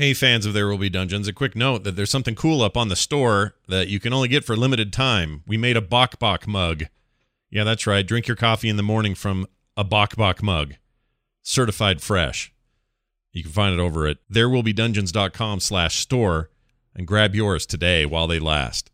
Hey, fans of There Will Be Dungeons, a quick note that there's something cool up on the store that you can only get for limited time. We made a Bok Bok mug. Yeah, that's right. Drink your coffee in the morning from a Bok Bok mug. Certified fresh. You can find it over at therewillbedungeons.com slash store and grab yours today while they last.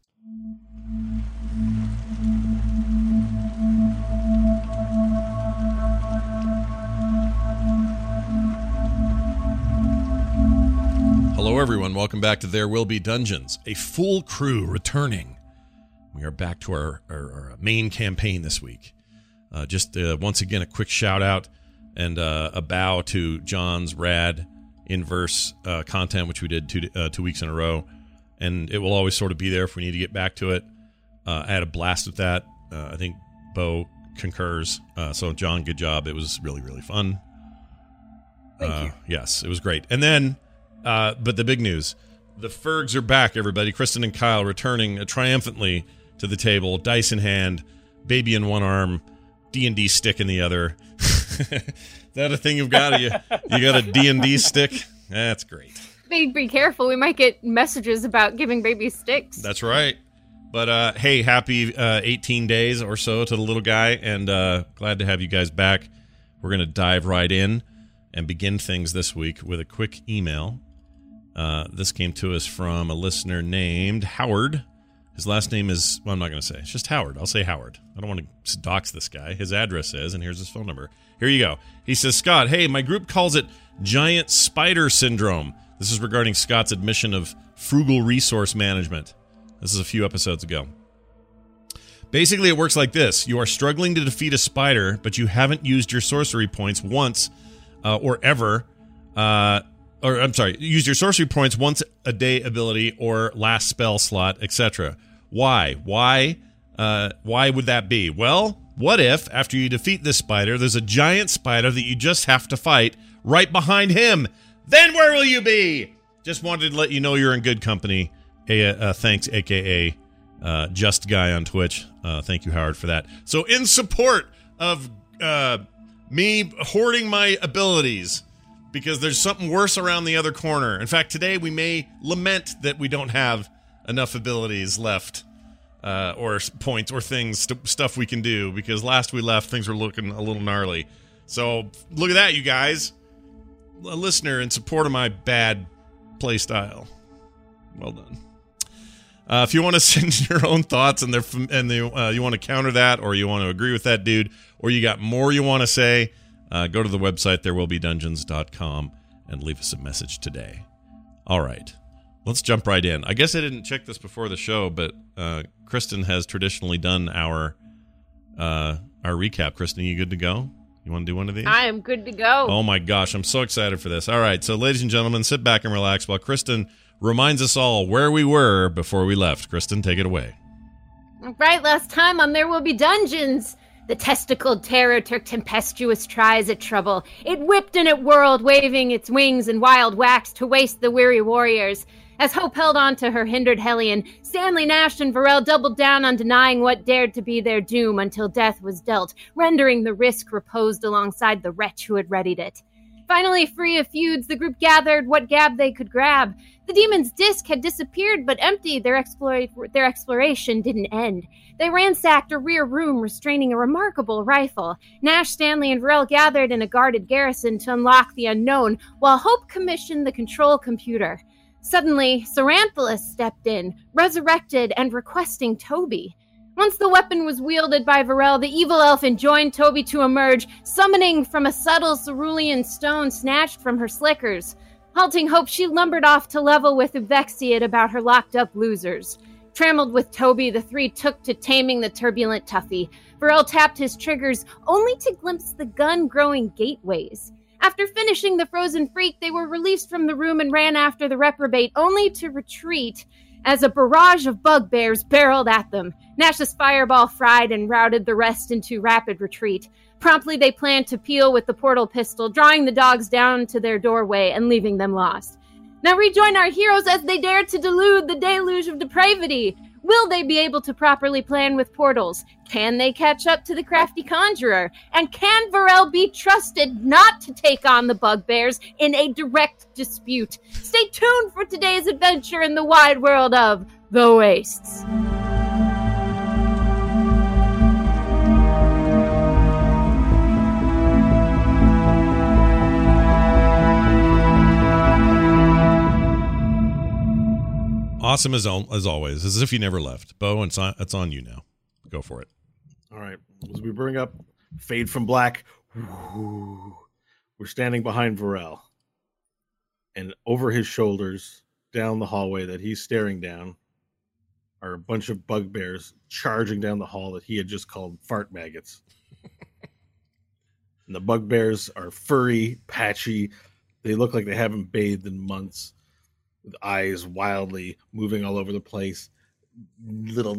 Hello, everyone. Welcome back to There Will Be Dungeons. A full crew returning. We are back to our, our, our main campaign this week. Uh, just uh, once again, a quick shout out and uh, a bow to John's rad inverse uh, content, which we did two, uh, two weeks in a row. And it will always sort of be there if we need to get back to it. Uh, I had a blast with that. I think Bo concurs. so, John, good job. It was really, really fun. Thank you. Yes, it was great. And then uh, but the big news: the Fergs are back. Everybody, Kristen and Kyle returning triumphantly to the table, dice in hand, baby in one arm, D and D stick in the other. Is that a thing you've got? You you got a D and D stick? That's great. Be, be careful. We might get messages about giving baby sticks. That's right. But uh, hey, happy uh, 18 days or so to the little guy, and uh, glad to have you guys back. We're gonna dive right in and begin things this week with a quick email uh, this came to us from a listener named Howard. His last name is, well, I'm not going to say. It's just Howard. I'll say Howard. I don't want to dox this guy. His address is, and here's his phone number. Here you go. He says, Scott, hey, my group calls it giant spider syndrome. This is regarding Scott's admission of frugal resource management. This is a few episodes ago. Basically, it works like this you are struggling to defeat a spider, but you haven't used your sorcery points once uh, or ever. Uh, or I'm sorry, use your sorcery points once a day ability or last spell slot, etc. Why? Why? Uh, why would that be? Well, what if after you defeat this spider, there's a giant spider that you just have to fight right behind him? Then where will you be? Just wanted to let you know you're in good company. Hey, uh, uh, thanks, aka uh, Just Guy on Twitch. Uh, thank you, Howard, for that. So, in support of uh, me hoarding my abilities because there's something worse around the other corner. In fact, today we may lament that we don't have enough abilities left, uh, or points, or things, st- stuff we can do, because last we left, things were looking a little gnarly. So look at that, you guys. A listener in support of my bad play style. Well done. Uh, if you want to send your own thoughts and, they're, and uh, you want to counter that, or you want to agree with that dude, or you got more you want to say, uh, go to the website therewillbedungeons.com and leave us a message today. All right, let's jump right in. I guess I didn't check this before the show, but uh, Kristen has traditionally done our uh, our recap. Kristen, you good to go? You want to do one of these? I am good to go. Oh my gosh, I'm so excited for this. All right, so ladies and gentlemen, sit back and relax while Kristen reminds us all where we were before we left. Kristen, take it away. All right, last time on There Will Be Dungeons. The testicled terror took tempestuous tries at trouble. It whipped and it whirled, waving its wings in wild wax to waste the weary warriors. As Hope held on to her hindered Hellion, Stanley Nash and Varel doubled down on denying what dared to be their doom until death was dealt, rendering the risk reposed alongside the wretch who had readied it. Finally, free of feuds, the group gathered what gab they could grab. The demon's disc had disappeared, but empty, their, explore- their exploration didn't end. They ransacked a rear room restraining a remarkable rifle. Nash, Stanley, and Varel gathered in a guarded garrison to unlock the unknown, while Hope commissioned the control computer. Suddenly, Saranthalus stepped in, resurrected and requesting Toby. Once the weapon was wielded by Varel, the evil elf enjoined Toby to emerge, summoning from a subtle cerulean stone snatched from her slickers. Halting Hope, she lumbered off to level with Uvexiad about her locked up losers. Trammeled with Toby, the three took to taming the turbulent Tuffy. Varel tapped his triggers, only to glimpse the gun growing gateways. After finishing the frozen freak, they were released from the room and ran after the reprobate, only to retreat as a barrage of bugbears barreled at them. Nash's fireball fried and routed the rest into rapid retreat. Promptly, they planned to peel with the portal pistol, drawing the dogs down to their doorway and leaving them lost. Now rejoin our heroes as they dare to delude the deluge of depravity. Will they be able to properly plan with portals? Can they catch up to the crafty conjurer? And can Varel be trusted not to take on the bugbears in a direct dispute? Stay tuned for today's adventure in the wide world of the Wastes. Awesome as, al- as always, as if you never left. Bo, it's on, it's on you now. Go for it. All right. As we bring up Fade from Black, we're standing behind Varel. And over his shoulders, down the hallway that he's staring down, are a bunch of bugbears charging down the hall that he had just called fart maggots. and the bugbears are furry, patchy. They look like they haven't bathed in months, with eyes wildly moving all over the place. Little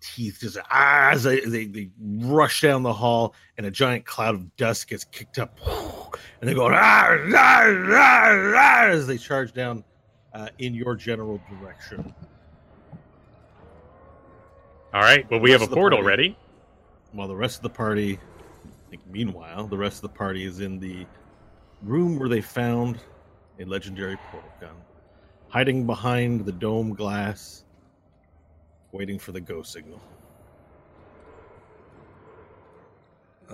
teeth just ah, as they, they, they rush down the hall, and a giant cloud of dust gets kicked up. And they go ah, ah, ah, ah, as they charge down uh, in your general direction. All right. Well, we have a Rest of the portal party. ready. while the rest of the party I think meanwhile the rest of the party is in the room where they found a legendary portal gun hiding behind the dome glass waiting for the go signal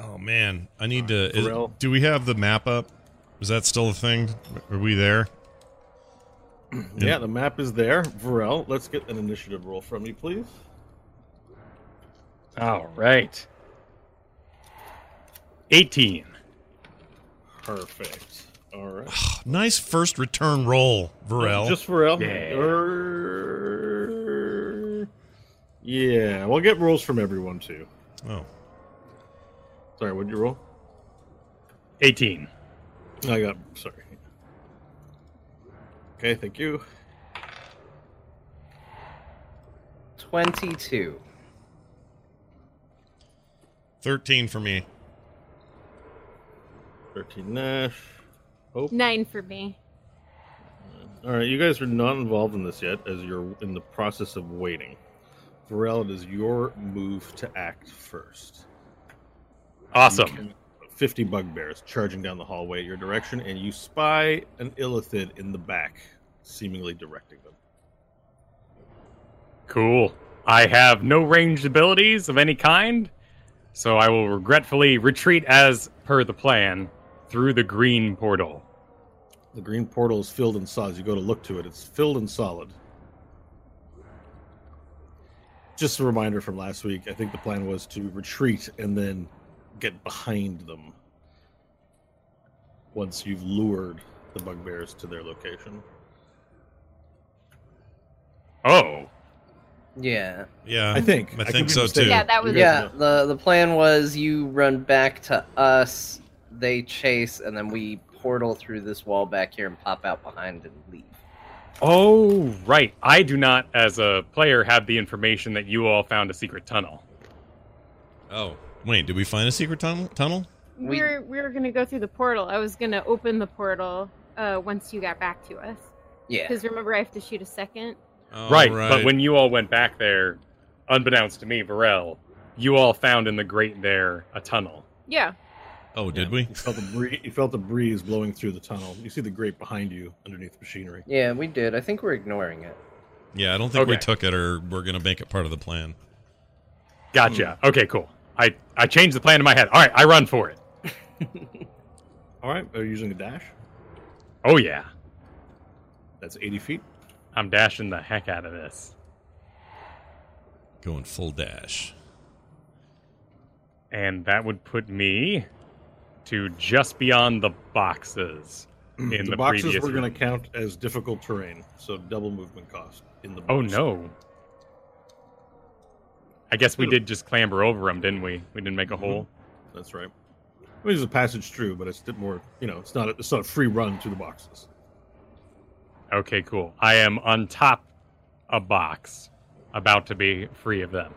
Oh man, I need to. is- do we have the map up? Is that still a thing? Are we there? yeah the map is there Varel, let's get an initiative roll from you please All right. 18. perfect all right Nice first return roll, Varel. just Varel. Yeah. Er, yeah we'll get rolls from everyone too oh, sorry what did you roll 18. I got sorry. Okay, thank you. 22. thirteen for me. Thirteen Nash. Hope. Nine for me. All right, you guys are not involved in this yet, as you're in the process of waiting. Varel, it is your move to act first. Awesome. 50 bugbears charging down the hallway at your direction, and you spy an illithid in the back, seemingly directing them. Cool. I have no ranged abilities of any kind, so I will regretfully retreat as per the plan through the green portal. The green portal is filled and solid. As you go to look to it, it's filled and solid. Just a reminder from last week. I think the plan was to retreat and then get behind them once you've lured the bugbears to their location. Oh, Yeah. Yeah, I think. I I think so mistaken. too. Yeah, that was Yeah, the the plan was you run back to us, they chase, and then we portal through this wall back here and pop out behind and leave. oh, right. I do not, as a player, have the information that you all found a secret tunnel. Oh, wait, did we find a secret tunnel? Tunnel? We- We were we were gonna go through the portal. I was gonna open the portal uh, once you got back to us. Yeah. Because remember, I have to shoot a second. Oh, right, but when you all went back there, unbeknownst to me, Varel, you all found in the grate there a tunnel. Yeah. Oh, did Yeah, we? You felt, the bree- you felt a breeze blowing through the tunnel. You see the grate behind you underneath the machinery. Yeah, we did. I think we're ignoring it. Yeah, I don't think we took it, or we're gonna make it part of the plan. Gotcha. Okay, cool. I, I changed the plan in my head. All right, I run for it. All right, are you using a dash? Oh, yeah. That's 80 feet. I'm dashing the heck out of this. Going full dash. And that would put me to just beyond the boxes in the, the boxes previous were going to count as difficult terrain, so double movement cost in the. Box. Oh no. I guess we did just clamber over them, didn't we? We didn't make a Mhm. hole. that's right. I mean, there's a passage through, but it's a bit more. You know, it's not. A, it's not a free run through the boxes. Okay, cool. I am on top a box, about to be free of them.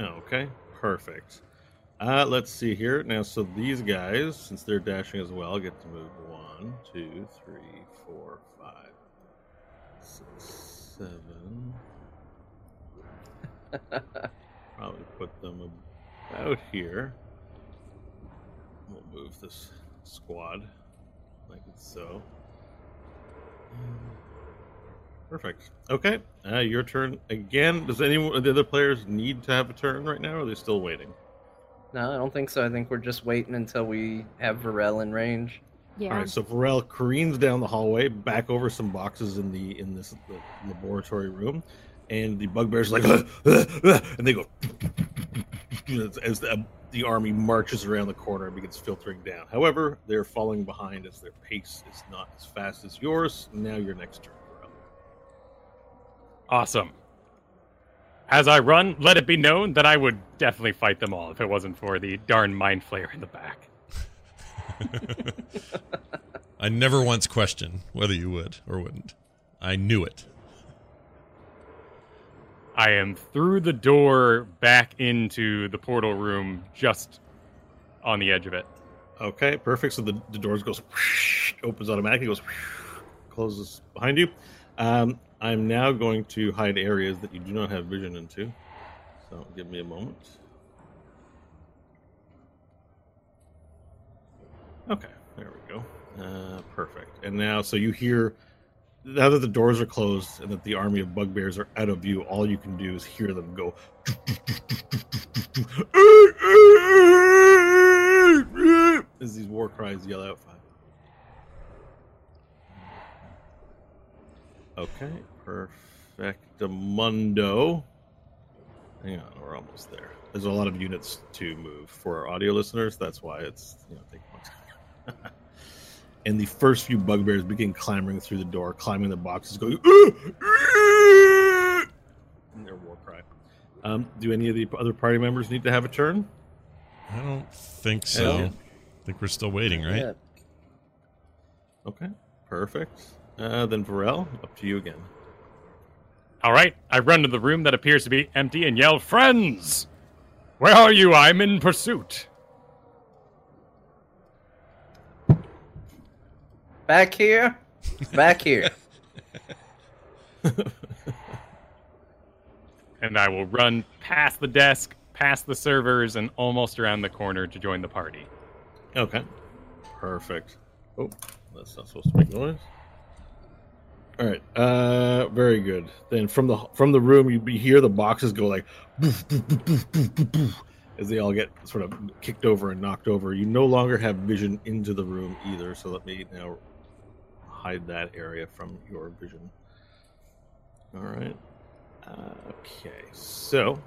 Oh, okay, perfect. Uh, let's see here now. So these guys, since they're dashing as well, get to move one, two, three, four, five, six, seven, Probably put them about here. We'll move this squad like it's so. Perfect. Okay, uh, your turn again. Does anyone of the other players need to have a turn right now, or are they still waiting? No, I don't think so. I think we're just waiting until we have Varel in range. Yeah. All right, so Varel careens down the hallway, back over some boxes in the in this the laboratory room, and the bugbears like, and they go as, as the, the army marches around the corner and begins filtering down. However, they're falling behind as their pace is not as fast as yours. Now your next turn, Varel. Awesome. As I run, let it be known that I would definitely fight them all if it wasn't for the darn mind flayer in the back. I never once questioned whether you would or wouldn't. I knew it. I am through the door back into the portal room, just on the edge of it. Okay, perfect. So the, the doors goes opens automatically, goes closes behind you. Um, I'm now going to hide areas that you do not have vision into. So give me a moment. Okay, there we go. Uh, perfect. And now, so you hear now that the doors are closed and that the army of bugbears are out of view, all you can do is hear them go. As these war cries yell out. Okay, perfectamundo. Hang on, we're almost there. There's a lot of units to move for our audio listeners. That's why it's you know taking long time. and the first few bugbears begin clambering through the door, climbing the boxes, going in their war cry. Um, do any of the other party members need to have a turn? I don't think so. Yeah. I think we're still waiting, right? Yeah. Okay, perfect. Uh, then Varel, up to you again. All right, I run to the room that appears to be empty and yell, Friends! Where are you? I'm in pursuit. Back here. Back here. And I will run past the desk, past the servers, and almost around the corner to join the party. Okay. Perfect. Oh, that's not supposed to make noise. All right. Uh, very good. Then from the from the room, you hear the boxes go like boof, boof, boof, boof, boof, boof, boof, as they all get sort of kicked over and knocked over. You no longer have vision into the room either. So let me now hide that area from your vision. All right. Uh, okay. So.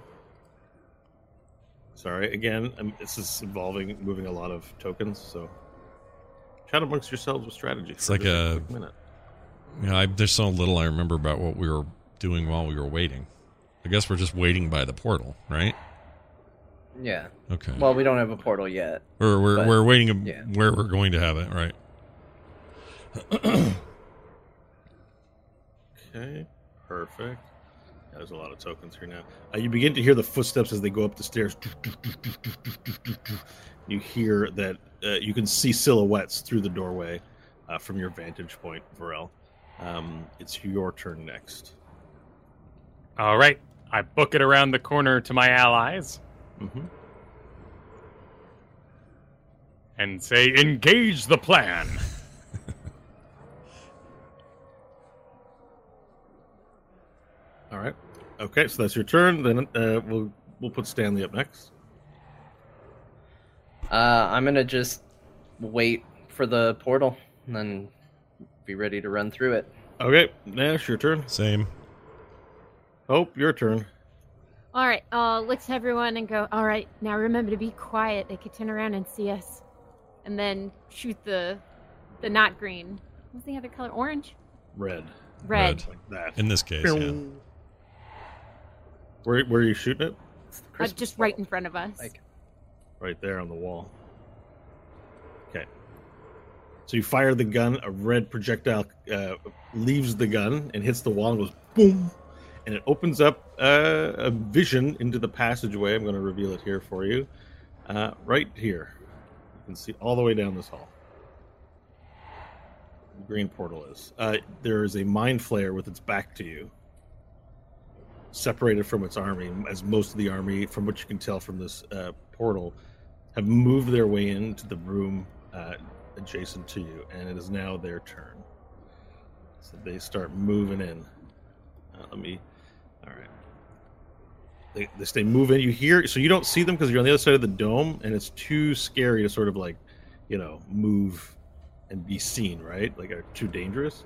Sorry again. Um, this is involving moving a lot of tokens. So chat amongst yourselves with strategy. It's like just a- minute. You know, I, there's so little I remember about what we were doing while we were waiting. I guess we're just waiting by the portal, right? Yeah. Okay. Well, we don't have a portal yet. we're we're, but- we're waiting yeah. where we're going to have it, right? Okay, perfect. Yeah, there's a lot of tokens here now. Uh, you begin to hear the footsteps as they go up the stairs. You hear that uh, you can see silhouettes through the doorway uh, from your vantage point, Varel. Um, it's your turn next. All right, I book it around the corner to my allies hmm and say, Engage the plan. All right. Okay, so that's your turn. Then uh, we'll we'll put Stanley up next. Uh, I'm gonna just wait for the portal and then be ready to run through it. Okay, Nash, your turn. Same. Hope, your turn. All right, I'll look to everyone and go, all right, now remember to be quiet. They could turn around and see us. And then shoot the the not green. What's the other color? Orange? Red, Red. Red. like that. In this case, yeah. Where where are you shooting it? It's the Uh, Christmas just right in front of us. Like, right there on the wall. So you fire the gun. A red projectile uh, leaves the gun and hits the wall and goes boom, and it opens up uh, a vision into the passageway. I'm going to reveal it here for you. Uh, right here, you can see all the way down this hall. The green portal is. Uh, there is a mind flayer with its back to you. separated from its army, as most of the army, from what you can tell from this uh, portal, have moved their way into the room uh, adjacent to you, and it is now their turn. So they start moving in. Uh, let me. All right. They, they stay moving. You hear, so you don't see them because you're on the other side of the dome, and it's too scary to sort of like, you know, move and be seen, right? Like, are too dangerous.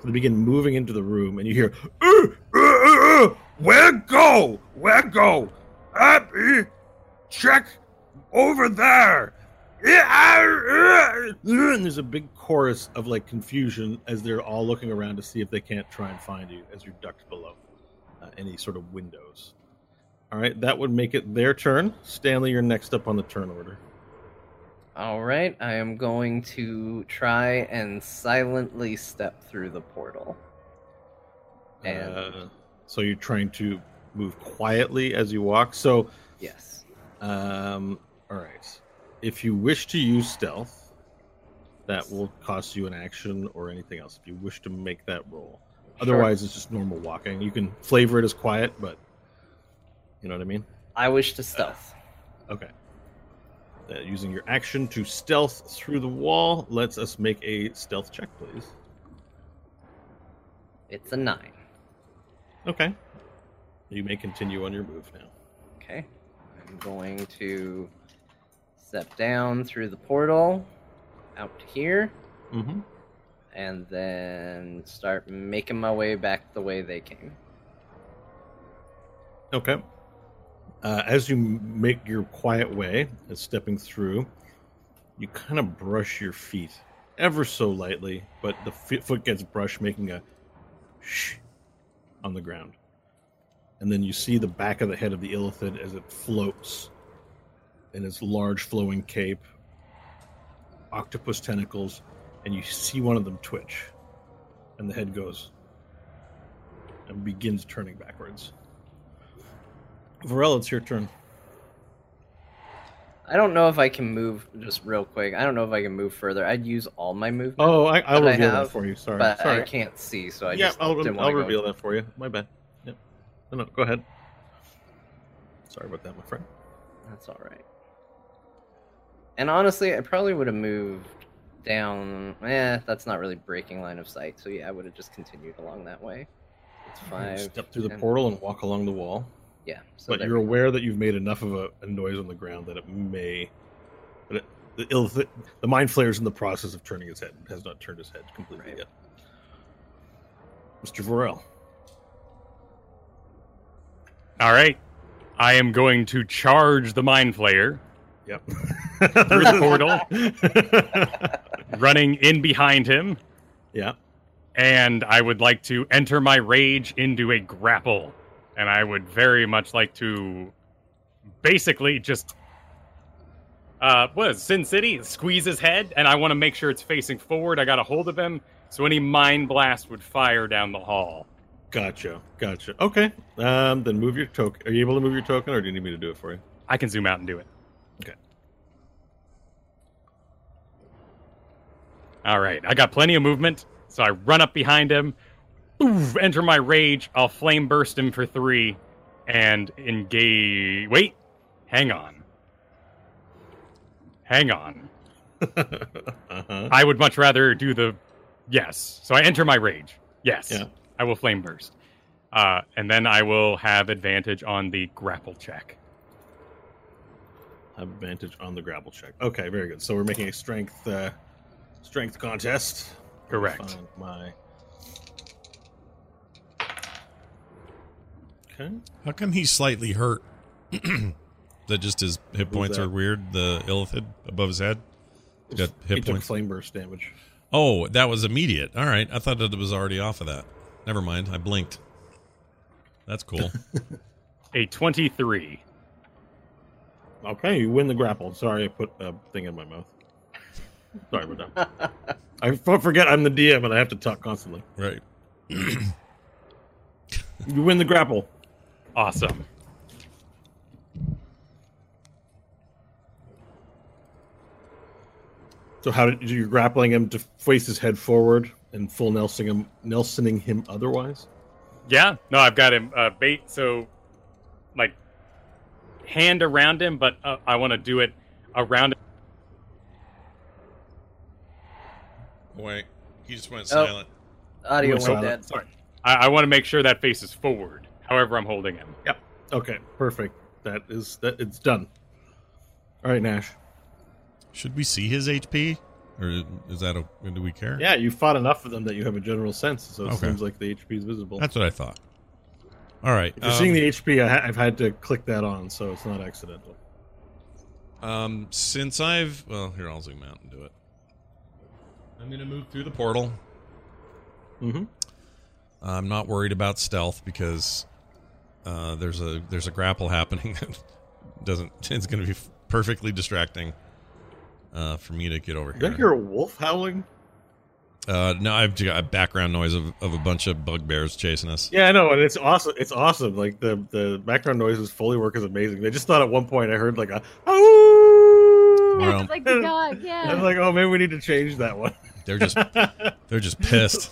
So they begin moving into the room, and you hear, uh, uh, uh, uh, "Where go? Where go? Abby, check over there." And there's a big chorus of like confusion as they're all looking around to see if they can't try and find you as you're ducked below uh, any sort of windows. All right, that would make it their turn. Stanley, you're next up on the turn order. All right, I am going to try and silently step through the portal. And Uh, so you're trying to move quietly as you walk. So, yes, um, all right. If you wish to use stealth, that will cost you an action or anything else. If you wish to make that roll, otherwise it's just normal walking. You can flavor it as quiet, but you know what I mean. I wish to stealth. Okay. Uh, using your action to stealth through the wall, let's us make a stealth check, please. It's a nine. Okay. You may continue on your move now. Okay, I'm going to step down through the portal out to here, Mm-hmm. and then start making my way back the way they came. Okay. Uh, as you make your quiet way, as stepping through, you kind of brush your feet ever so lightly, but the f- foot gets brushed, making a shh on the ground. And then you see the back of the head of the illithid as it floats in its large flowing cape, octopus tentacles, and you see one of them twitch. And the head goes and begins turning backwards. Varel, it's your turn. I don't know if I can move just real quick. I don't know if I can move further. I'd use all my movement, Oh, I, I'll reveal that for you. Sorry. but Sorry. I can't see, so I yeah, just I'll, didn't I'll reveal that for you. My bad. Yep. No, no, go ahead. Sorry about that, my friend. That's all right. And honestly, I probably would have moved down. Eh, that's not really breaking line of sight. So yeah, I would have just continued along that way. It's five. Step through the 10. portal and walk along the wall. Yeah. So but you're aware that you've made enough of a, a noise on the ground that it may. But it, the ill, the mind flayer's in the process of turning his head. Has not turned his head completely Right. yet. Mr. Varel. All right. I am going to charge the Mind Flayer, Yep. Through the portal? running in behind him, yeah. and I would like to enter my rage into a grapple. And I would very much like to basically just. Uh, what is Sin City? Squeeze his head, and I want to make sure it's facing forward. I got a hold of him, so any mind blast would fire down the hall. Gotcha. Gotcha. Okay. Um, then move your token. Are you able to move your token, or do you need me to do it for you? I can zoom out and do it. Okay. All right, I got plenty of movement, so I run up behind him, oof, enter my rage. I'll flame burst him for three, and engage. Wait, hang on, hang on. uh-huh. I would much rather do the yes. So I enter my rage. Yes, Yeah. I will flame burst, uh, and then I will have advantage on the grapple check. Have advantage on the grapple check. Okay, very good. So we're making a strength uh, strength contest. Correct. find My okay. How come he's slightly hurt? that just his hit Who's points that? are weird. The illithid above his head. He's got he hit took points. flame burst damage. Oh, that was immediate. All right, I thought that it was already off of that. Never mind. I blinked. That's cool. A twenty-three. Okay, you win the grapple. Sorry, I put a thing in my mouth. Sorry about that. I f- forget I'm the DM and I have to talk constantly. right. You win the grapple. Awesome. So how did you're grappling him to face his head forward and full Nelsoning him, Nelsoning him otherwise? Yeah, no, I've got him uh, bait, so like hand around him, but uh, I want to do it around. Wait, he just went Oh. silent. Audio Went went silent. dead. Sorry, I, I want to make sure that face is forward. However, I'm holding him. Yep. Okay, perfect. That is that. It's done. All right, Nash. Should we see his HP, or is that a? Do we care? Yeah, you fought enough of them that you have a general sense, so it Okay. seems like the HP is visible. that's what I thought. All right. if you're um, seeing the HP, I ha- I've had to click that on, so it's not accidental. Um, since I've well, here I'll zoom out and do it. I'm gonna move through the portal. Mm-hmm. I'm not worried about stealth because uh, there's a there's a grapple happening that doesn't. It's gonna be perfectly distracting uh, for me to get over Did I here. hear a wolf howling? Uh, no, I've got a background noise of, of a bunch of bugbears chasing us. Yeah, I know, and it's awesome. It's awesome. Like the the background noises, Foley work is amazing. They just thought at one point I heard like a oh. Well- It's like the dog, Yeah, I yeah. was like, oh, maybe we need to change that one. They're just they're just pissed.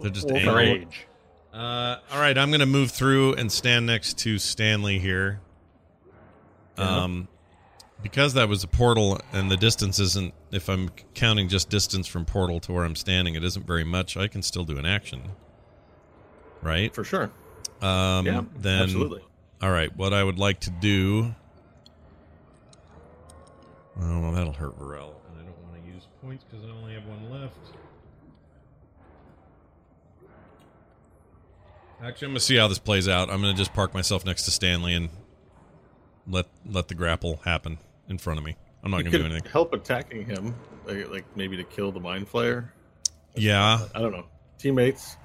They're just Wolf angry. Rage. Uh, all right, I'm gonna move through and stand next to Stanley here. Um, because that was a portal, and the distance isn't. If I'm counting just distance from portal to where I'm standing, it isn't very much. I can still do an action, right? For sure. Um, yeah, then absolutely. all right. What I would like to do. Oh, well, that'll hurt Varel, and I don't want to use points because I only have one left. Actually, I'm gonna see how this plays out. I'm gonna just park myself next to Stanley and let let the grapple happen in front of me. I'm not You gonna do anything. help attacking him, like, like maybe to kill the mind flayer. Yeah, I don't know. Teammates.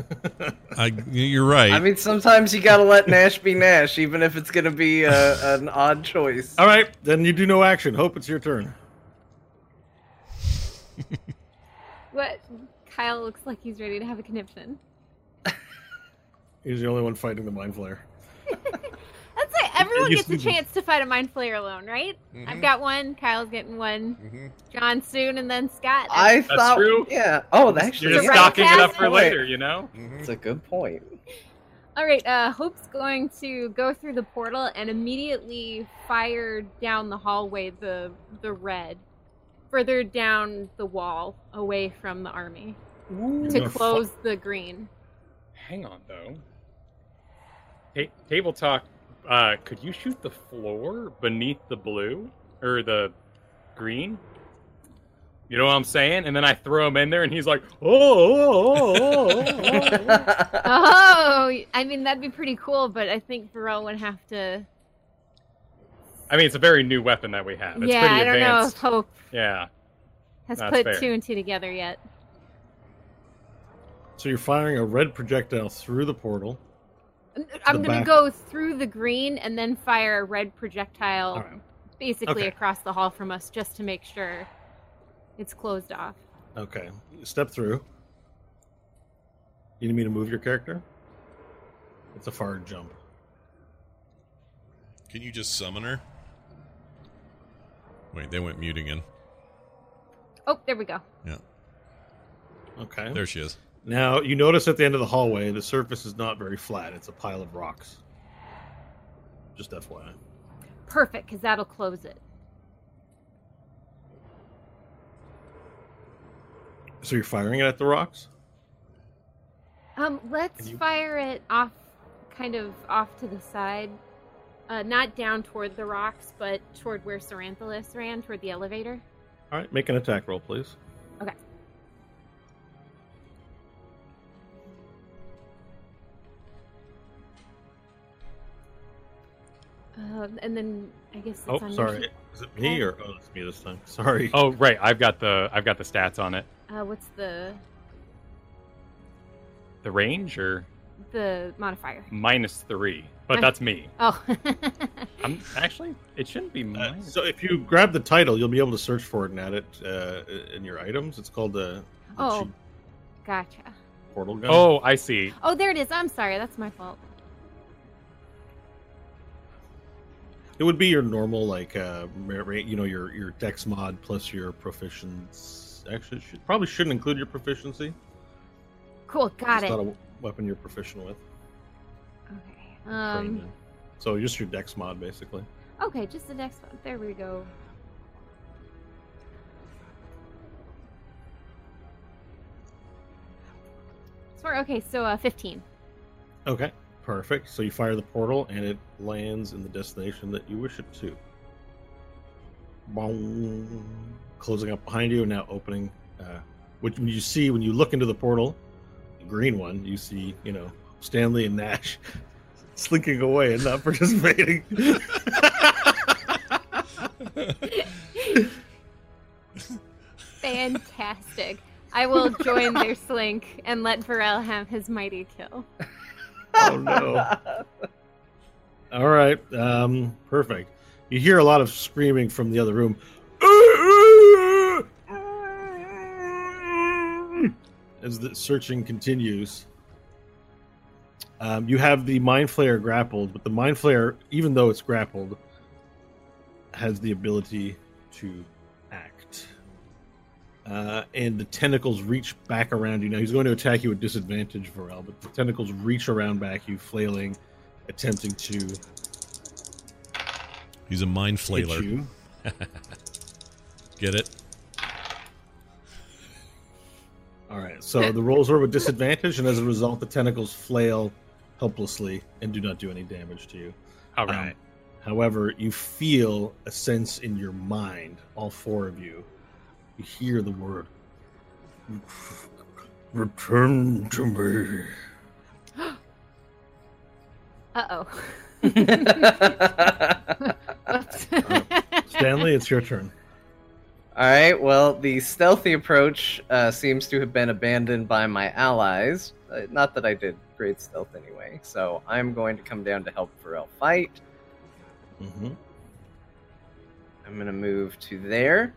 I, you're right. I mean, sometimes you gotta let Nash be Nash, even if it's gonna be a, an odd choice. All right, then you do no action. Hope it's your turn. What? Kyle looks like he's ready to have a conniption. He's the only one fighting the mind flayer. That's it. Everyone gets a chance to fight a mind flayer alone, right? I've got one. Kyle's getting one. Mhm. John soon, and then Scott. I That's thought, true. yeah. Oh, that actually, You're just Right, stocking it up for later, you know. Mhm. that's a good point. All right. Uh, Hope's going to go through the portal and immediately fire down the hallway the the red, further down the wall, away from the army, You're to gonna fu- close the green. Hang on though. Ta- table talk. Uh, could you shoot the floor beneath the blue or the green? You know what I'm saying? And then I throw him in there, and he's like, "Oh, oh, oh, oh, oh, oh." Oh, I mean that'd be pretty cool, but I think Varel would have to. I mean, it's a very new weapon that we have. It's yeah, pretty I don't know if advanced. Hope Yeah. has That's put fair. two and two together yet. So you're firing a red projectile through the portal. I'm gonna go through the green and then fire a red projectile All right. basically Okay. across the hall from us just to make sure it's closed off. Okay. Step through. You need me to move your character? It's a far jump. Can you just summon her? Wait, they went mute again. Oh, there we go. Yeah. Okay. There she is. Now you notice at the end of the hallway, the surface is not very flat. It's a pile of rocks. Just FYI. Perfect, because that'll close it. So you're firing it at the rocks? Um, let's you- fire it off, kind of off to the side. Uh, not down toward the rocks, but toward where Saranthalus ran, toward the elevator. All right, make an attack roll, please. Okay. Uh, and then I guess it's Oh, on sorry. Yoshi- Is it me or oh, it's me this time? Sorry. Oh, right. I've got the I've got the stats on it. Uh, what's the The range or the modifier? minus three, but that's me. Oh, I'm actually. It shouldn't be Uh, so if you grab the title, you'll be able to search for it and add it uh, in your items. It's called the, the Oh. cheap gotcha. portal gun. oh, I see. Oh, there it is. I'm sorry. That's my fault. It would be your normal like uh you know your your dex mod plus your proficiency. Actually, should probably shouldn't include your proficiency. Cool. Got It's it. not a weapon you're proficient with. Um. So just your dex mod, basically. Okay, just the dex mod. There we go. Swear. Okay, so uh, fifteen. Okay, perfect. So you fire the portal, and it lands in the destination that you wish it to. Boom. Closing up behind you, and now opening. Uh, which when you see when you look into the portal, the green one, you see you know Stanley and Nash slinking away and not participating. Fantastic. I will join their slink and let Varel have his mighty kill. oh no! All right, um, perfect. You hear a lot of screaming from the other room. As the searching continues, um, you have the mind flayer grappled, but the mind flayer, even though it's grappled, has the ability to act. Uh, and the tentacles reach back around you. Now he's going to attack you at disadvantage, Varel, but the tentacles reach around back you, flailing, attempting to He's a mind hit flailer. Get it? All right, so the rolls are with disadvantage, and as a result, the tentacles flail helplessly and do not do any damage to you. All Um, however, you feel a sense in your mind, all four of you. You hear the word Return to me. Uh oh. Whoops. Stanley, it's your turn. All right. Well, the stealthy approach uh, seems to have been abandoned by my allies. Uh, not that I did great stealth anyway. So I'm going to come down to help Varel fight. Mm-hmm. I'm going to move to there.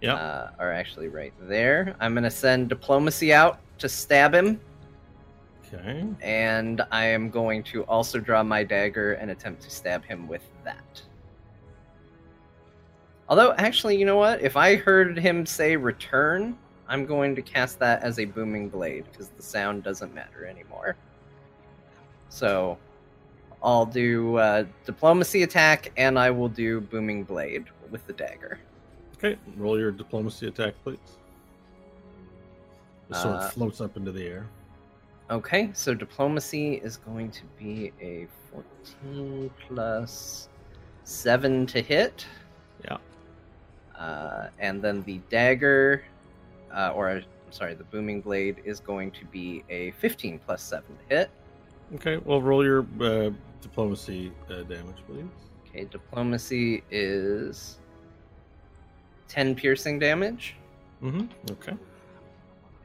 Yeah. Uh, or actually, right there. I'm going to send diplomacy out to stab him, Okay. and I am going to also draw my dagger and attempt to stab him with that. Although, actually, you know what? If I heard him say return, I'm going to cast that as a booming blade because the sound doesn't matter anymore. So, I'll do uh, diplomacy attack and I will do booming blade with the dagger. Okay. Roll your diplomacy attack, please. The sword Uh, floats up into the air. Okay, so diplomacy is going to be a 14 plus 7 to hit. Yeah. Uh, and then the dagger, uh, or I'm sorry, the booming blade is going to be a 15 plus 7 to hit. Okay. Well, roll your uh, diplomacy uh, damage, please. Okay, diplomacy is 10 piercing damage. Mm-hmm. Okay.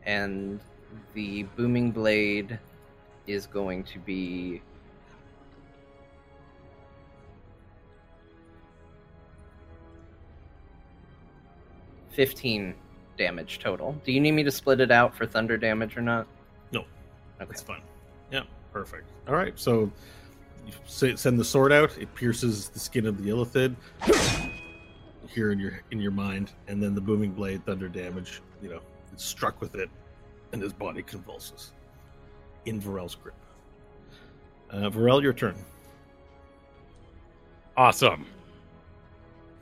and the booming blade is going to be fifteen damage total. Do you need me to split it out for thunder damage or not? No. Okay. That's fine. Yeah, perfect. All right, so you send the sword out. It pierces the skin of the illithid here in your in your mind, and then the booming blade, thunder damage. You know, it's struck with it, and his body convulses in Varel's grip. Uh, Varel, your turn. Awesome.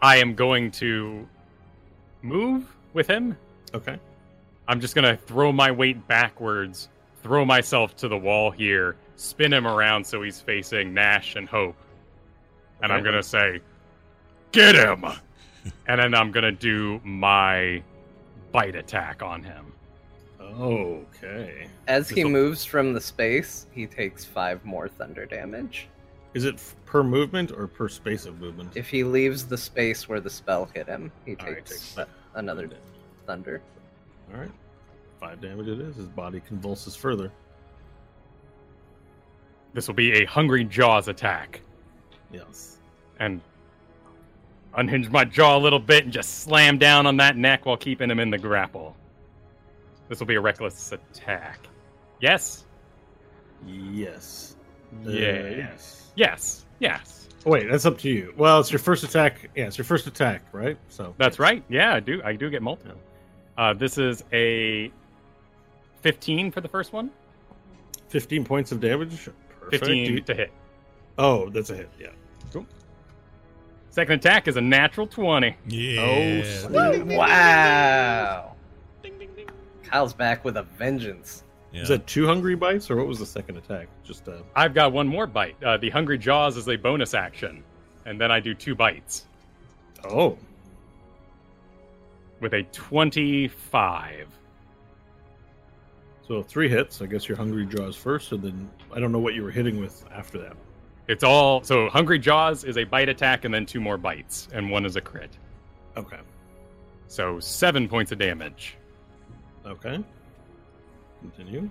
I am going to move with him. Okay. I'm just gonna throw my weight backwards, throw myself to the wall here, spin him around so he's facing Nash and Hope, and I'm gonna say, "Get him!" and then I'm gonna do my bite attack on him. Okay. As he This'll- moves from the space, he takes five more thunder damage. Is it f- per movement or per space of movement? If he leaves the space where the spell hit him, he All right, takes takes that. another thunder. All right. Five damage it is. His body convulses further. This will be a Hungry Jaws attack, Yes. and unhinge my jaw a little bit and just slam down on that neck while keeping him in the grapple. This will be a reckless attack. Yes. Yes. Uh, Yeah. yes. Yes. Yes. Oh, wait, that's up to you. Well, it's your first attack. Yeah, it's your first attack, right? So That's right. Yeah, I do. I do get multiple. Uh, this is a 15 for the first one. 15 points of damage. Perfect. 15 You- to hit. Oh, that's a hit. Yeah. Cool. Second attack is a natural 20. Yeah. Oh, Wow. Kyle's back with a vengeance. Yeah. Is that two hungry bites, or what was the second attack? Just uh, I've got one more bite. Uh, the Hungry Jaws is a bonus action. And then I do two bites oh, with a 25. so three hits. I guess your hungry jaws first, and then I don't know what you were hitting with after that. It's all. So Hungry Jaws is a bite attack and then two more bites. And one is a crit. Okay. So seven points of damage. Okay. Continue.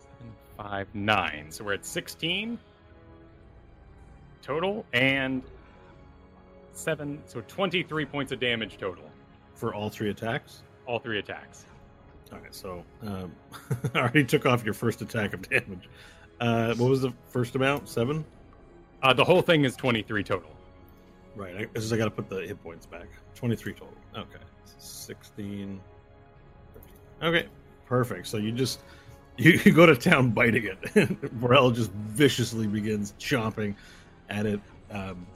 Seven, five, nine. So we're at 16 total and seven. So 23 points of damage total. For all three attacks. All three attacks. All right. So um, I already took off your first attack of damage. Uh, what was the first amount? Seven. Uh, the whole thing is 23 total. Right. I, this is I got to put the hit points back. Twenty-three total. Okay. Sixteen. Okay. Perfect. So you just you, you go to town biting it. Varel just viciously begins chomping at it. Um,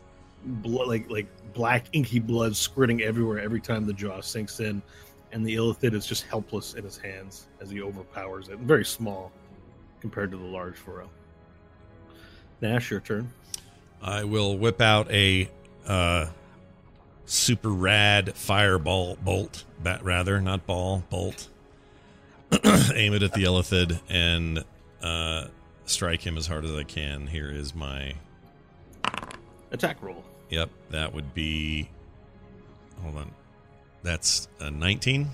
blood, like like black inky blood squirting everywhere every time the jaw sinks in, and the illithid is just helpless in his hands as he overpowers it. Very small compared to the large Varel. Nash, your turn. I will whip out a uh, super rad fireball bolt, bat rather, not ball, bolt. Aim it at the Illithid and uh, strike him as hard as I can. Here is my. Attack roll. Yep, that would be. Hold on. That's a 19.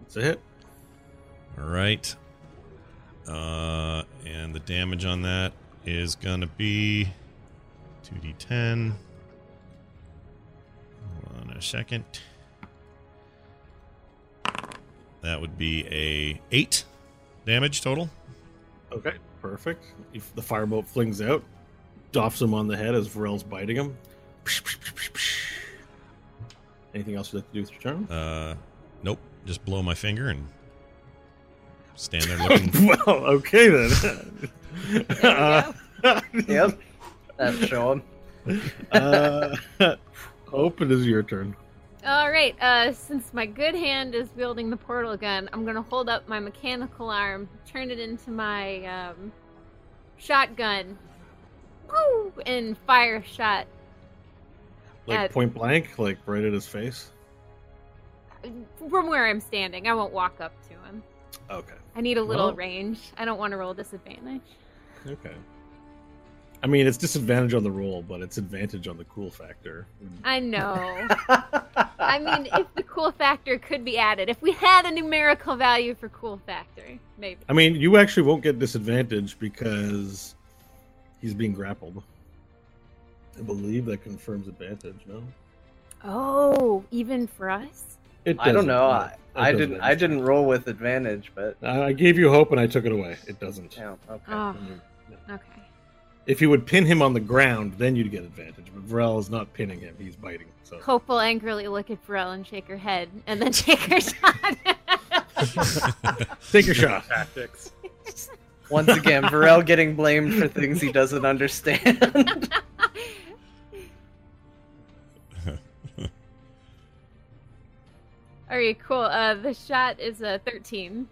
It's a hit. All right. Uh, and the damage on that is going to be 2d10. Hold on a second. That would be a 8 damage total. Okay, perfect. If the firebolt flings out, doffs him on the head as Varel's biting him. Anything else you'd like to do with your turn? Uh, nope. Just blow my finger and stand there looking. well, okay then. uh, Yep. That's showing. uh, Hope, it is your turn. All right. Uh, since my good hand is wielding the portal gun, I'm gonna hold up my mechanical arm, turn it into my um, shotgun, woo, and fire shot. Like Uh, point blank, like right at his face. from where I'm standing. I won't walk up to him. Okay. I need a little Well- range. I don't want to roll disadvantage. Okay. I mean, it's disadvantage on the roll, but it's advantage on the cool factor. I know. I mean, if the cool factor could be added, if we had a numerical value for cool factor, maybe. I mean, you actually won't get disadvantage because he's being grappled. I believe that confirms advantage. No, Oh, even for us? it I don't know. I, I didn't. I didn't roll with advantage, but I gave you hope and I took it away. It doesn't. yeah. Okay. Oh, mm-hmm. okay. If you would pin him on the ground, then you'd get advantage. But Varel is not pinning him; he's biting. So Hope will angrily look at Varel and shake her head, and then shake her shot. take your shot. Tactics. Once again, Varel getting blamed for things he doesn't understand. All right, cool. Uh, the shot is a 13.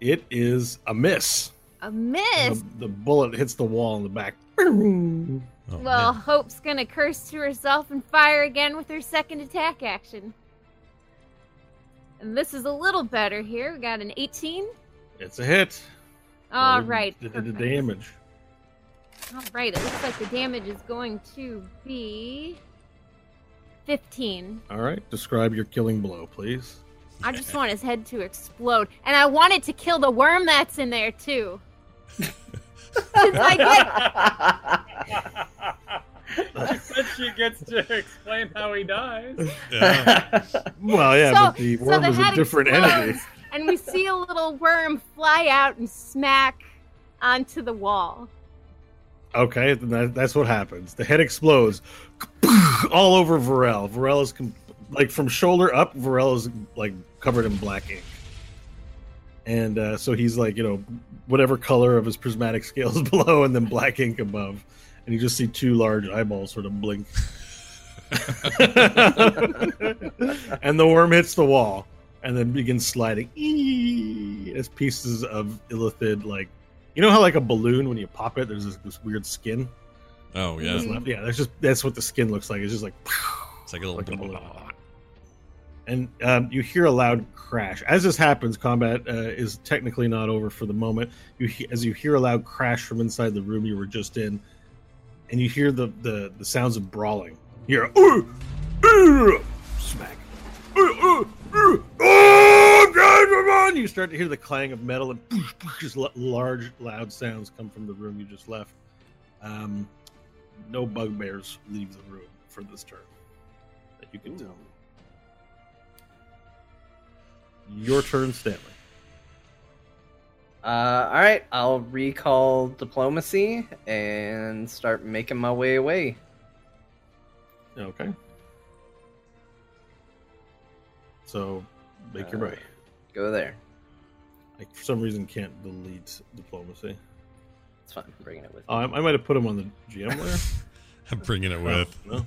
It is a miss. A miss. The, the bullet hits the wall in the back. Oh, well, man. Hope's gonna curse to herself and fire again with her second attack action. And this is a little better here. We got an 18. It's a hit. All Well, right. The, the damage. All right. It looks like the damage is going to be 15. All right. Describe your killing blow, please. I just want his head to explode, and I want it to kill the worm that's in there too. Since I get But she gets to explain how he dies. Yeah. Well, yeah, So- but the so worm the is a different explodes, entity. And we see a little worm fly out and smack onto the wall. Okay, that's what happens. The head explodes all over Varel. Varel is com- like from shoulder up. Varel is like covered in black ink. and uh, so he's like you know whatever color of his prismatic scales below, and then black ink above, and you just see two large eyeballs sort of blink. and the worm hits the wall and then begins sliding Eee! as pieces of illithid like you know how like a balloon when you pop it there's this, this weird skin Oh yeah, yeah that's just that's what the skin looks like it's just like it's like a little. like a balloon. and um, you hear a loud crash as this happens combat uh, is technically not over for the moment you he- as you hear a loud crash from inside the room you were just in and you hear the the, the sounds of brawling you hear "Ooh, ooh," smack "Ooh, ooh, oh, God, you start to hear the clang of metal and just large loud sounds come from the room you just left um, no bugbears leave the room for this turn that you can tell your turn, Stanley. Uh, all right, I'll recall diplomacy and start making my way away. Okay. So, make your Uh, way. Go there. I, for some reason, can't delete diplomacy. It's fine. I'm bringing it with me. Oh, I, I might have put him on the GM layer. I'm bringing it with. Oh, no.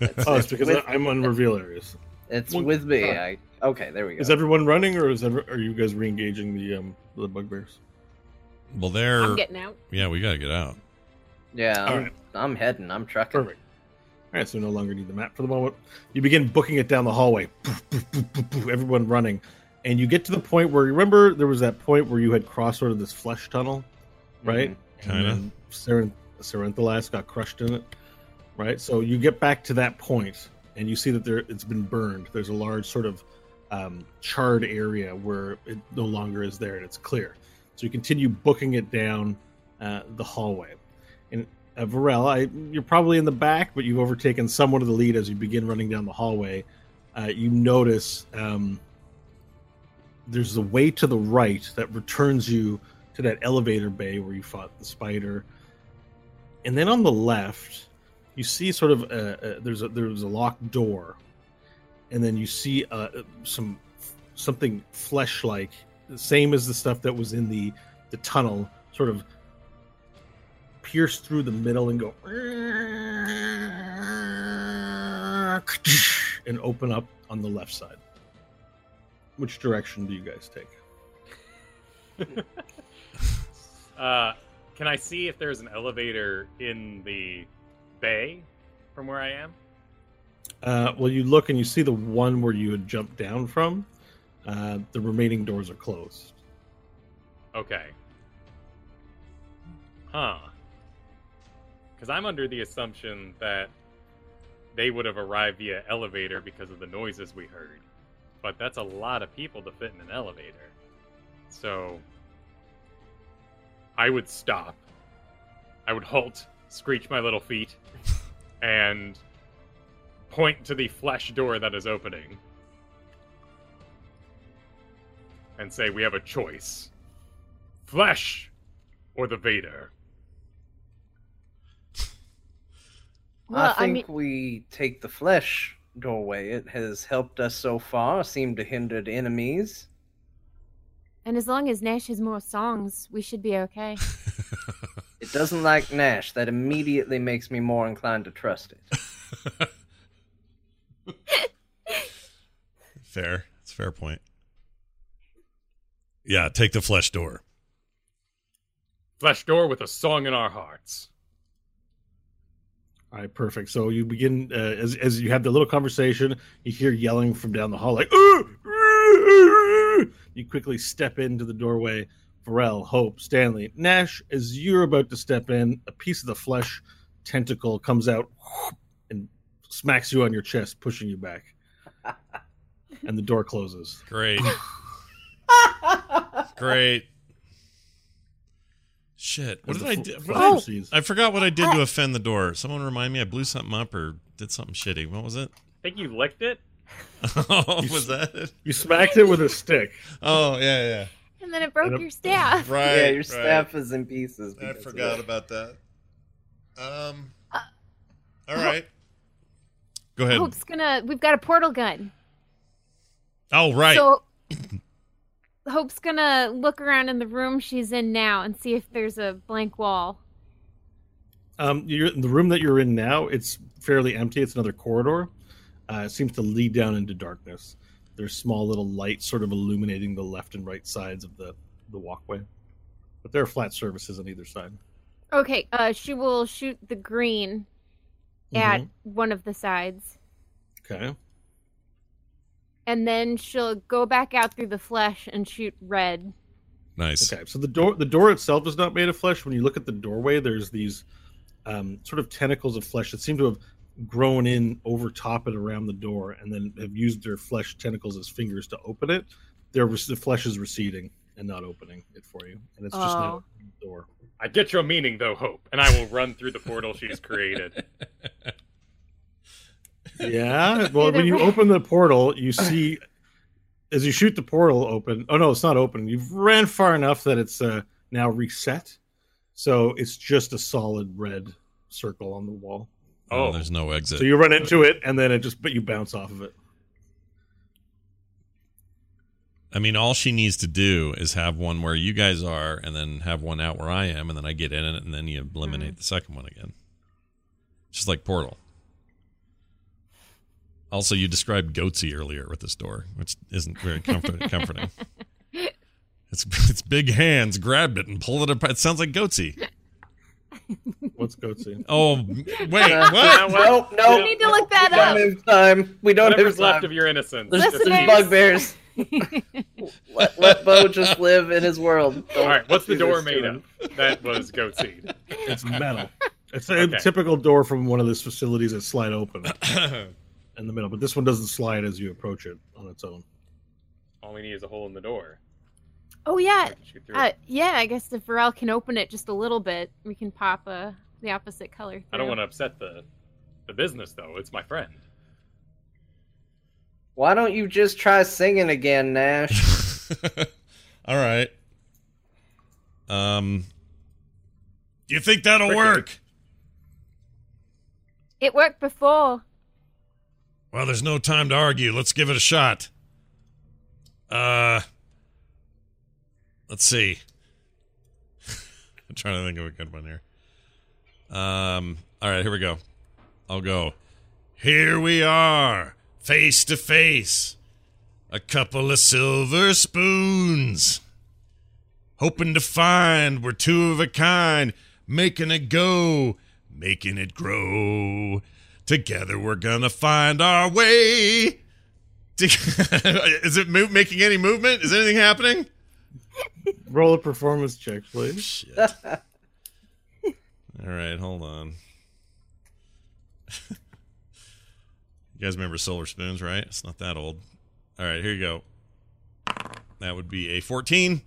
It's, Oh, it's it's because with, I, I'm on reveal areas. it's Well, with me. uh, I okay. There we go. Is everyone running, or is ever, are you guys re-engaging the um the bugbears? Well, they're I'm getting out. yeah, we gotta get out. yeah, I'm, Alright. I'm heading. I'm trucking. Perfect. All right, so we no longer need the map for the moment. You begin booking it down the hallway. Poof, poof, poof, poof, poof, everyone running, and you get to the point where you remember there was that point where you had crossed sort of this flesh tunnel, right? Kinda. And Seren- Serenthelas got crushed in it, right? So you get back to that point, and you see that there it's been burned. There's a large sort of um, charred area where it no longer is there, and it's clear. So you continue booking it down uh, the hallway. And uh, Varel, I, you're probably in the back, but you've overtaken somewhat of the lead as you begin running down the hallway. Uh, you notice um, there's a way to the right that returns you to that elevator bay where you fought the spider. And then on the left, you see sort of a, a, there's a there's a locked door, and then you see uh, some something flesh like, the same as the stuff that was in the the tunnel, sort of pierce through the middle and go and open up on the left side. Which direction do you guys take? Uh, can I see if there's an elevator in the bay from where I am? Uh, well, you look and you see the one where you had jumped down from. Uh, the remaining doors are closed. Okay. Huh. Because I'm under the assumption that they would have arrived via elevator because of the noises we heard. But that's a lot of people to fit in an elevator. So I would stop. I would halt, screech my little feet, and point to the flesh door that is opening. And say, We have a choice flesh or the Vader. Well, I I think mean- we take the flesh doorway. It has helped us so far. Seemed to hinder enemies. And as long as Nash has more songs, we should be okay. It doesn't like Nash. That immediately makes me more inclined to trust it. Fair. It's a fair point. Yeah, take the flesh door. Flesh door with a song in our hearts. All right, perfect. So you begin uh, as as you have the little conversation. You hear yelling from down the hall, like "Ooh, ooh, ooh." you quickly step into the doorway. Varel, Hope, Stanley, Nash. As you're about to step in, a piece of the flesh tentacle comes out and smacks you on your chest, pushing you back, and the door closes. Great. Great. Shit. What did I do? flesh What did proceeds. I, I forgot what I did to offend the door. Someone remind me. I blew something up or did something shitty. What was it? I think you licked it? Oh, was that it? You smacked it with a stick. Oh, yeah, yeah. and then it broke And a- your staff. Right. yeah, your right. staff is in pieces. I forgot about that. Um. Uh, all right. Go ahead. Hope's gonna. We've got a portal gun. Oh, right. So Hope's gonna look around in the room she's in now and see if there's a blank wall. Um, you're the room that you're in now. It's fairly empty. It's another corridor. Uh, it seems to lead down into darkness. There's small little lights sort of illuminating the left and right sides of the the walkway, but there are flat surfaces on either side. Okay, uh, she will shoot the green at one of the sides, Okay. And then she'll go back out through the flesh and shoot red. Nice. Okay. So the door the door itself is not made of flesh. When you look at the doorway, there's these um, sort of tentacles of flesh that seem to have grown in over top and around the door, and then have used their flesh tentacles as fingers to open it. Their the flesh is receding and not opening it for you, and it's just now Oh. a door. I get your meaning, though, Hope, and I will run through the portal she's created. Yeah. Well, when you open the portal, you see as you shoot the portal open. Oh no, it's not open. You've ran far enough that it's uh, now reset, so it's just a solid red circle on the wall. Oh, Oh. there's no exit. So you run into it, and then it just but you bounce off of it. I mean, all she needs to do is have one where you guys are, and then have one out where I am, and then I get in it, and then you eliminate the second one again. Just like Portal. Also, you described goatse earlier with this door, which isn't very comfort- comforting. It's it's big hands grabbed it and pulled it apart. It sounds like goatse. What's Goatse? Oh, wait, Uh, what? No, no. We need to look that we don't up. have time. We don't Whatever's have time. left of your innocence. There's just some Listeners. bugbears. let, let Bo just live in his world. All right, what's the door made of? That was goat seed. It's metal. It's a Okay. typical door from one of those facilities that slide open in the middle, but this one doesn't slide as you approach it on its own. All we need is a hole in the door. Oh yeah, can shoot through uh, yeah. I guess if Varel can open it just a little bit, we can pop uh, the opposite color. I don't want to upset the the business, though. It's my friend. Why don't you just try singing again, Nash? All right. Um, do you think that'll Cricket. work? It worked before. Well, there's no time to argue. Let's give it a shot. Uh, let's see. I'm trying to think of a good one here. Um, all right, here we go. I'll go. Here we are, face to face. A couple of silver spoons. Hoping to find we're two of a kind, making it go, making it grow. Together we're gonna find our way. Is it making any movement? Is anything happening? Roll a performance check, please. All right, hold on. you guys remember Silver Spoons, right? It's not that old. All right, here you go. That would be a 14.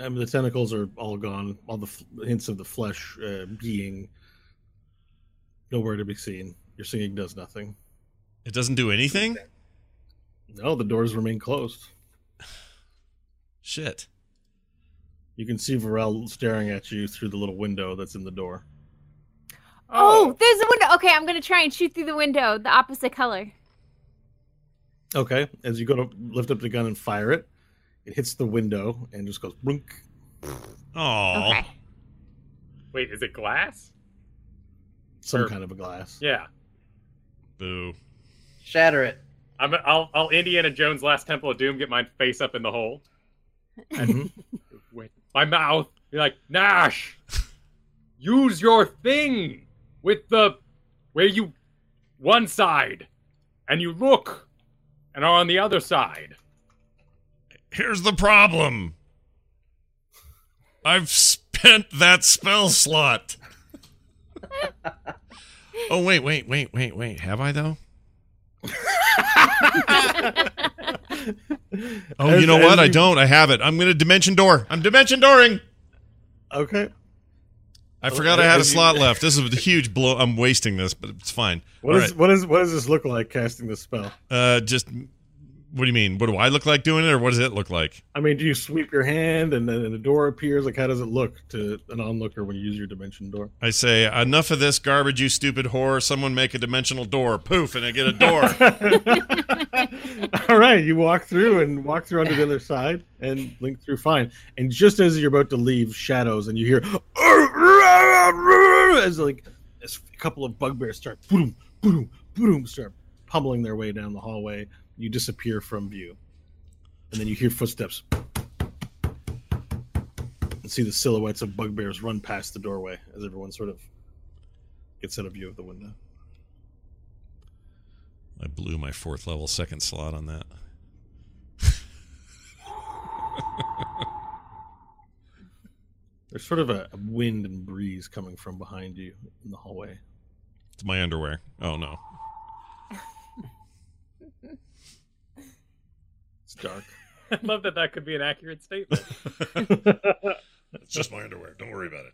I mean, the tentacles are all gone. All the f- hints of the flesh uh, being nowhere to be seen. Your singing does nothing. It doesn't do anything? No, the doors remain closed. Shit. You can see Varel staring at you through the little window that's in the door. Oh, oh, there's a window. Okay, I'm gonna try and shoot through the window, the opposite color. Okay, as you go to lift up the gun and fire it, it hits the window and just goes blink. Oh. Okay. Wait, is it glass? Some Sure. kind of a glass. Yeah. Boo. Shatter it. I'm, I'll, I'll Indiana Jones Last Temple of Doom get my face up in the hole. And With my mouth. Be like, Nash, use your thing with the where you one side and you look and are on the other side. Here's the problem. I've spent that spell slot. Oh wait, wait, wait, wait, wait. Have I though? Oh, As- you know what? I don't. I have it. I'm gonna dimension door. I'm dimension dooring. Okay. I forgot I had a you- slot left. This is a huge blow. I'm wasting this, but it's fine. What All is right. what is what does this look like casting this spell? Uh, just What do you mean? What do I look like doing it, or what does it look like? I mean, do you sweep your hand and then the door appears? Like, how does it look to an onlooker when you use your dimension door? I say, enough of this garbage, you stupid whore. Someone make a dimensional door. Poof, and I get a door. All right, you walk through and walk through onto the other side and link through fine. And just as you're about to leave shadows and you hear as like as a couple of bugbears start boom, boom, boom, start pummeling their way down the hallway, you disappear from view. And then you hear footsteps. And see the silhouettes of bugbears run past the doorway as everyone sort of gets out of view of the window. I blew my fourth level second slot on that. There's sort of a, a wind and breeze coming from behind you in the hallway. It's my underwear. Oh no. It's dark. I love that that could be an accurate statement. It's just my underwear. Don't worry about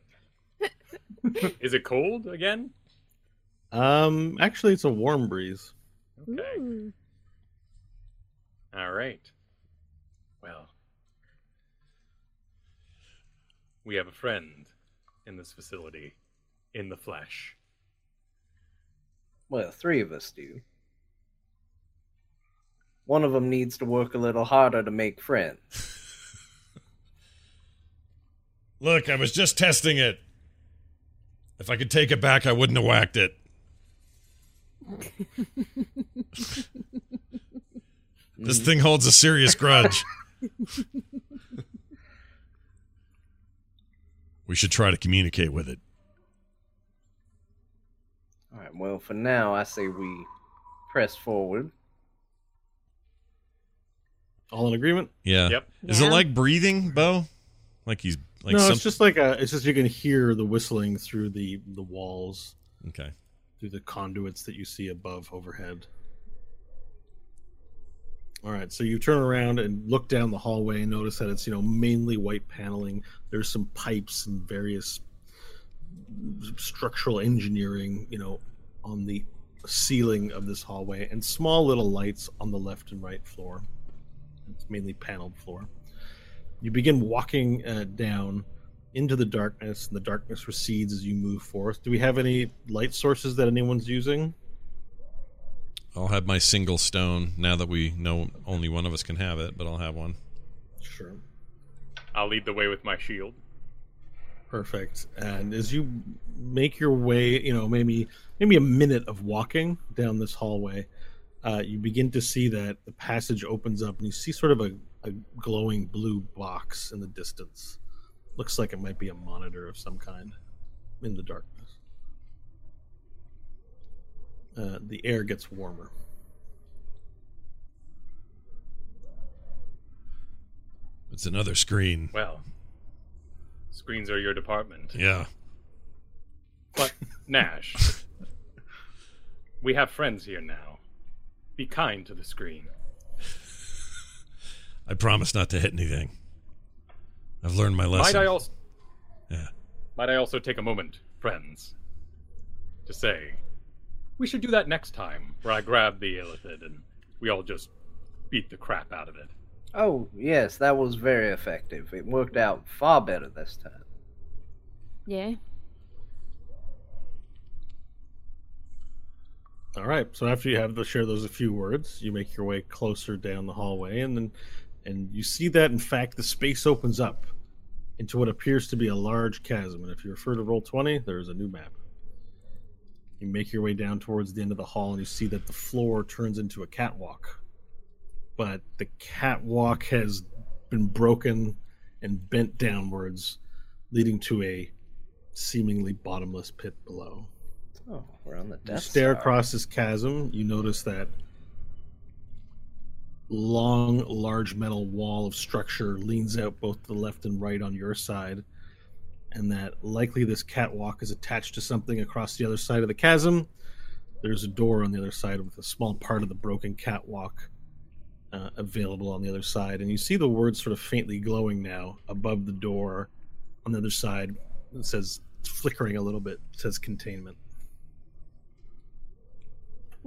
it. Is it cold again? um, actually, it's a warm breeze. Okay. Ooh. All right. Well, we have a friend in this facility in the flesh. Well, three of us do. One of them needs to work a little harder to make friends. Look, I was just testing it. If I could take it back, I wouldn't have whacked it. this thing holds a serious grudge. we should try to communicate with it. All right. Well, for now, I say we press forward. All in agreement? Yeah. Yep. Is Yeah. it like breathing, Bo? Like he's like no, some... it's just like a. It's just you can hear the whistling through the the walls, Okay. through the conduits that you see above overhead. All right, so you turn around and look down the hallway and notice that it's you know mainly white paneling. There's some pipes and various structural engineering, you know, on the ceiling of this hallway, and small little lights on the left and right floor. It's mainly paneled floor. You begin walking uh, down into the darkness, and the darkness recedes as you move forth. Do we have any light sources that anyone's using? I'll have my single stone now that we know only one of us can have it, but I'll have one. Sure. I'll lead the way with my shield. Perfect. And as you make your way, you know, maybe maybe a minute of walking down this hallway, uh, you begin to see that the passage opens up, and you see sort of a, a glowing blue box in the distance. Looks like it might be a monitor of some kind in the darkness. Uh, the air gets warmer. It's another screen. Well, screens are your department. Yeah. But, Nash, we have friends here now. Be kind to the screen. I promise not to hit anything. I've learned my lesson. Might I also Yeah. might I also take a moment, friends, to say we should do that next time, where I grab the illithid and we all just beat the crap out of it. Oh, yes, that was very effective. It worked out far better this time. Yeah. All right. So after you have to share those a few words, you make your way closer down the hallway, and then and you see that in fact the space opens up into what appears to be a large chasm. And if you refer to Roll20, there is a new map. You make your way down towards the end of the hall, and you see that the floor turns into a catwalk. But the catwalk has been broken and bent downwards, leading to a seemingly bottomless pit below. Oh, we're on the You Death stare Star. across this chasm, you notice that long, large metal wall of structure leans out both to the left and right on your side, and that likely this catwalk is attached to something across the other side of the chasm. There's a door on the other side with a small part of the broken catwalk uh, available on the other side, and you see the words sort of faintly glowing now above the door on the other side. It says, it's flickering a little bit, it says containment.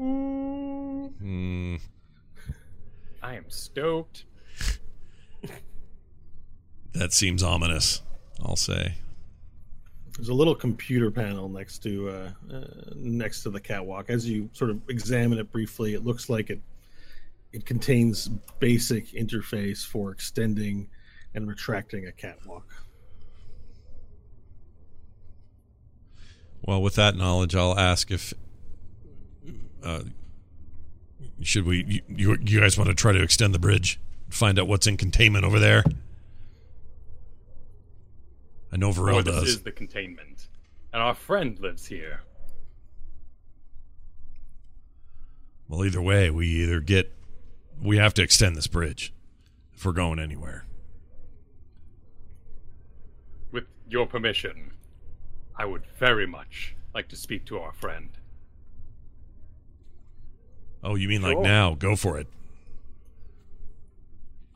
Hmm. I am stoked. That seems ominous. I'll say. There's a little computer panel next to uh, uh, next to the catwalk. As you sort of examine it briefly, it looks like it it contains basic interface for extending and retracting a catwalk. Well, with that knowledge, I'll ask if uh, should we you, you you guys want to try to extend the bridge, find out what's in containment over there. I know Varel Or this does. is the containment, and our friend lives here. Well, either way, we either get we have to extend this bridge if we're going anywhere. With your permission, I would very much like to speak to our friend. Oh, you mean like now? Go for it.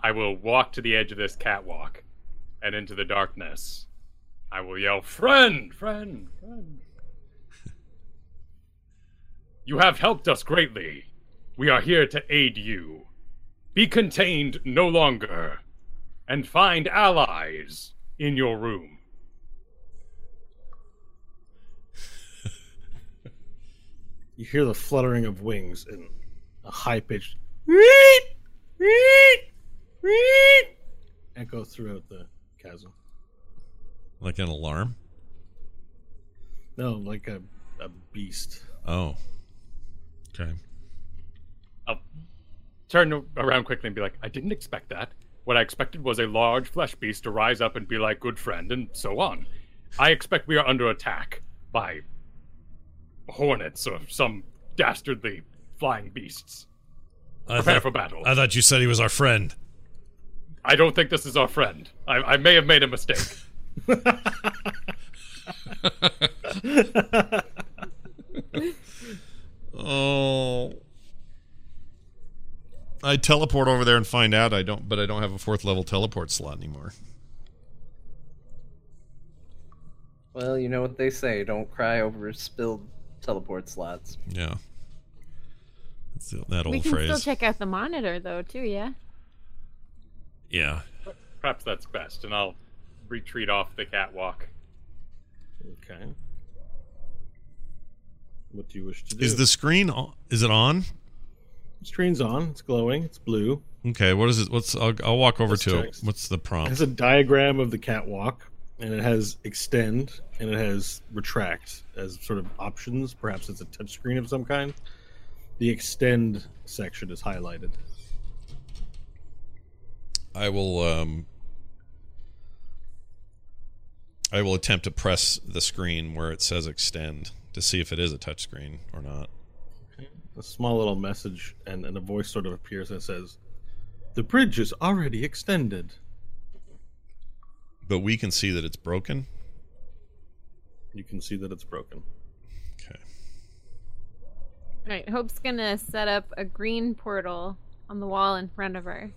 I will walk to the edge of this catwalk and into the darkness. I will yell, Friend! Friend! Friend! you have helped us greatly. We are here to aid you. Be contained no longer, and find allies in your room. You hear the fluttering of wings and a high pitched echo throughout the chasm. Like an alarm? No, like a, a beast. Oh. Okay. I'll turn around quickly and be like, I didn't expect that. What I expected was a large flesh beast to rise up and be like, good friend, and so on. I expect we are under attack by hornets or some dastardly flying beasts. I Prepare thought, for battle. I thought you said he was our friend. I don't think this is our friend. I, I may have made a mistake. Oh. I teleport over there and find out I don't but I don't have a fourth level teleport slot anymore. Well, you know what they say: don't cry over spilled teleport slots. Yeah. That's the- that we old can phrase. still check out the monitor though, too. Yeah. yeah. Perhaps that's best, and I'll retreat off the catwalk. Okay. What do you wish to do? Is the screen on, is it on? screen's on? It's glowing. It's blue. Okay, what is it? What's I'll, I'll walk over Let's to check. it. What's the prompt? it's a diagram of the catwalk, and it has extend and it has retract as sort of options. Perhaps it's a touchscreen of some kind. The extend section is highlighted. I will um I will attempt to press the screen where it says extend to see if it is a touchscreen or not. Okay. A small little message, and, and a voice sort of appears and says, "The bridge is already extended." But we can see that it's broken. You can see that it's broken. Okay. All right. Hope's gonna set up a green portal on the wall in front of her,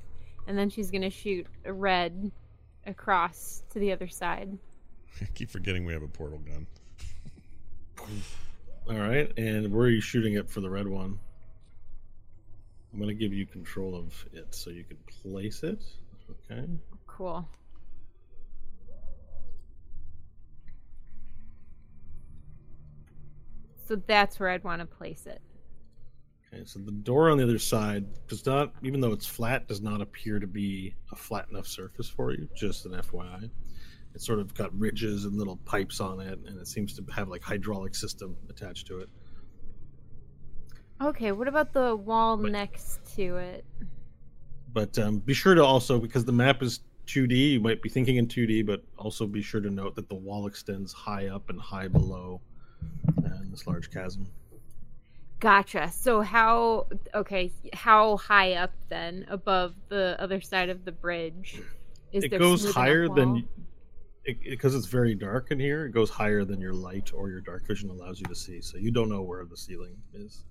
and then she's gonna shoot a red across to the other side. I keep forgetting we have a portal gun. All right, and where are you shooting it for the red one? I'm going to give you control of it so you can place it. Okay. Cool. So that's where I'd want to place it. Okay, so the door on the other side does not, even though it's flat, does not appear to be a flat enough surface for you. Just an FYI. It's sort of got ridges and little pipes on it, and it seems to have like hydraulic system attached to it. Okay, what about the wall But- next to it? But um, be sure to also, because the map is 2D, you might be thinking in 2D, but also be sure to note that the wall extends high up and high below uh, in this large chasm. Gotcha. So how okay, how high up then above the other side of the bridge? Is it goes higher than because it's very dark in here. It goes higher than your light or your dark vision allows you to see. So you don't know where the ceiling is.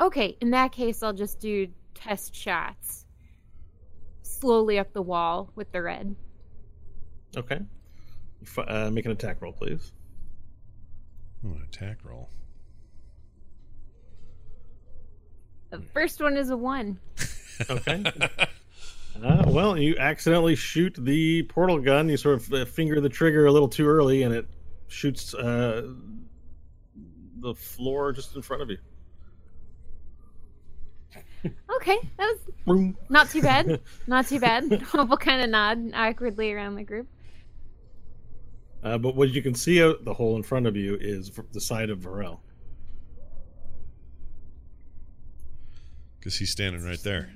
Okay, in that case I'll just do test shots. Slowly up the wall with the red. Okay. Uh, make an attack roll, please. Oh, an attack roll. The first one is a one. Okay. Uh, well, you accidentally shoot the portal gun. You sort of uh, finger the trigger a little too early, and it shoots uh, the floor just in front of you. Okay, that was not too bad. Not too bad. Hope will kind of nod awkwardly around the group. Uh, but what you can see out the hole in front of you is the side of Varel. Because he's standing right there.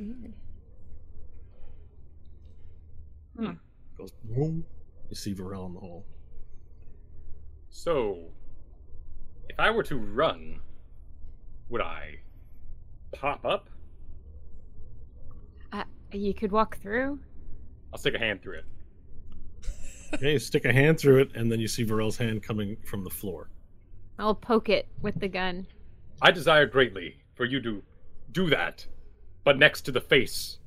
Goes boom. You see Varel in the hole. So, if I were to run, would I pop up? Uh, you could walk through. I'll stick a hand through it. Okay, you stick a hand through it, and then you see Varel's hand coming from the floor. I'll poke it with the gun. I desire greatly for you to do that, but next to the face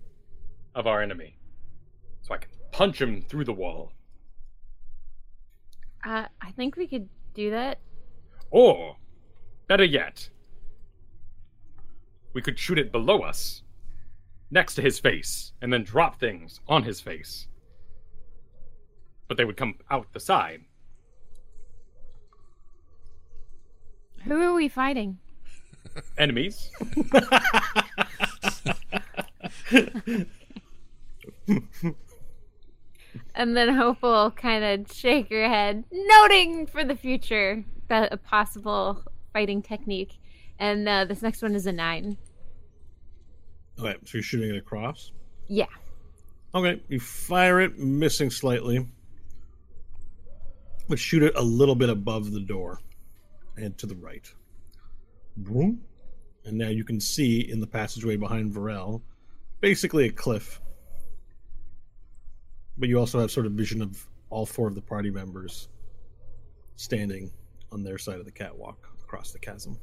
of our enemy, so I can punch him through the wall. Uh, I think we could do that. Or, better yet, we could shoot it below us, next to his face, and then drop things on his face. But they would come out the side. Who are we fighting? Enemies. And then Hope will kind of shake her head, noting for the future that a possible fighting technique. And uh, this next one is a nine. Okay, so you're shooting it across. Yeah. Okay, you fire it, missing slightly, but shoot it a little bit above the door and to the right. Boom. And now you can see in the passageway behind Varel basically a cliff. But you also have sort of vision of all four of the party members standing on their side of the catwalk across the chasm.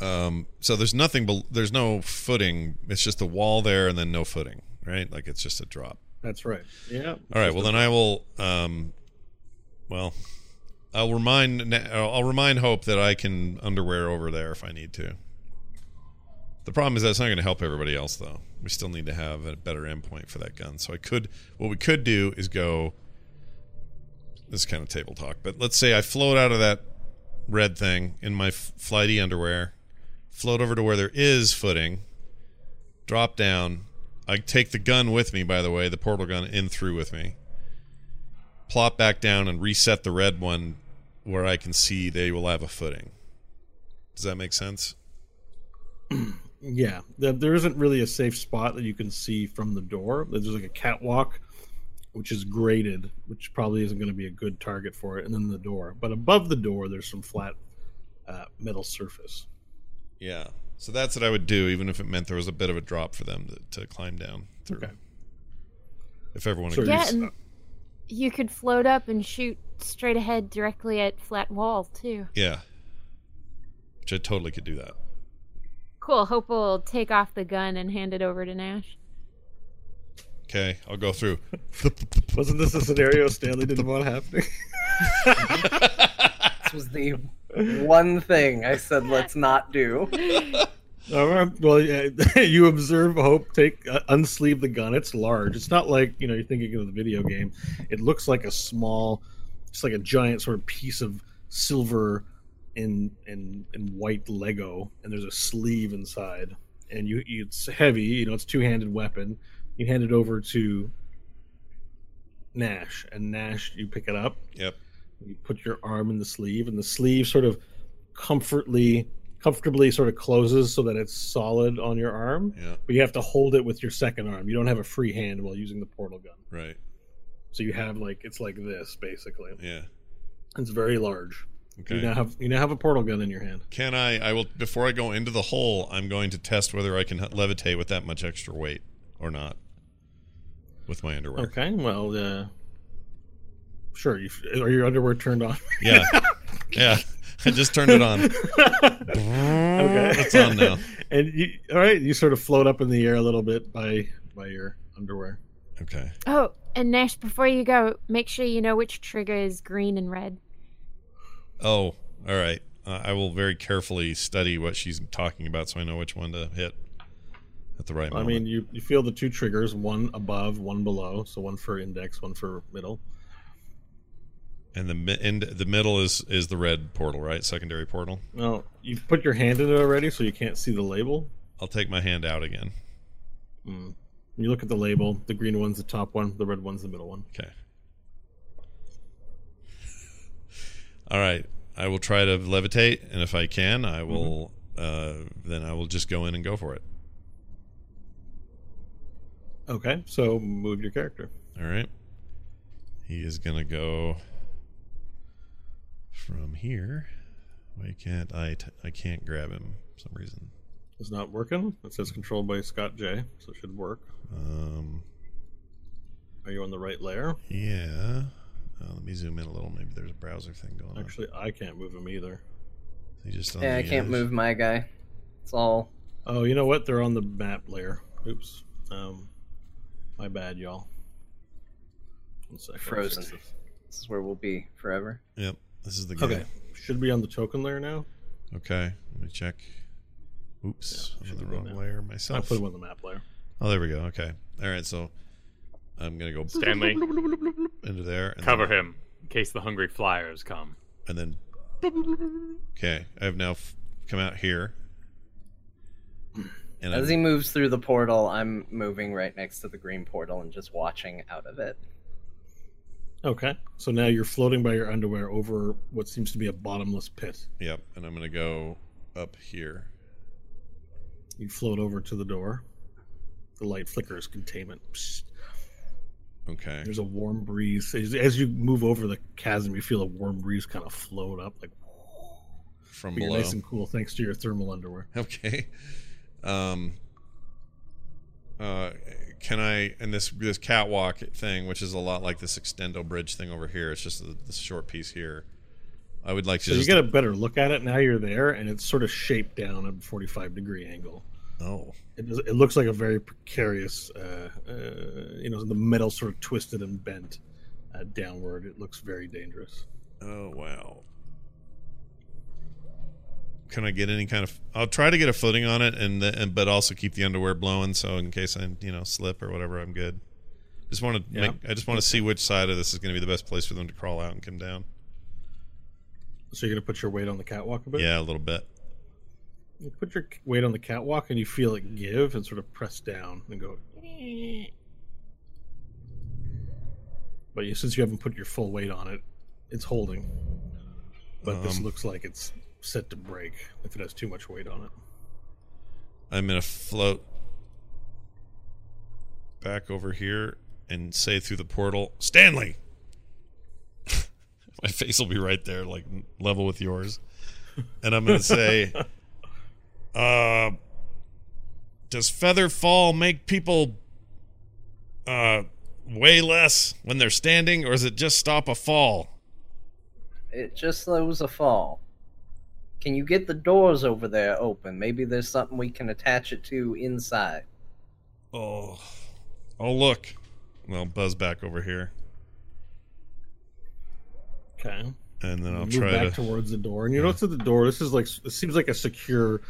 Um, so there's nothing. Be- there's no footing. It's just a wall there, and then no footing. Right? Like it's just a drop. That's right. Yeah. All right. Well, then I will. Um, well, I'll remind. I'll remind Hope that I can underwear over there if I need to. The problem is that's not going to help everybody else, though. We still need to have a better endpoint for that gun. So I could. What we could do is go. This is kind of table talk, but let's say I float out of that red thing in my flighty underwear, float over to where there is footing, drop down. I take the gun with me, by the way, the portal gun in through with me. Plop back down and reset the red one where I can see they will have a footing. Does that make sense? Yeah, there, there isn't really a safe spot that you can see from the door. There's like a catwalk, which is graded, which probably isn't going to be a good target for it, and then the door. But above the door, there's some flat uh, metal surface. Yeah. So that's what I would do, even if it meant there was a bit of a drop for them to, to climb down through. Okay. If everyone Sure. agrees. Yeah, and you could float up and shoot straight ahead directly at flat wall, too. Yeah. Which I totally could do that. Cool. Hope will take off the gun and hand it over to Nash. Okay, I'll go through. Wasn't this a scenario Stanley didn't want happening? This was the one thing I said let's not do. All right. Well, yeah, you observe Hope take uh, unsleeve the gun. It's large. It's not like you know you're thinking of the video game. It looks like a small, just like a giant sort of piece of silver and in in white Lego, and there's a sleeve inside. And you, you it's heavy. You know, it's two handed weapon. You hand it over to Nash, and Nash, you pick it up. Yep. You put your arm in the sleeve, and the sleeve sort of comfortably, comfortably sort of closes so that it's solid on your arm. Yeah. But you have to hold it with your second arm. You don't have a free hand while using the portal gun. Right. So you have like it's like this basically. Yeah. It's very large. Okay. You now have you now have a portal gun in your hand. Can I? I will. Before I go into the hole, I'm going to test whether I can levitate with that much extra weight or not with my underwear. Okay. Well, uh, sure. You, are your underwear turned on? Yeah. yeah. I just turned it on. okay. It's on now. and you, all right, you sort of float up in the air a little bit by by your underwear. Okay. Oh, and Nash, before you go, make sure you know which trigger is green and red. Oh, all right. Uh, I will very carefully study what she's talking about so I know which one to hit. at the right moment. I mean, you, you feel the two triggers, one above, one below. So one for index, one for middle. and the mi- and the middle is is the red portal, right? Secondary portal. No, you've put your hand in it already, so you can't see the label. I'll take my hand out again. Mm. You look at the label. The green one's the top one. The red one's the middle one. Okay. All right. I will try to levitate, and if I can, I will. Uh, then I will just go in and go for it. Okay, so move your character. All right. He is gonna go from here. Why can't I? T- I can't grab him for some reason. It's not working. It says controlled by Scott J, so it should work. Um. Are you on the right layer? Yeah. Uh, let me zoom in a little. Maybe there's a browser thing going on. Actually, I can't move him either. He just on Yeah, I the can't edge. move my guy. It's all Oh, you know what? They're on the map layer. Oops. Um, my bad, y'all. One second. Frozen. Fix this. this is where we'll be forever. Yep. This is the guy. Okay, should be on the token layer now. Okay, let me check. Oops, Yeah, I'm in the wrong now. layer I myself. put him on the map layer. Oh, there we go. Okay, all right. So I'm gonna go Stanley, into there. And cover then, him in case the hungry flyers come. and then. Okay, I have now f- come out here. And As I'm, he moves through the portal, I'm moving right next to the green portal and just watching out of it. Okay, so now you're floating by your underwear over what seems to be a bottomless pit. yep, and I'm gonna go up here. You float over to the door. The light flickers containment. Psst. Okay. There's a warm breeze. As, as you move over the chasm, you feel a warm breeze kind of float up, like From below. nice and cool thanks to your thermal underwear. Okay. Um. Uh, can I and this this catwalk thing, which is a lot like this extendo bridge thing over here. It's just this short piece here. I would like to So you get a better look at it now. You're there, and it's sort of shaped down at a 45 degree angle. oh It, it looks like a very precarious, uh, uh, you know, the metal sort of twisted and bent uh, downward. It looks very dangerous. oh wow. Can I get any kind of? I'll try to get a footing on it, and, the, and but also keep the underwear blowing, so in case I you know slip or whatever, I'm good. Just want to Yeah. make. I just want to see which side of this is going to be the best place for them to crawl out and come down. So you're gonna put your weight on the catwalk a bit. Yeah, a little bit. You put your weight on the catwalk, and you feel it give and sort of press down and go. But you, since you haven't put your full weight on it, it's holding. But this Um, looks like it's set to break if it has too much weight on it. I'm gonna float back over here and say through the portal, Stanley. My face will be right there, like level with yours, and I'm gonna say, uh, "Does feather fall make people uh weigh less when they're standing, or does it just stop a fall?" It just slows a fall. Can you get the doors over there open? Maybe there's something we can attach it to inside. Oh, oh look. Well, buzz back over here, Okay. and then I'll move try back to. towards the door, and you notice at the door. This is like it seems like a secure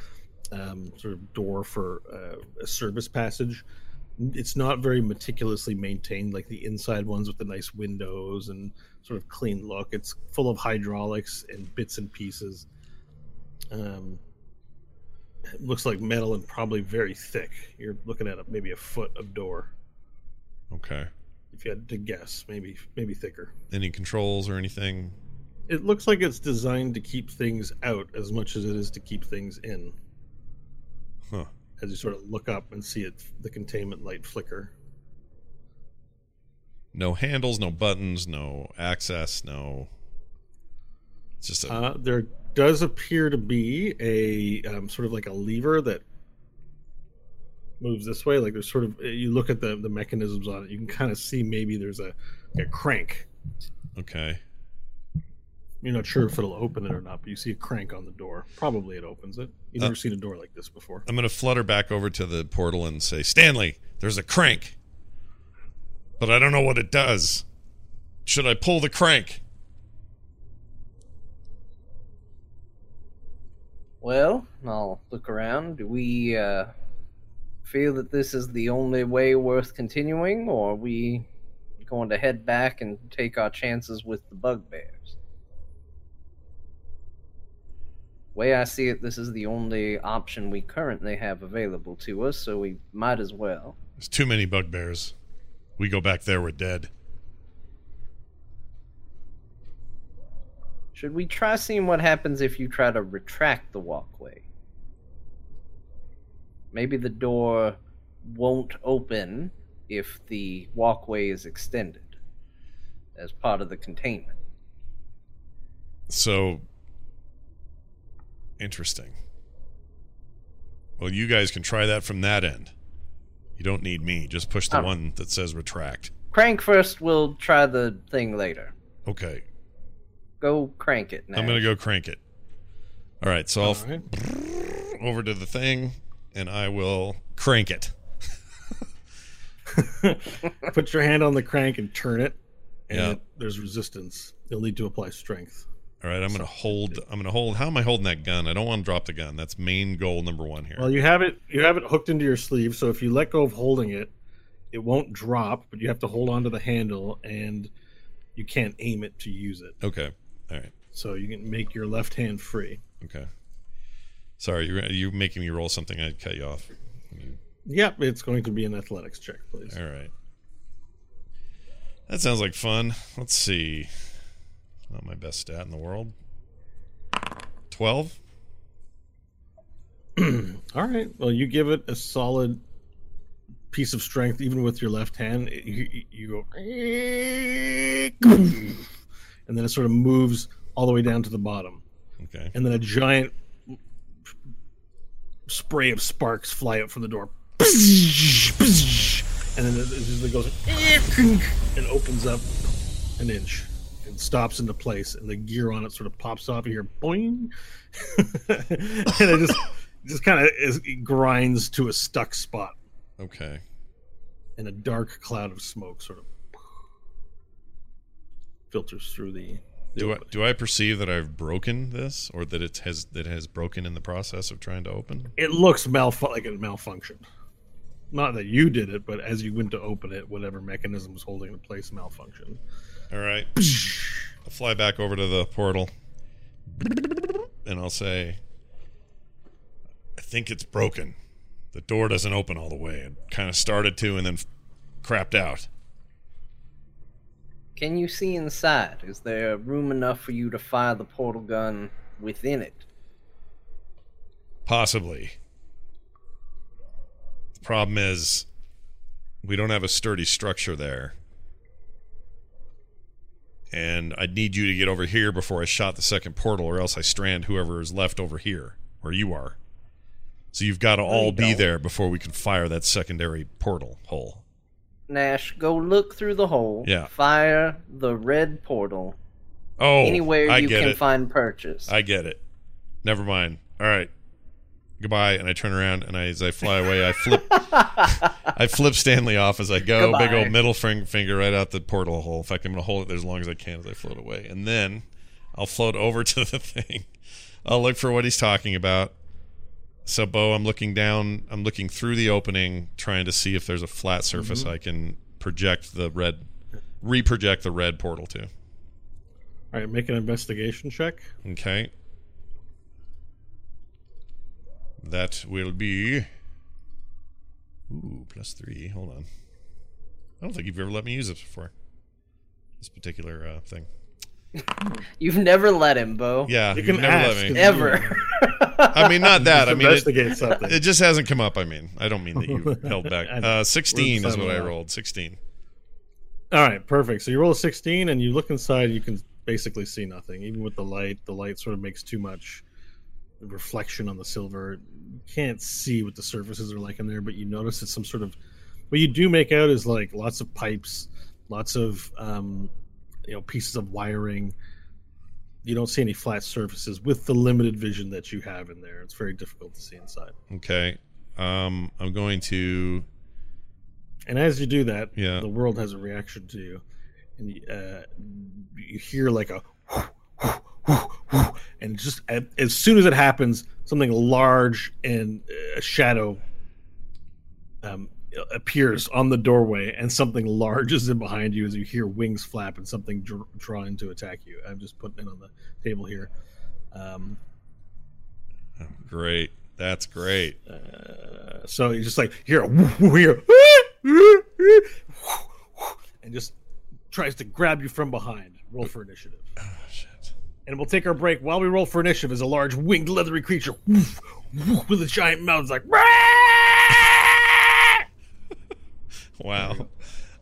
um, sort of door for uh, a service passage. It's not very meticulously maintained like the inside ones with the nice windows and sort of clean look. It's full of hydraulics and bits and pieces. Um, it looks like metal and probably very thick. You're looking at a, maybe a foot of door. Okay. If you had to guess, maybe maybe thicker. Any controls or anything? It looks like it's designed to keep things out as much as it is to keep things in. Huh. As you sort of look up and see it, the containment light flicker. No handles, no buttons, no access, no. It's just a. Uh, there does appear to be a um, sort of like a lever that moves this way. Like there's sort of you look at the the mechanisms on it, you can kind of see maybe there's a, a crank. okay. You're not sure if it'll open it or not, but you see a crank on the door. Probably it opens it. You've Uh, never seen a door like this before. I'm going to flutter back over to the portal and say, Stanley, there's a crank. But I don't know what it does. Should I pull the crank? Well, I'll look around. Do we uh feel that this is the only way worth continuing, or are we going to head back and take our chances with the bugbears? Way I see it, this is the only option we currently have available to us, so we might as well. There's too many bugbears. We go back there, we're dead. Should we try seeing what happens if you try to retract the walkway? Maybe the door won't open if the walkway is extended as part of the containment. So interesting. Well, you guys can try that from that end. You don't need me. Just push the Oh. one that says retract. Crank first, we'll try the thing later. Okay. Go crank it now. I'm going to go crank it. All right. So I'll All right. f- over to the thing and I will crank it. Put your hand on the crank and turn it, and Yeah. it- there's resistance. You'll need to apply strength. All right. I'm going to hold. I'm going to hold. How am I holding that gun? I don't want to drop the gun. That's main goal number one here. Well, you have it. You have it hooked into your sleeve, so if you let go of holding it, it won't drop. But you have to hold onto the handle, and you can't aim it to use it. okay. All right. So you can make your left hand free. Okay. Sorry, you're you making me roll something. I'd cut you off. Yep, it's going to be an athletics check, please. All right. That sounds like fun. Let's see. Not my best stat in the world. 12? All right. Well, you give it a solid piece of strength, even with your left hand. You, you go, and then it sort of moves all the way down to the bottom, Okay. and then a giant spray of sparks fly up from the door, and then it, goes and opens up an inch and stops into place, and the gear on it sort of pops off. You hear boing, and it just just kind of grinds to a stuck spot, Okay. and a dark cloud of smoke sort of filters through the. Do I do I perceive that I've broken this or that it has that it has broken in the process of trying to open? It looks malfu- like it malfunctioned. Not that you did it, but as you went to open it, whatever mechanism was holding it in place malfunctioned. All right. I'll fly back over to the portal and I'll say I think it's broken. The door doesn't open all the way. It kind of started to and then f- crapped out. Can you see inside? Is there room enough for you to fire the portal gun within it? Possibly. The problem is we don't have a sturdy structure there. And I'd need you to get over here before I shot the second portal, or else I strand whoever is left over here, where you are. So you've got to all be there before we can fire that secondary portal hole. Nash, go look through the hole. Yeah. Fire the red portal Oh, anywhere I you can it. find purchase. I get it. Never mind. All right. Goodbye. And I turn around and I, as I fly away, I flip. I flip Stanley off as I go. Big old middle finger right out the portal hole. In fact, I'm going to hold it there as long as I can as I float away. And then I'll float over to the thing. I'll look for what he's talking about. So, Bo, I'm looking down. I'm looking through the opening, trying to see if there's a flat surface Mm-hmm. I can project the red, reproject the red portal to. All right, make an investigation check. Okay. That will be. Ooh, plus three. Hold on. I don't think you've ever let me use it before. This particular uh, thing. You've never let him, Bo. Yeah, You can never ask let if me. Ever. I mean, not that. I mean, it, investigate something. it just hasn't come up. I mean, I don't mean that you held back. Uh, 16 We're is what I rolled. 16. All right, perfect. So you roll a 16 and you look inside, you can basically see nothing. Even with the light, the light sort of makes too much reflection on the silver. You can't see what the surfaces are like in there, but you notice it's some sort of what you do make out is like lots of pipes, lots of um, you know, pieces of wiring. You don't see any flat surfaces with the limited vision that you have in there. It's very difficult to see inside. Okay. Um, I'm going to. And as you do that, Yeah. the world has a reaction to you, and uh, you hear like a, and just as soon as it happens, something large and uh, a shadow um, appears on the doorway, and something large is in behind you as you hear wings flap and something dr- trying to attack you. I'm just putting it on the table here. Um, Great. That's great. uh, so you just like hear a here, and just tries to grab you from behind. Roll for initiative. Oh, shit. And we'll take our break while we roll for initiative as a large winged leathery creature woof, woof, with a giant mouth is like Wow.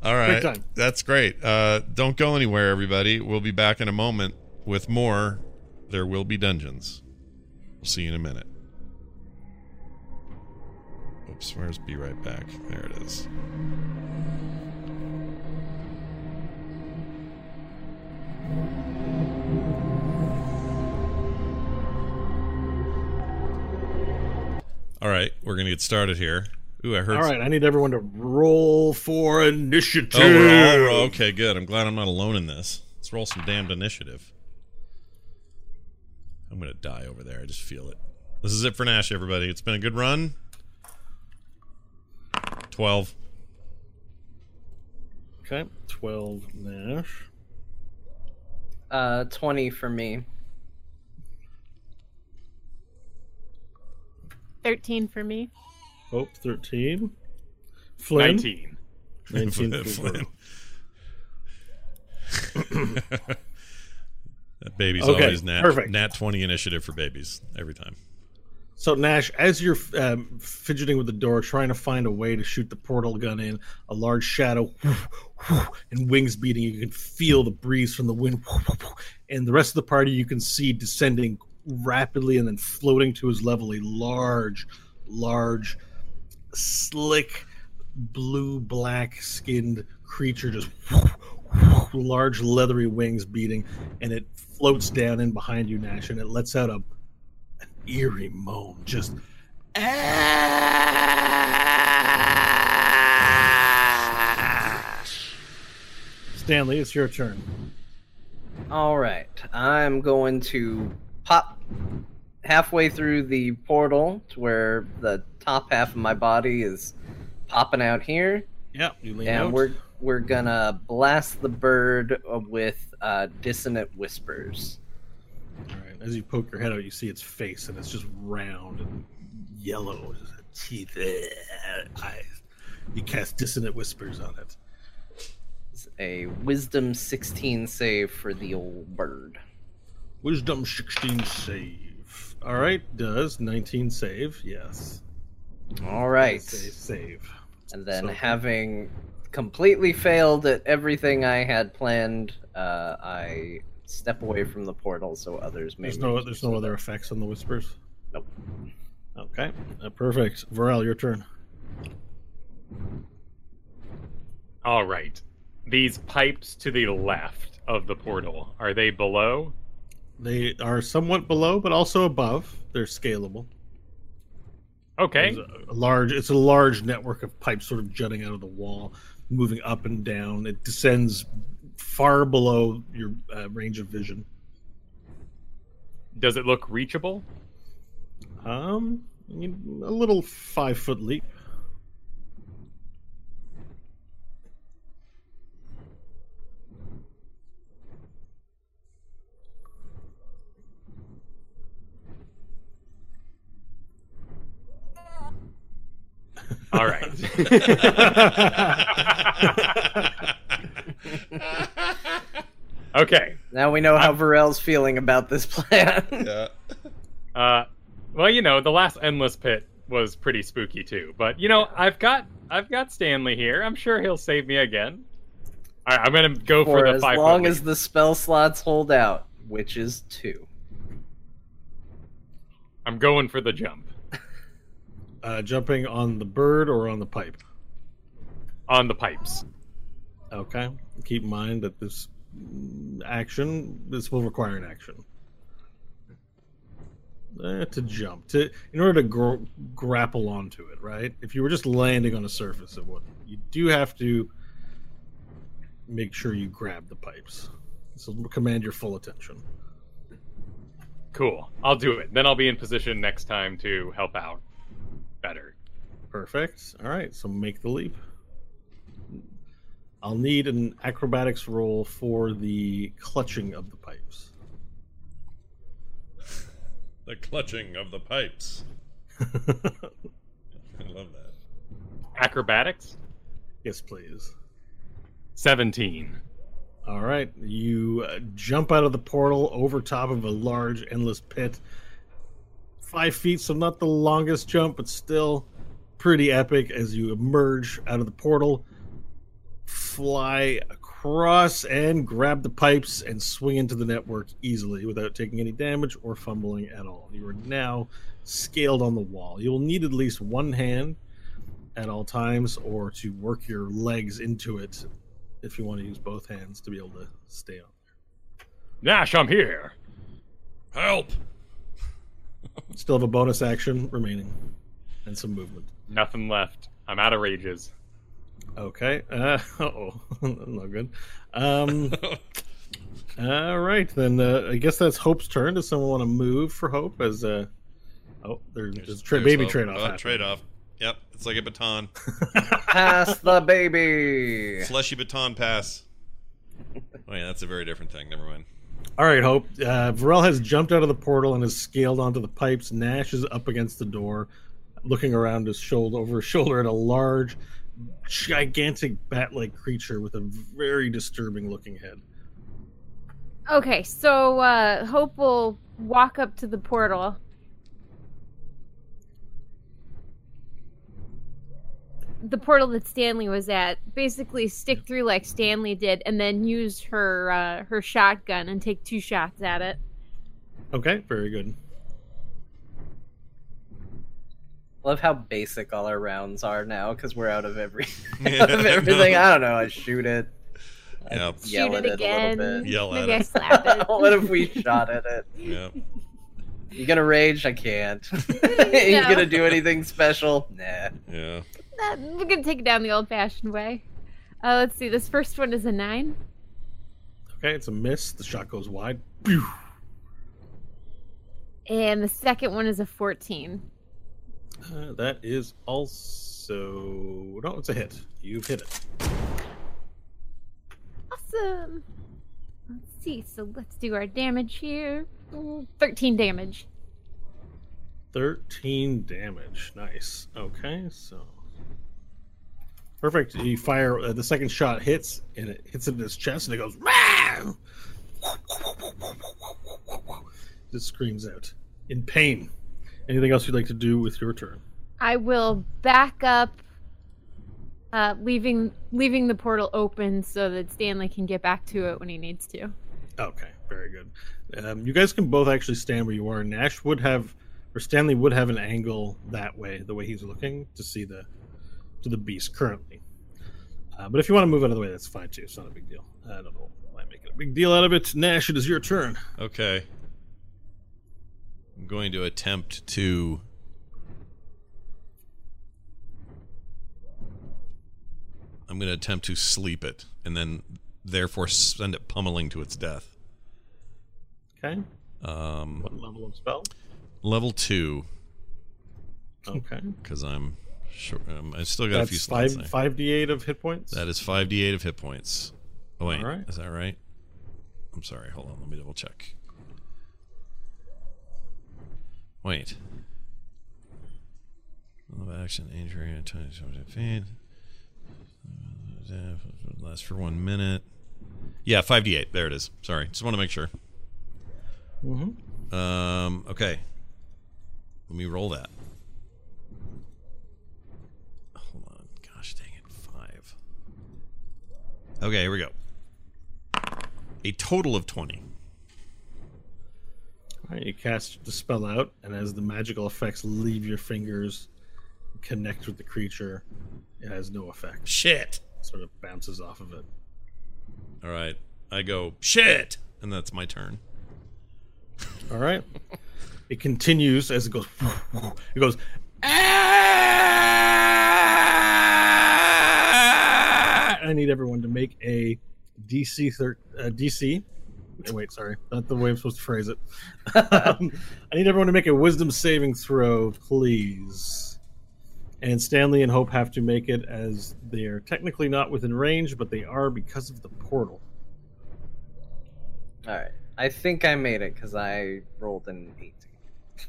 All right. That's great. Uh, don't go anywhere, everybody. We'll be back in a moment with more. There will be dungeons. We'll see you in a minute. Oops, where's Be Right Back? There it is. All right, we're going to get started here. Ooh, I heard. All right, I need everyone to roll for initiative. Oh, we're all, okay, good. I'm glad I'm not alone in this. Let's roll some damned initiative. I'm gonna die over there. I just feel it. This is it for Nash, everybody. It's been a good run. Twelve. Okay, twelve Nash. Uh, 20 for me. 13 for me. Hope thirteen. Flynn. 19. 19 Flynn. that baby's Okay, always nat, perfect. nat 20 initiative for babies every time. So Nash, as you're um, fidgeting with the door, trying to find a way to shoot the portal gun in, a large shadow and wings beating. You can feel the breeze from the wind, and the rest of the party you can see descending rapidly and then floating to his level. A large, large, slick, blue black skinned creature just large leathery wings beating, and it floats down in behind you, Nash, and it lets out a an eerie moan. Just ah! Stanley, it's your turn. All right, I'm going to pop halfway through the portal to where the top half of my body is popping out here, Yeah, you lean and out. we're we're gonna blast the bird with uh, dissonant whispers. All right. As you poke your head out, you see its face, and it's just round and yellow, teeth, eh, eyes. You cast dissonant whispers on it. It's a Wisdom 16 save for the old bird. Wisdom 16 save. All right, does 19 save? Yes. All right, Save. save. and then So- having completely failed at everything I had planned, uh, I step away from the portal so others may. There's no there's no other effects on the whispers. Nope. Okay, uh, perfect. Varel, your turn. All right. These pipes to the left of the portal, are they below? They are somewhat below, but also above. They're scalable. Okay. A, a large. It's a large network of pipes, sort of jutting out of the wall, moving up and down. It descends far below your uh, range of vision. Does it look reachable? Um, a little five foot leap. All right. okay. Now we know how Varel's feeling about this plan. Yeah. Uh, well, you know, the last endless pit was pretty spooky too. But you know, I've got I've got Stanley here. I'm sure he'll save me again. All right, I'm gonna go for, For the as five. long as leap. the spell slots hold out, which is two. I'm going for the jump Uh, jumping on the bird or on the pipe. on the pipes. Okay. Keep in mind that this action, this will require an action. Eh, to jump, to in order to gr- grapple onto it, right? If you were just landing on a surface, it wouldn't. You do have to make sure you grab the pipes. So command your full attention. Cool. I'll do it. Then I'll be in position next time to help out better. Perfect. All right, so make the leap. I'll need an acrobatics roll for the clutching of the pipes. The clutching of the pipes. I love that. Acrobatics? yes, please. 17. All right, you uh, jump out of the portal over top of a large, endless pit. Five feet, so not the longest jump, but still pretty epic as you emerge out of the portal, fly across and grab the pipes and swing into the network easily without taking any damage or fumbling at all. You are now scaled on the wall. You will need at least one hand at all times or to work your legs into it if you want to use both hands to be able to stay on. there. Nash, I'm here. Help! Still have a bonus action remaining and some movement. Nothing left. I'm out of rages. Okay. Uh oh. Not good. Um all right then uh, I guess that's Hope's turn. Does someone want to move for Hope as uh Oh, there's, there's a tra- baby hope. trade off. Oh, trade-off. Yep, it's like a baton. Pass the baby. Fleshy baton pass. Oh yeah, that's a very different thing. Never mind. All right, Hope. Uh, Varel has jumped out of the portal and has scaled onto the pipes. Nash is up against the door, looking around his shoulder over his shoulder at a large, gigantic bat-like creature with a very disturbing-looking head. Okay, so uh, Hope will walk up to the portal. The portal that Stanley was at, basically stick through like Stanley did, and then use her uh, her shotgun and take two shots at it. Okay, very good. Love how basic all our rounds are now because we're out of every Yeah, out of everything. I don't know. I shoot it. I Yep. Yell Shoot at it it again. a little Yell at I it. slap it. what if we shot at it? Yep. You gonna rage? I can't. you gonna do anything special? Nah. Yeah. Uh, We're gonna take it down the old-fashioned way. Uh, let's see. This first one is a nine. Okay, it's a miss. The shot goes wide. Pew! And the second one is a 14. Uh, that is also no, it's a hit. You've hit it. Awesome. Let's see. So let's do our damage here. 13 damage. Thirteen damage. Nice. Okay, so perfect. You fire. Uh, the second shot hits, and it hits him in his chest, and it goes. "Rah!" Just screams out in pain. Anything else you'd like to do with your turn? I will back up, uh, leaving leaving the portal open so that Stanley can get back to it when he needs to. Okay, very good. Um, you guys can both actually stand where you are. Nash would have, or Stanley would have an angle that way, the way he's looking to see the to the beast currently. Uh, but if you want to move out of the way, that's fine too. It's not a big deal. I don't know why I'm making a big deal out of it. Nash, it is your turn. Okay. I'm going to attempt to. I'm going to attempt to sleep it and then therefore send it pummeling to its death. Okay. Um, What level of spell? level two, Okay. because I'm sure um, I still got a few That's slots. Five, five d eight of hit points. That is five d8 of hit points. Oh wait, right. is that right? I'm sorry. Hold on. Let me double check. Wait. Action, injury, and feed. Lasts for one minute. Yeah, five d8. There it is. Sorry, just want to make sure. Mhm. Um. Okay. Let me roll that. Hold on. Gosh dang it. Five. Okay, here we go. A total of 20. All right, you cast the spell out, and as the magical effects leave your fingers, connect with the creature, it has no effect. Shit. Sort of bounces off of it. All right. I go, shit. And that's my turn. All right. it continues as it goes. It goes. "Ah!" I need everyone to make a DC thir- uh, DC. eh, Wait, sorry, not the way I'm supposed to phrase it. um, I need everyone to make a Wisdom saving throw, please. And Stanley and Hope have to make it as they are technically not within range, but they are because of the portal. All right. I think I made it because I rolled an 18.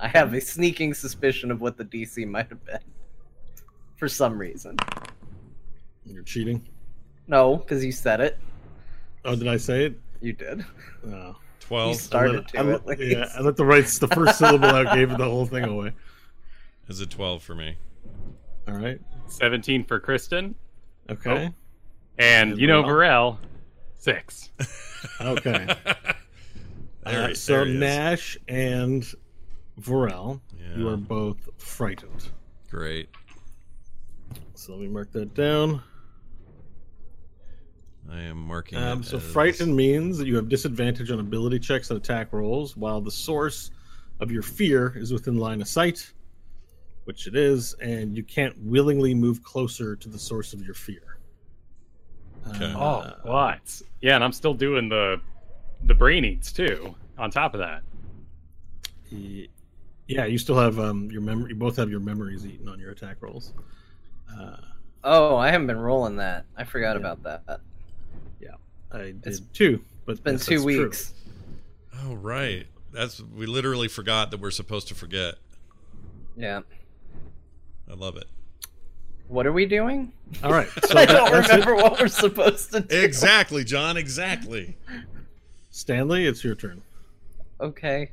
I have a sneaking suspicion of what the DC might have been. For some reason. You're cheating. No, because you said it. Oh, did I say it? You did. No. You 12 started I to let, at least. yeah, I let the right the first syllable out gave the whole thing away. is a 12 for me. All right. 17 for Kristen. Okay. And And you know, Varel. Varel, six. Okay. There Uh, so there he is. Nash and Varel, you are both frightened. Great. So let me mark that down. I am marking. Um, it so as- frightened means that you have disadvantage on ability checks and attack rolls, while the source of your fear is within line of sight, which it is, and you can't willingly move closer to the source of your fear. Okay. Uh, Oh, what? Yeah, and I'm still doing the the brain eats too. On top of that, Yeah, you still have um, your memory. You both have your memories eaten on your attack rolls. Uh, Oh, I haven't been rolling that. I forgot Yeah. about that. I did It's too, but It's been yes, two that's true. weeks. Oh right. That's we literally forgot that we're supposed to forget. Yeah. I love it. What are we doing? All right, so I that- don't that's it. remember what we're supposed to do. Exactly, John. Exactly. Stanley, it's your turn. Okay.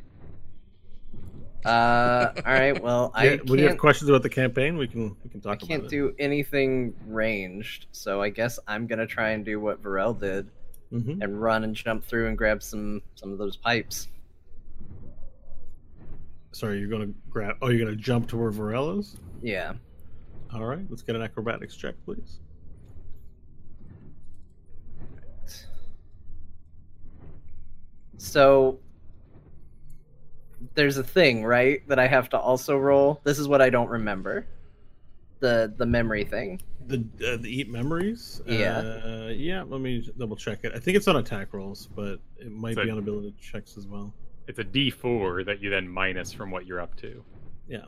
Uh, all right. Well, I Yeah, when you have questions about the campaign, we can we can talk. I can't about do anything ranged, so I guess I'm gonna try and do what Varel did it. hmm and run and jump through and grab some some of those pipes. Sorry, you're gonna grab. Oh, you're gonna jump to where Varel is. Yeah. All right, let's get an acrobatics check, please. So there's a thing, right, that I have to also roll. This is what I don't remember. The the memory thing. The uh, the eat memories. Yeah. Uh, yeah. Let me double check it. I think it's on attack rolls, but it might So- be on ability checks as well. it's a D4 that you then minus from what you're up to. Yeah.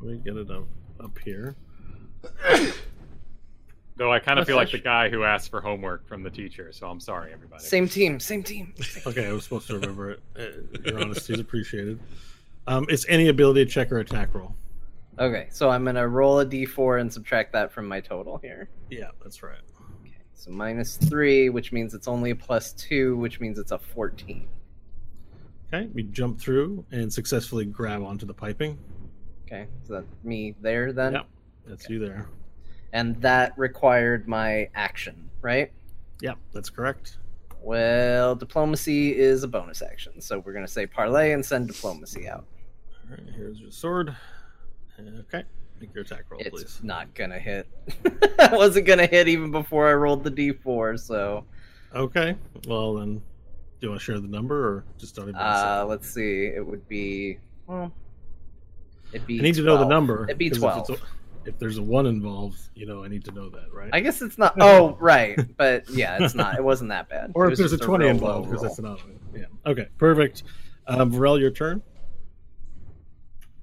Let me get it up up here. Though I kind of That's feel like the guy who asked for homework from the teacher, so I'm sorry, everybody. Same team, same team. Okay, I was supposed to remember it. Uh, Your honesty is appreciated. Um, it's any ability check or attack roll. Okay, so I'm gonna roll a d4 and subtract that from my total here. Yeah, that's right. Okay, so minus three, which means it's only a plus two, which means it's a 14. Okay, we jump through and successfully grab onto the piping. Okay, so that's me there then. Yep, that's you there. And that required my action, right? Yep, that's correct. Well, diplomacy is a bonus action, so we're gonna say parlay and send diplomacy out. All right, here's your sword. Okay, make your attack roll, please. It's please. not gonna hit. I wasn't gonna hit even before I rolled the d4, so Okay, well then, do you want to share the number or just don't even? uh, let's see. It would be well, it'd be. I need to know the number. It'd be 'cause if twelve. it's a- If, there's a one involved, you know, I need to know that, right? I guess it's not. Oh, right, but yeah, it's not. It wasn't that bad. or if there's a twenty real involved, because roll. that's another one. Yeah. Okay, perfect. Um, Varel, your turn.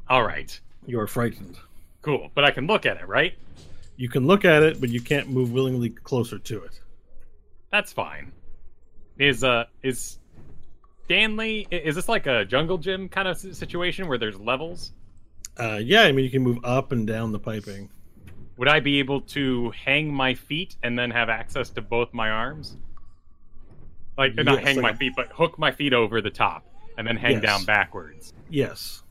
All right, You are frightened. cool. But I can look at it, right? You can look at it, but you can't move willingly closer to it. That's fine. Is uh is Stanley? Is this like a jungle gym kind of situation where there's levels? Uh, yeah, I mean, you can move up and down the piping. Would I be able to hang my feet and then have access to both my arms? Like not Yes, hang like my feet, but hook my feet over the top and then hang Yes. down backwards. Yes.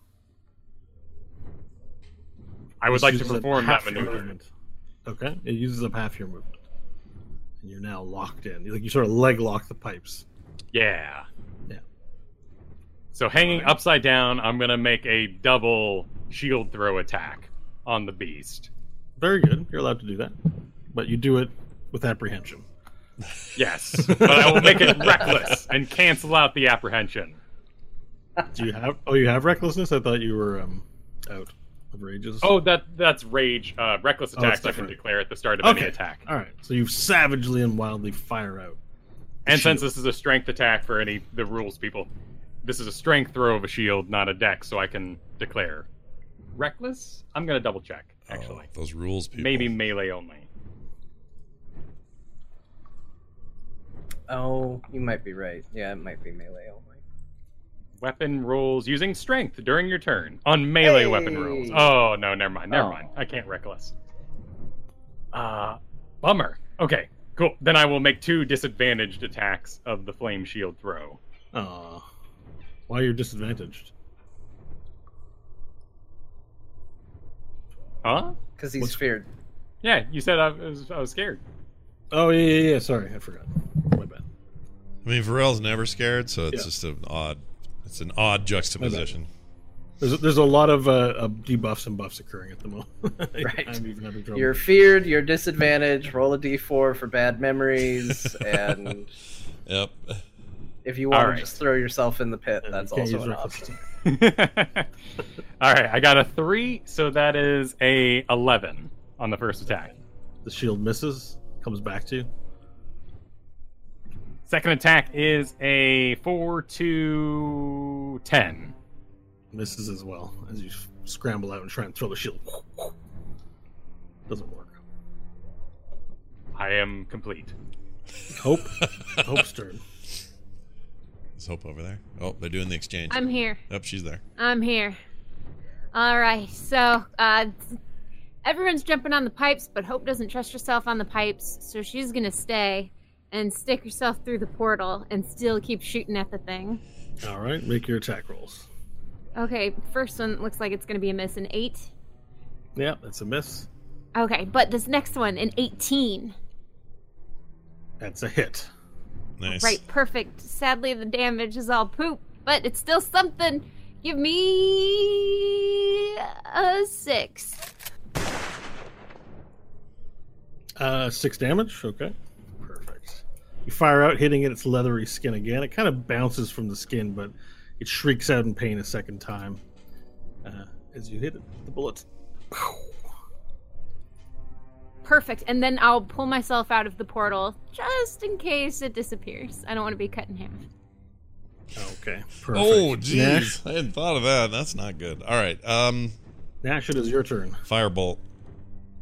I would like to perform that maneuver. movement. Okay, it uses up half your movement, and you're now locked in. Like you sort of leg lock the pipes. Yeah. Yeah. So hanging Alright. upside down, I'm gonna make a double shield throw attack on the beast. Very good. You're allowed to do that, but you do it with apprehension. Yes, but I will make it reckless and cancel out the apprehension. Do you have? Oh, you have recklessness. I thought you were um, out of rages. Oh, that that's rage. Uh, reckless Oh, attacks I can declare at the start of Okay. any attack. all right. So you savagely and wildly fire out. And since this is a strength attack for any the rules people, this is a strength throw of a shield, not a deck, so I can declare. reckless? I'm gonna double check. Actually, Oh, those rules, people. maybe melee only. Oh, you might be right. Yeah, it might be melee only. Weapon rolls using strength during your turn on melee weapon rolls. Oh no, never mind, never Oh. mind. I can't reckless. Uh, bummer. Okay, cool. Then I will make two disadvantaged attacks of the flame shield throw. Aw. Why you're disadvantaged? Huh? Because he's What's- feared. Yeah, you said I was, I was scared. Oh yeah, yeah, yeah. Sorry, I forgot. My bad. I mean, Varel's never scared, so it's Yeah. just an odd. It's an odd juxtaposition. There's a, there's a lot of uh, uh, debuffs and buffs occurring at the moment. Right. I'm even having trouble. You're feared. You're disadvantaged. Roll a d4 for bad memories, and Yep. if you want Alright. to just throw yourself in the pit, And that's also an option. All right, I got a three, so that is a eleven on the first attack. The shield misses, comes back to you. Second attack is a four to ten. Misses as well as you scramble out and try and throw the shield. Doesn't work. I am complete. Hope. Hope's turn. Is Hope over there? Oh, they're doing the exchange. I'm here. Yep, she's there. I'm here. All right. So, uh, everyone's jumping on the pipes, but Hope doesn't trust herself on the pipes, so she's gonna stay and stick yourself through the portal and still keep shooting at the thing. All right, make your attack rolls. Okay, first one looks like it's gonna be a miss, an eight. Yeah, that's a miss. Okay, but this next one, an 18. That's a hit. Nice. Right, perfect. Sadly, the damage is all poop, but it's still something. Give me a six. Uh, six damage. Okay. You fire out, hitting it its leathery skin again. It kind of bounces from the skin, but it shrieks out in pain a second time uh, as you hit it. The bullet. Perfect. And then I'll pull myself out of the portal just in case it disappears. I don't want to be cut in half. Okay, perfect. Oh, Nash, jeez. I hadn't thought of that. That's not good. All right. Um, Nash, it is your turn. Firebolt.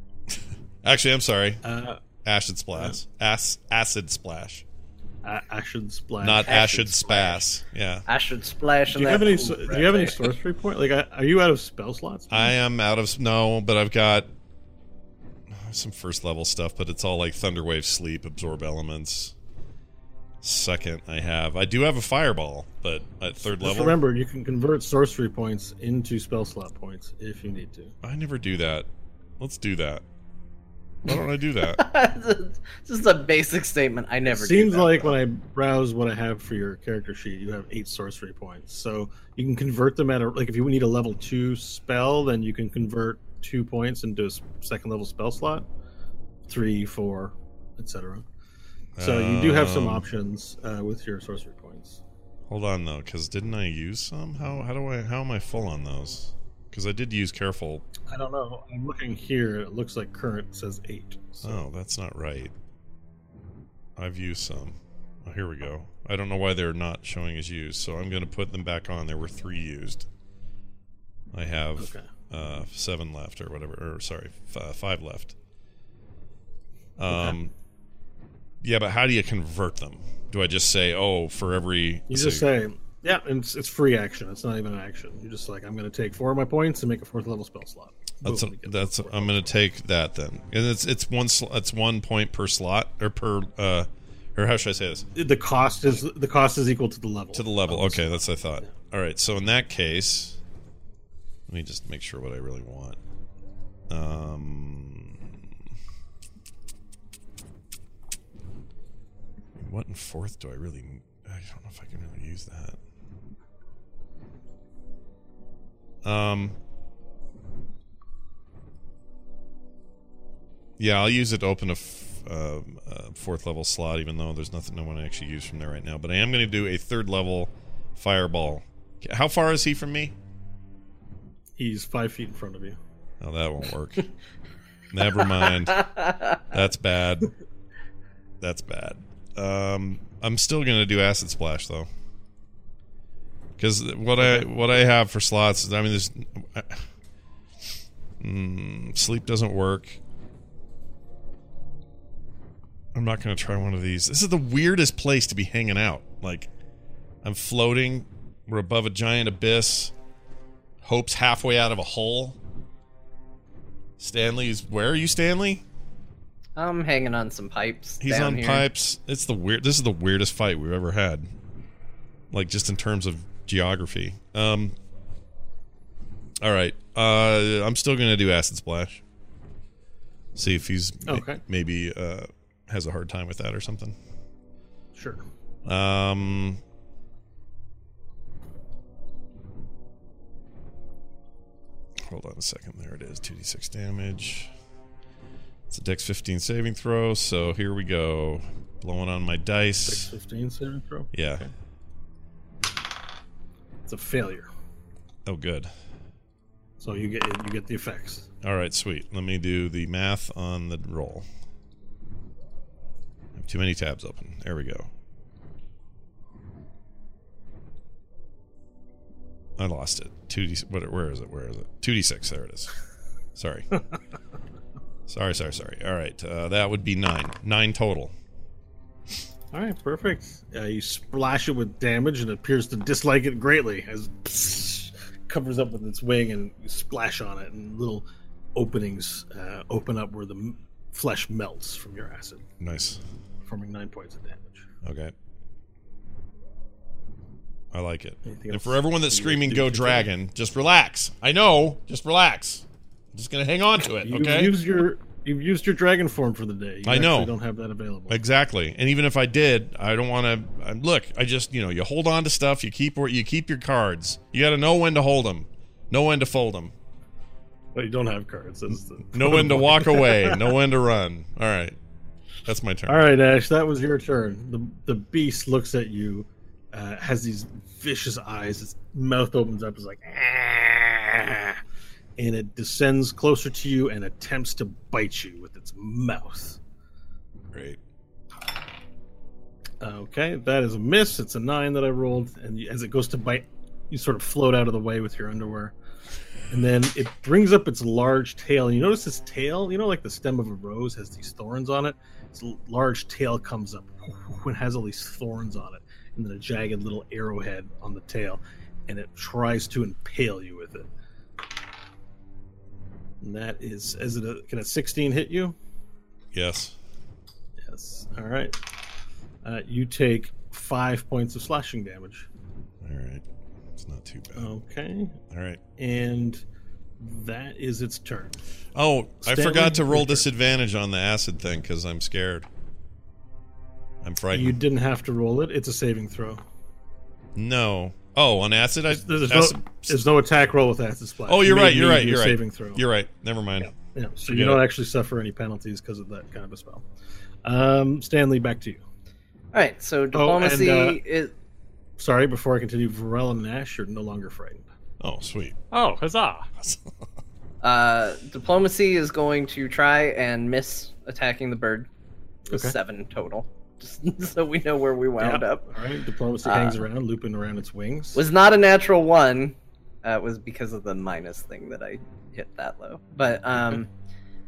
Actually, I'm sorry. Uh, Acid splash. Ac- acid splash. I, I should splash. Not Acid acid spas. Yeah. I should splash do you have any? pool Do you have any sorcery point? Like, are you out of spell slots? I am out of no, but I've got some first level stuff, but it's all like Thunderwave, Sleep, Absorb Elements. Second, I have I do have a Fireball, but at third Just level, remember, you can convert sorcery points into spell slot points if you need to. I never do that. Let's do that. Why don't I do that? It's just a basic statement. I never. It seems that, like though. when I browse what I have for your character sheet, you have eight sorcery points. So you can convert them at a like if you need a level two spell, then you can convert two points into a second level spell slot, three, four, etc. So you do have some Um, options uh, with your sorcery points. Hold on though, because didn't I use some? How how do I how am I full on those? Because I did use careful. I don't know. I'm looking here. It looks like current says eight. So Oh, that's not right. I've used some. Oh, here we go. I don't know why they're not showing as used, so I'm going to put them back on. There were three used. I have okay. uh, seven left, or whatever. Or sorry, f- uh, five left. Um, yeah, but how do you convert them? Do I just say, oh, for every You so- just say, yeah, and it's, it's free action. It's not even an action. You're just like, I'm going to take four of my points and make a fourth level spell slot. That's Boom, a, that's. fourth I'm going to take that then, and it's it's one sl- it's one point per slot or per uh, or how should I say this? the cost is the cost is equal to the level To the level. Okay, slot. that's what I thought. All right, so in that case, let me just make sure what I really want. Um, what in fourth do I really? I don't know if I can really use that. Um. Yeah, I'll use it to open a, f- a fourth level slot, even though there's nothing I want to actually use from there right now. But I am going to do a third level fireball. How far is he from me? he's five feet in front of you Oh, that won't work. Never mind. That's bad. That's bad. Um, I'm still going to do acid splash though, because what I what I have for slots is I mean there's Mm, sleep doesn't work. I'm not going to try one of these. This is the weirdest place to be hanging out. Like, I'm floating. We're above a giant abyss. Hope's halfway out of a hole. Stanley's. Where are you, Stanley? I'm hanging on some pipes. He's on here. pipes. It's the weird. This is the weirdest fight we've ever had. Like just in terms of geography. Um. All right. Uh, I'm still gonna do acid splash. See if he's ma- Okay. maybe uh has a hard time with that or something. Sure. Um. Hold on a second. There it is. 2d6 damage. It's a dex 15 saving throw. So here we go. Blowing on my dice. fifteen saving throw. Yeah. It's a failure. Oh, good. So you get you get the effects. All right, sweet. Let me do the math on the roll. I have too many tabs open. There we go. I lost it. Two D. What? Where is it? Where is it? Two D six. There it is. Sorry. sorry. Sorry. Sorry. All right. Uh, that would be nine. Nine total. All right, perfect. Uh, you splash it with damage, and it appears to dislike it greatly as it covers up with its wing, and you splash on it, and little openings uh, open up where the m- flesh melts from your acid, Nice. forming nine points of damage. Okay. I like it. Anything And else for everyone that's you screaming do "Go Dragon," just relax. I know. Just relax. I'm just gonna hang on to it. You've Okay. used your you've used your dragon form for the day. You I know. Don't have that available. Exactly. And even if I did, I don't want to. Look, I just you know you hold on to stuff. You keep you keep your cards. You got to know when to hold them, know when to fold them, But you don't have cards. That's the know when to walk away, know when to run. All right, that's my turn. All right, Ash, that was your turn. The the beast looks at you, uh, has these vicious eyes. Its mouth opens up, It's like, "Ah," and it descends closer to you and attempts to bite you with its mouth. Great. Okay, that is a miss. It's a nine that I rolled, and as it goes to bite, you sort of float out of the way with your underwear, and then it brings up its large tail. You notice this tail, you know, like the stem of a rose has these thorns on it. Its large tail comes up and has all these thorns on it, and then a jagged little arrowhead on the tail, and it tries to impale you with it. And that is, is it a, can a sixteen hit you? Yes. Yes. All right. Uh, you take five points of slashing damage. All right. It's not too bad. Okay. All right. And that is its turn. Oh, I forgot to roll disadvantage on the acid thing because I'm scared. I'm frightened. You didn't have to roll it. It's a saving throw. no. Oh, on acid, I. There's, acid- no, there's no attack roll with acid splash. oh, You you're right. You're right. You're right. Saving throw. You're right. Never mind. Yeah, yeah. So Forget you don't it. actually suffer any penalties because of that kind of a spell. Um, Stanley, back to you. All right, so diplomacy uh, is Sorry, before I continue, Varel and Nash are no longer frightened. Oh, sweet. Oh, huzzah! uh, diplomacy is going to try and miss attacking the bird. Okay. Seven total, just so we know where we wound Yeah. up. All right. Diplomacy Uh, hangs around, looping around its wings. Was not a natural one. Uh, it was because of the minus thing that I hit that low. But um,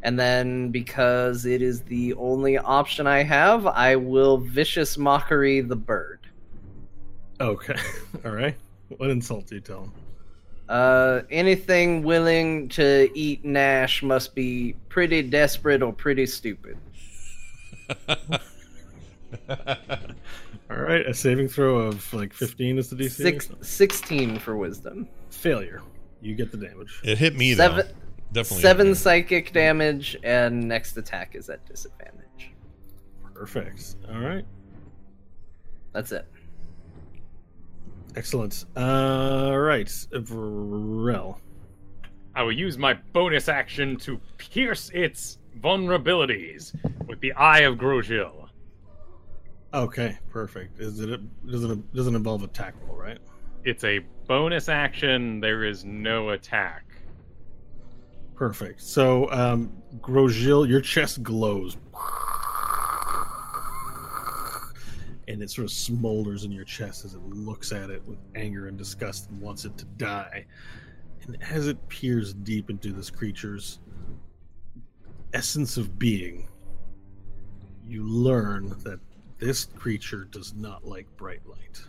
and then because it is the only option I have, I will vicious mockery the bird. Okay. All right. What insult do you tell him? Uh, anything willing to eat Nash must be pretty desperate or pretty stupid. All right. A saving throw of like 15 is the DC. Six, 16 for wisdom. Failure. You get the damage. It hit me Seven, though. Definitely. seven psychic damage, and next attack is at disadvantage. Perfect. All right. That's it. Excellent. All right. Varel. I will use my bonus action to pierce its vulnerabilities with the Eye of Grosjean. Okay. Perfect. Is it? A, doesn't doesn't involve attack roll, right? It's a bonus action. There is no attack. Perfect. So, um, Grosjean, your chest glows. And it sort of smolders in your chest as it looks at it with anger and disgust and wants it to die. And as it peers deep into this creature's essence of being, you learn that this creature does not like bright light.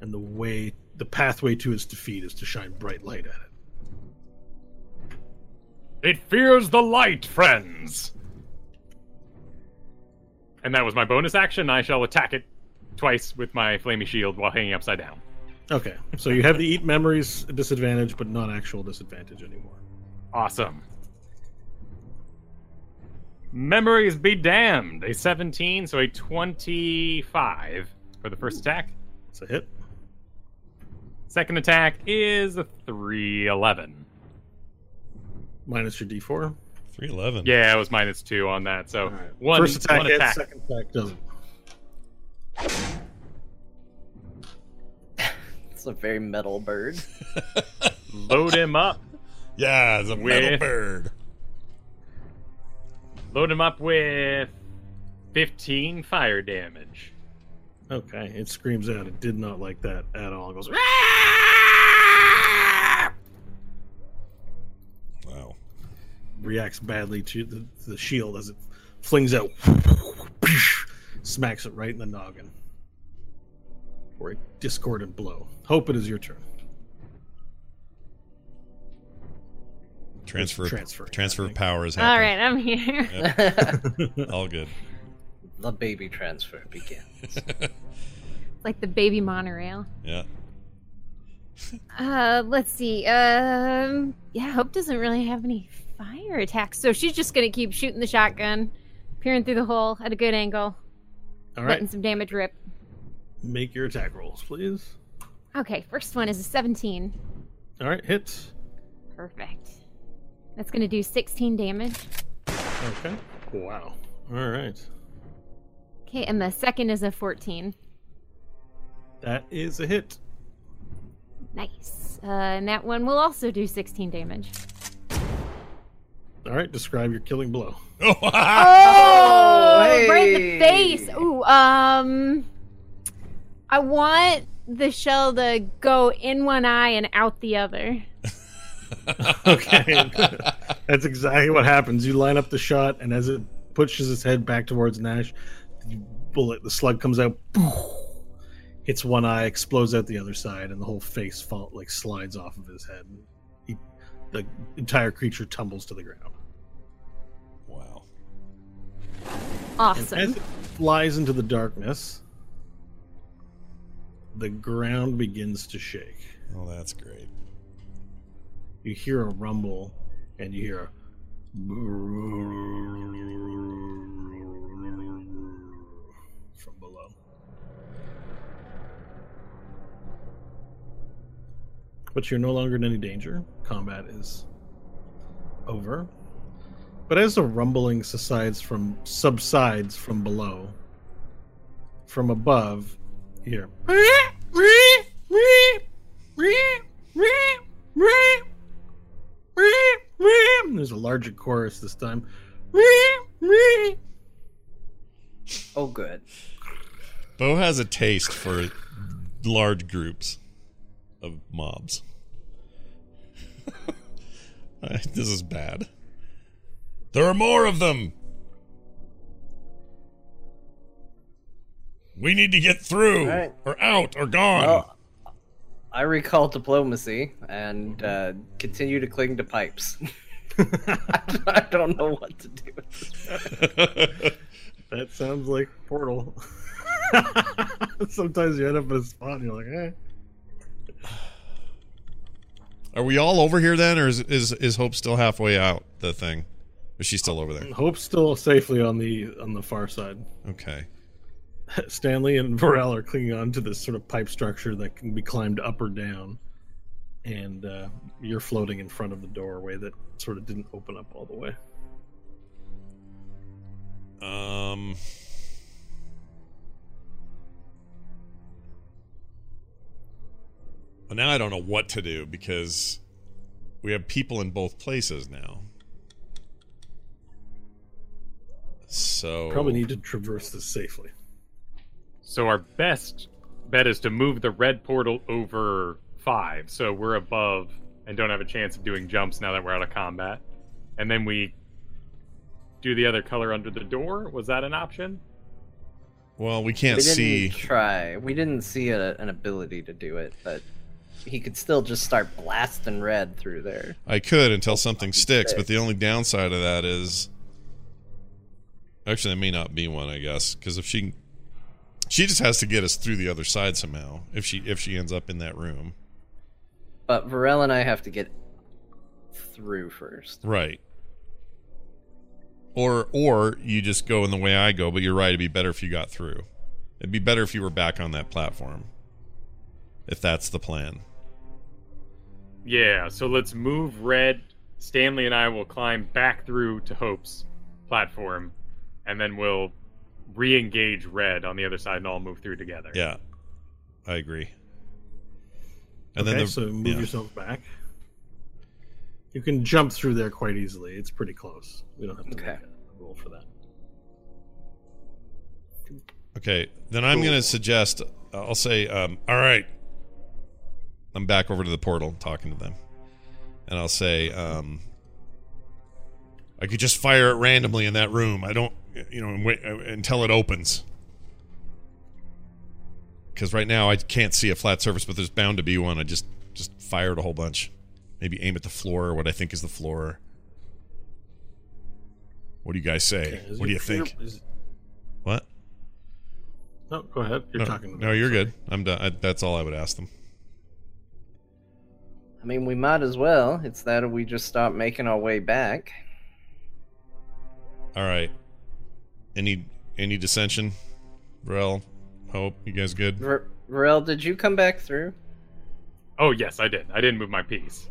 And the way, the pathway to its defeat is to shine bright light at it. It fears the light, friends. And that was my bonus action. I shall attack it twice with my flamey shield while hanging upside down. Okay, so you have the eat memories disadvantage, but not actual disadvantage anymore. Awesome. Memories be damned. A 17, so a 25 for the first attack. It's a hit. Second attack is a 311. Minus your d4. 311. Yeah, it was minus two on that. So Alright. one, First attack one hits, attack. second attack doesn't. It's a very metal bird. Load him up. Yeah, it's a metal With- bird. Load him up with 15 fire damage. Okay, it screams out. It did not like that at all. It goes, Wow. reacts badly to the, the shield as it flings out, smacks it right in the noggin for a discordant blow. Hope it is your turn. Transfer transfer transfer of happening. power is happening. right, I'm here. All good. the baby transfer begins. Like the baby monorail. Yeah. Uh, let's see. Um, yeah, Hope doesn't really have any fire attacks, so she's just gonna keep shooting the shotgun, peering through the hole at a good angle, All letting some damage rip. make your attack rolls, please. Okay, first one is a 17. All right, hits. Perfect. That's gonna do 16 damage. Okay. Wow. All right. Okay, and the second is a 14. That is a hit. Nice. Uh, and that one will also do 16 damage. All right, describe your killing blow. Oh, Oh, hey! right in the face. Ooh, um, I want the shell to go in one eye and out the other. okay. That's exactly what happens. You line up the shot, and as it pushes its head back towards Nash, the bullet, the slug comes out, hits one eye, explodes out the other side, and the whole face fall, like slides off of his head. He, the entire creature tumbles to the ground. wow. And Awesome. as it flies into the darkness, the ground begins to shake. Oh, that's great. You hear a rumble, and you hear from below. But you're no longer in any danger. Combat is over. But as the rumbling subsides from subsides from below, from above, you there's a larger chorus this time. Oh, good. Bo has a taste for large groups of mobs. this is bad. There are more of them. We need to get through, All right. or out, or gone. Well, I recall diplomacy and uh, continue to cling to pipes. I don't know what to do. That sounds like Portal. Sometimes you end up in a spot and you're like, eh. Are we all over here then, or is, is is Hope still halfway out the thing? Is she still over there? Hope's still safely on the on the far side. Okay. Stanley and Varel are clinging on to this sort of pipe structure that can be climbed up or down. And uh, you're floating in front of the doorway that sort of didn't open up all the way. Um. Well, now I don't know what to do because we have people in both places now. So Probably need to traverse this safely. So our best bet is to move the red portal over five, so we're above and don't have a chance of doing jumps now that we're out of combat. And then we do the other color under the door. Was that an option? Well, we can't we didn't see. try. We didn't see a, an ability to do it, but he could still just start blasting red through there. I could until something fucking sticks, but the only downside of that is actually there may not be one, I guess, because if she she just has to get us through the other side somehow. If she if she ends up in that room, But Varel and I have to get through first. right? Or or you just go in the way I go, but you're right. It'd be better if you got through. It'd be better if you were back on that platform. If that's the plan. Yeah, so let's move red. Stanley and I will climb back through to Hope's platform, and then we'll re engage red on the other side and all move through together. Yeah, I agree. And okay, then the, so move yeah. yourself back. You can jump through there quite easily. It's pretty close. We don't have to Okay. make a roll for that. Okay, then I'm Cool. going to suggest. I'll say, um, all right. I'm back over to the portal, talking to them, and I'll say, um, I could just fire it randomly in that room. I don't, you know, wait uh, until it opens. Because right now I can't see a flat surface, but there's bound to be one. I just just fired a whole bunch. Maybe aim at the floor, what I think is the floor. What do you guys say? Okay, is what do you think? finger- is- What? No, go ahead. You're no, talking. to no, me. you're Sorry. good. I'm done. I, that's all I would ask them. I mean, we might as well. It's that we just start making our way back. All right. Any any dissension? Rel, Hope, you guys good? Var- Varel, did you come back through? Oh, yes, I did. I didn't move my piece.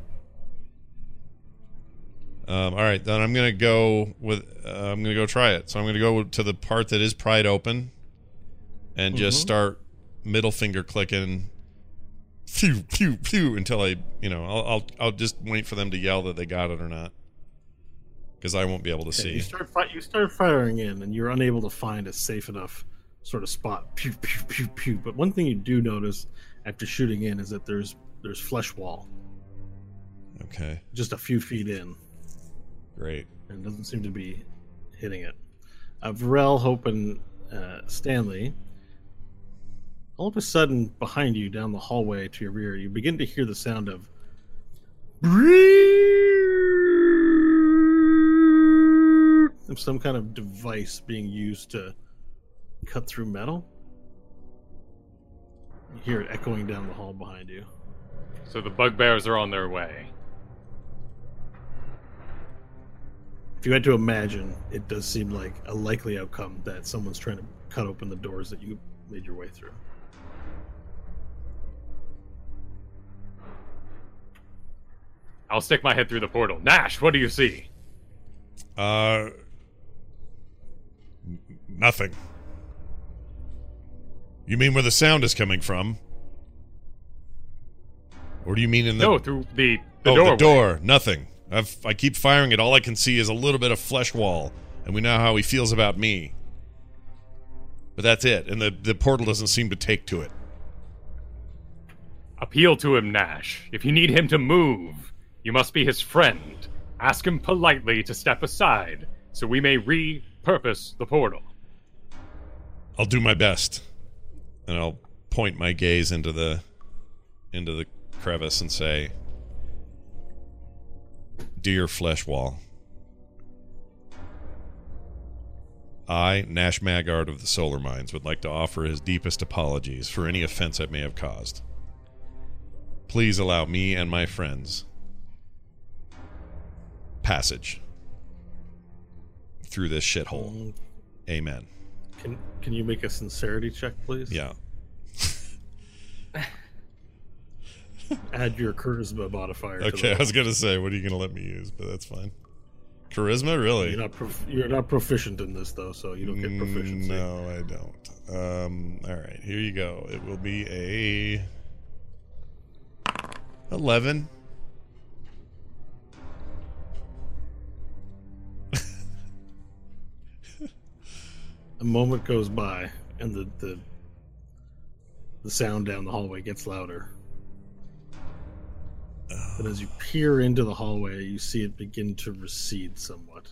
Um, all right, then I'm gonna go with. Uh, I'm gonna go try it. So I'm gonna go to the part that is pried open, and just Mhm. start middle finger clicking. Phew, phew, phew, until I, you know, I'll, I'll, I'll just wait for them to yell that they got it or not, because I won't be able to Okay, see. You start fi- you start firing in, and you're unable to find a safe enough sort of spot. Pew pew pew pew. But one thing you do notice after shooting in is that there's there's flesh wall Okay, just a few feet in, great. and doesn't seem to be hitting it. Uh, Varel, Hope, and uh, Stanley. All of a sudden, behind you, down the hallway to your rear, you begin to hear the sound of of some kind of device being used to cut through metal. You hear it echoing down the hall behind you. So the bugbears are on their way. If you had to imagine, it does seem like a likely outcome that someone's trying to cut open the doors that you made your way through. I'll stick my head through the portal. Nash, what do you see? Uh, n- nothing. You mean where the sound is coming from? Or do you mean in the no, through the, the oh, doorway. the door? Nothing. I've, I keep firing it. All I can see is a little bit of flesh wall, and we know how he feels about me. But that's it, and the the portal doesn't seem to take to it. Appeal to him, Nash. If you need him to move, you must be his friend. Ask him politely to step aside so we may repurpose the portal. I'll do my best, and I'll point my gaze into the into the crevice and say, "Dear flesh wall, I, Nash Magard of the Solar Mines, would like to offer his deepest apologies for any offense I may have caused. Please allow me and my friends passage through this shithole. Mm, Amen." Can can you make a sincerity check, please? Yeah. Add your charisma modifier. Okay, I was gonna say, what are you gonna let me use? But that's fine. Charisma, really? You're not prof- you're not proficient in this though, so you don't get proficiency. Mm, No, I don't. Um, all right, here you go. It will be a eleven. A moment goes by, and the the the sound down the hallway gets louder. But as you peer into the hallway, you see it begin to recede somewhat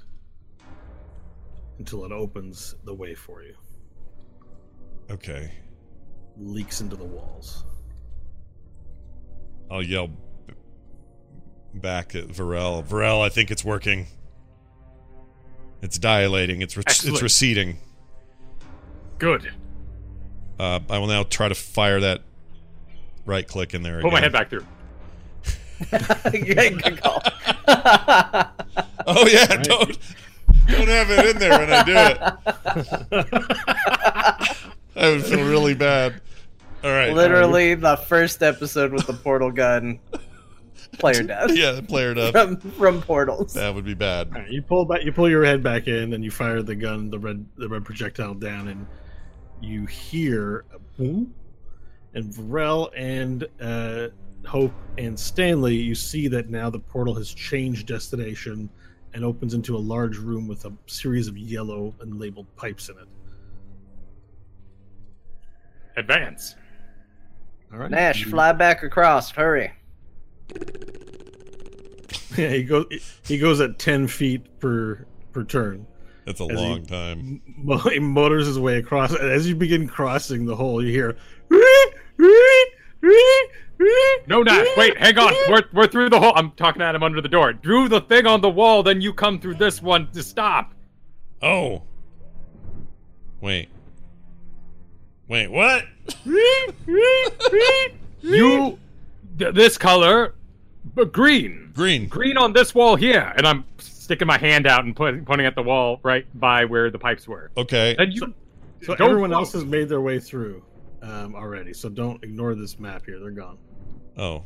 until it opens the way for you, Okay. leaks into the walls. I'll yell b- back at Varel. Varel, I think it's working. It's dilating. It's re- it's receding. Good. Uh, I will now try to fire that right click in there. Put my head back through. yeah, good call. Oh yeah, don't don't have it in there when I do it. I would feel really bad. All right. Literally the first episode with the portal gun. Player death Yeah, player up. from from portals. That would be bad. All right, you pull back. You pull your head back in, and you fire the gun, the red, the red projectile down, and you hear a boom. And Varel and uh, Hope and Stanley, you see that now the portal has changed destination and opens into a large room with a series of yellow and labeled pipes in it. Advance. All right, Nash, You- fly back across. Hurry. Yeah, he goes. He goes at ten feet per per turn. That's a As he- long time. Mo- He motors his way across. and As you begin crossing the hole, you hear. No, Nash, wait, hang on. We're, we're through the hole. I'm talking at him under the door. Drew the thing on the wall, then you come through this one to stop. Oh. Wait. Wait, what? You, th- this color, but green. Green. Green on this wall here. And I'm sticking my hand out and put, pointing at the wall right by where the pipes were. Okay. And you, So Don't everyone vote. else has made their way through um, already. So don't ignore this map here. They're gone. Oh.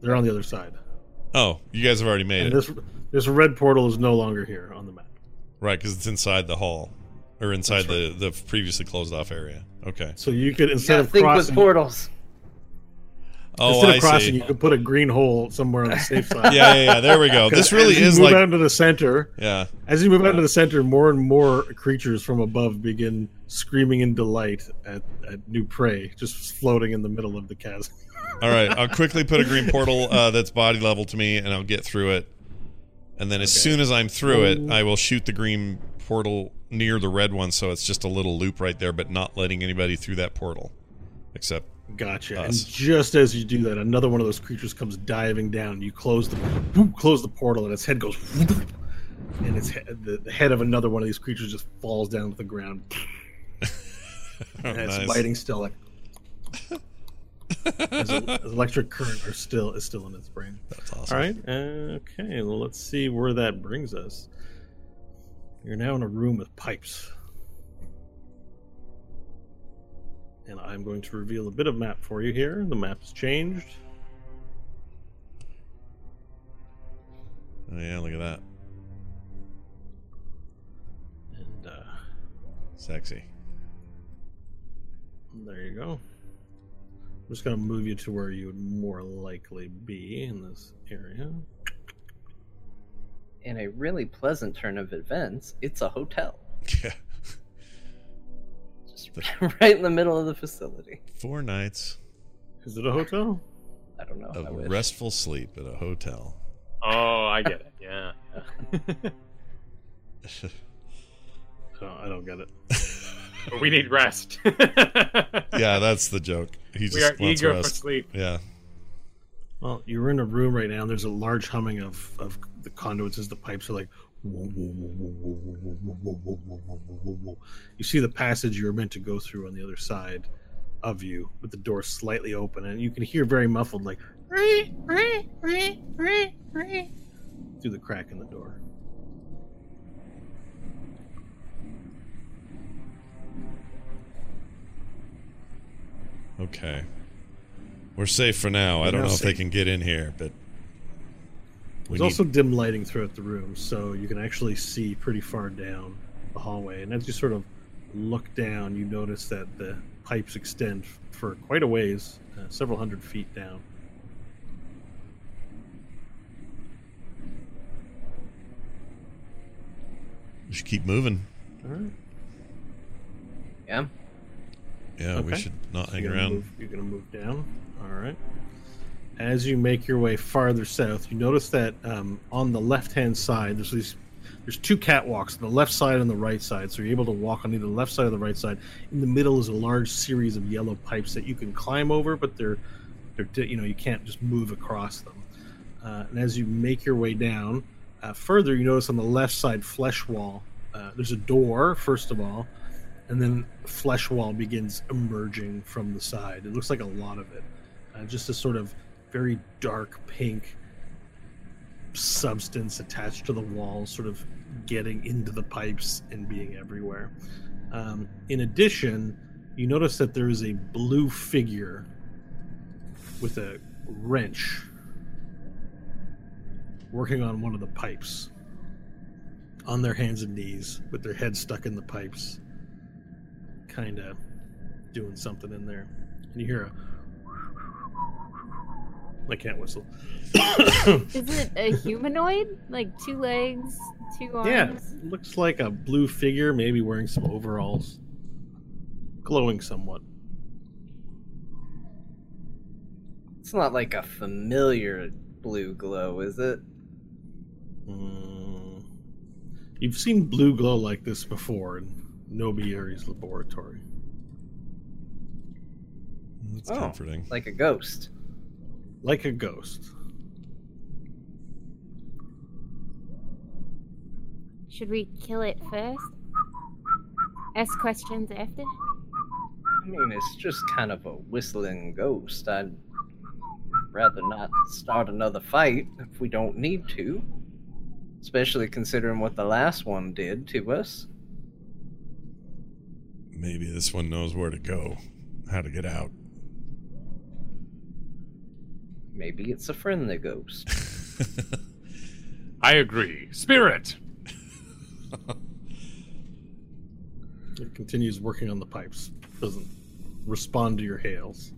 They're on the other side. Oh, you guys have already made And it. this this red portal is no longer here on the map. Right, because it's inside the hall. Or inside That's the, the previously closed off area. Okay. So you could instead gotta of think with portals. Oh, instead I of crossing, see. you could put a green hole somewhere on the safe side. Yeah, yeah, yeah. There we go. This really is move like. out into the center. Yeah. As you move out into the center, more and more creatures from above begin screaming in delight at, at new prey, just floating in the middle of the chasm. All right. I'll quickly put a green portal uh, that's body level to me, and I'll get through it. And then as Okay. soon as I'm through it, I will shoot the green portal near the red one, so it's just a little loop right there, but not letting anybody through that portal, except Gotcha. Us. And just as you do that, another one of those creatures comes diving down. You close the boop, close the portal, and its head goes, and its head, the, the head of another one of these creatures just falls down to the ground. oh, And it's nice. biting still, like as, a, as electric current are still is still in its brain. That's awesome. All right. Okay. Well, let's see where that brings us. You're now in a room with pipes. And I'm going to reveal a bit of map for you here. The map has changed. Oh, yeah, look at that. And uh, Sexy. there you go. I'm just going to move you to where you would more likely be in this area. In a really pleasant turn of events, it's a hotel. Yeah. Just right in the middle of the facility. Four nights Is it a hotel? I don't know. I of restful sleep at a hotel. oh, I get it. Yeah. Oh, I don't get it. But we need rest. yeah, that's the joke. He just we are wants eager for sleep. Yeah. Well, you're in a room right now, and there's a large humming of, of the conduits as the pipes are like. You see the passage you were meant to go through on the other side of you, with the door slightly open, and you can hear very muffled, like through the crack in the door. Okay. We're safe for now. We're I don't know safe. if they can get in here, but we There's need- also dim lighting throughout the room, so you can actually see pretty far down the hallway. And as you sort of look down, you notice that the pipes extend for quite a ways, uh, several hundred feet down. we should keep moving. All right. Yeah. Yeah, we should not So hang you're around. Move, you're gonna move down. All right. As you make your way farther south, you notice that um, on the left-hand side, there's these. There's two catwalks, the left side and the right side. So you're able to walk on either the left side or the right side. In the middle is a large series of yellow pipes that you can climb over, but they're, they're you know, you can't just move across them. Uh, and as you make your way down uh, further, you notice on the left side flesh wall, uh, there's a door first of all, and then flesh wall begins emerging from the side. It looks like a lot of it, uh, just a sort of very dark pink substance attached to the walls, sort of getting into the pipes and being everywhere. Um, in addition, you notice that there is a blue figure with a wrench working on one of the pipes on their hands and knees with their head stuck in the pipes, kind of doing something in there. And you hear a. I can't whistle. Is it a humanoid? Like two legs, two arms? Yeah, looks like a blue figure, maybe wearing some overalls, glowing somewhat. It's not like a familiar blue glow, is it? Mm. You've seen blue glow like this before in Nobieri's laboratory. That's Oh. comforting. Like a ghost. Like a ghost. Should we kill it first? Ask questions after? I mean, it's just kind of a whistling ghost. I'd rather not start another fight if we don't need to. Especially considering what the last one did to us. Maybe this one knows where to go, how to get out. Maybe it's a friend friendly ghost. I agree. Spirit! It continues working on the pipes. Doesn't respond to your hails.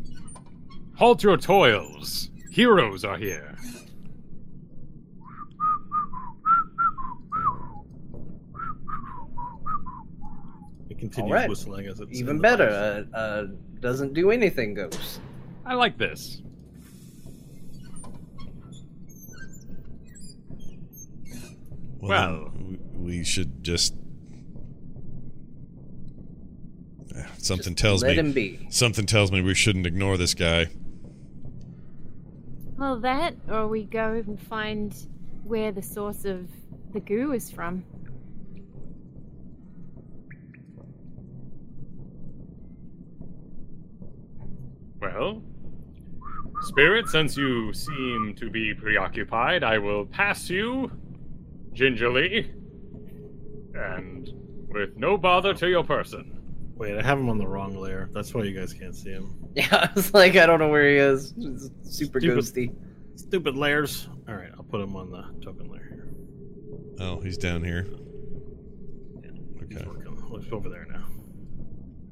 Halt your toils. Heroes are here. It continues Alright. whistling as it's in Even the better, uh, uh, doesn't do anything ghost. I like this. Well- then we we should just. Eh, Something Just tells let me. him be. Something tells me we shouldn't ignore this guy. Well, that, or we go and find where the source of the goo is from. Well, Spirit, since you seem to be preoccupied, I will pass you gingerly and with no bother to your person. Wait, I have him on the wrong layer. That's why you guys can't see him. Yeah, I was like, I don't know where he is. It's super Stupid. ghosty. Stupid layers. All right, I'll put him on the token layer here. Oh, he's down here. He's Okay, working. Let's go over there now.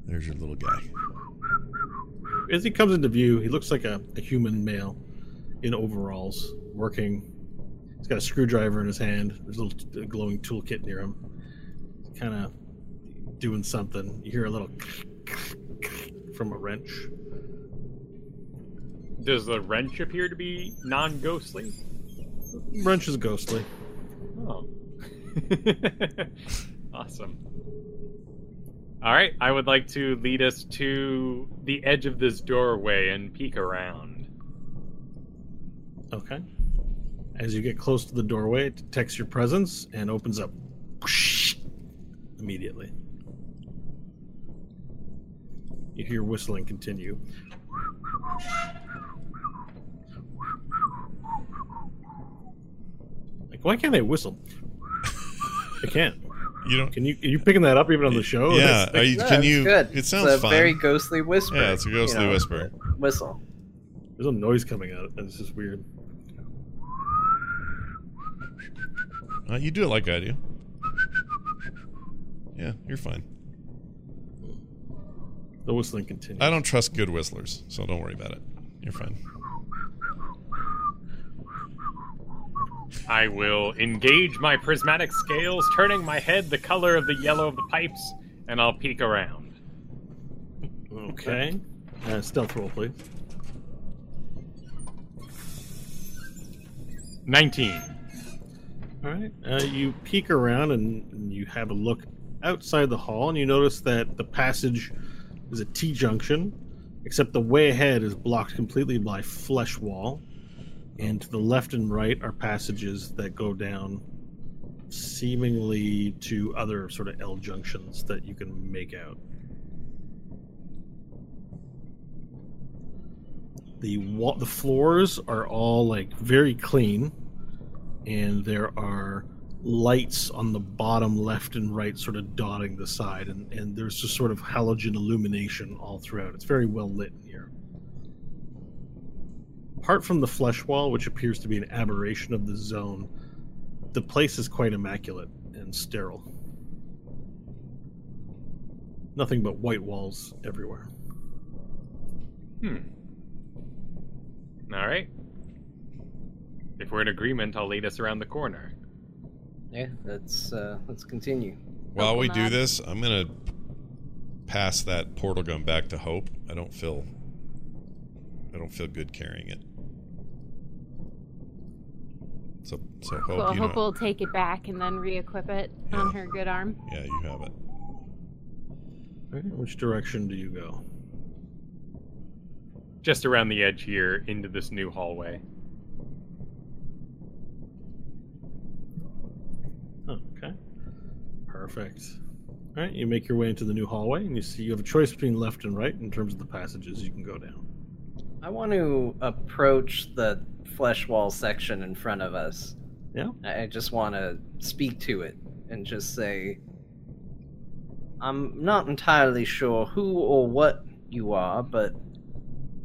there's your little guy. As he comes into view, he looks like a, a human male in overalls, working. He's got a screwdriver in his hand. There's a little glowing toolkit near him. Kind of doing something. You hear a little from a wrench. Does the wrench appear to be non ghostly? Wrench is ghostly. Oh. awesome. All right, I would like to lead us to the edge of this doorway and peek around. Okay. As you get close to the doorway, it detects your presence and opens up immediately. You hear whistling continue. Like, why can't they whistle? They can't. You don't. Can you? Are you picking that up even on the show? Yeah, That's- are you, No, can you? Good. It sounds it's a fun. very ghostly whisper. Yeah, it's a ghostly you know, whisper. Whistle. There's no noise coming out. And it's just weird. Uh, you do it like I do. Yeah, you're fine. The whistling continues. I don't trust good whistlers, so don't worry about it. You're fine. I will engage my prismatic scales, turning my head the color of the yellow of the pipes, and I'll peek around. Okay. Uh, stealth roll, please. 19. All right. Uh, you peek around and, you have a look outside the hall, and you notice that the passage is a T junction, except the way ahead is blocked completely by flesh wall, and to the left and right are passages that go down, seemingly to other sort of L junctions that you can make out. The wall, the floors are all like very clean, and there are lights on the bottom left and right sort of dotting the side and, and there's just sort of halogen illumination all throughout it's very well lit in here apart from the flesh wall which appears to be an aberration of the zone the place is quite immaculate and sterile nothing but white walls everywhere Hmm. All right. If we're in agreement, I'll lead us around the corner. Yeah, let's uh, let's continue. While we do this, I'm gonna pass that portal gun back to Hope. I don't feel I don't feel good carrying it. So so Hope, Cool. you Hope know, will take it back and then re-equip it Yeah. on her good arm. yeah, you have it. Which direction do you go Just around the edge here into this new hallway. Okay. Perfect. All right, you make your way into the new hallway, and you see you have a choice between left and right in terms of the passages you can go down. I want to approach the flesh wall section in front of us. Yeah. I I just want to speak to it and just say, I'm not entirely sure who or what you are, but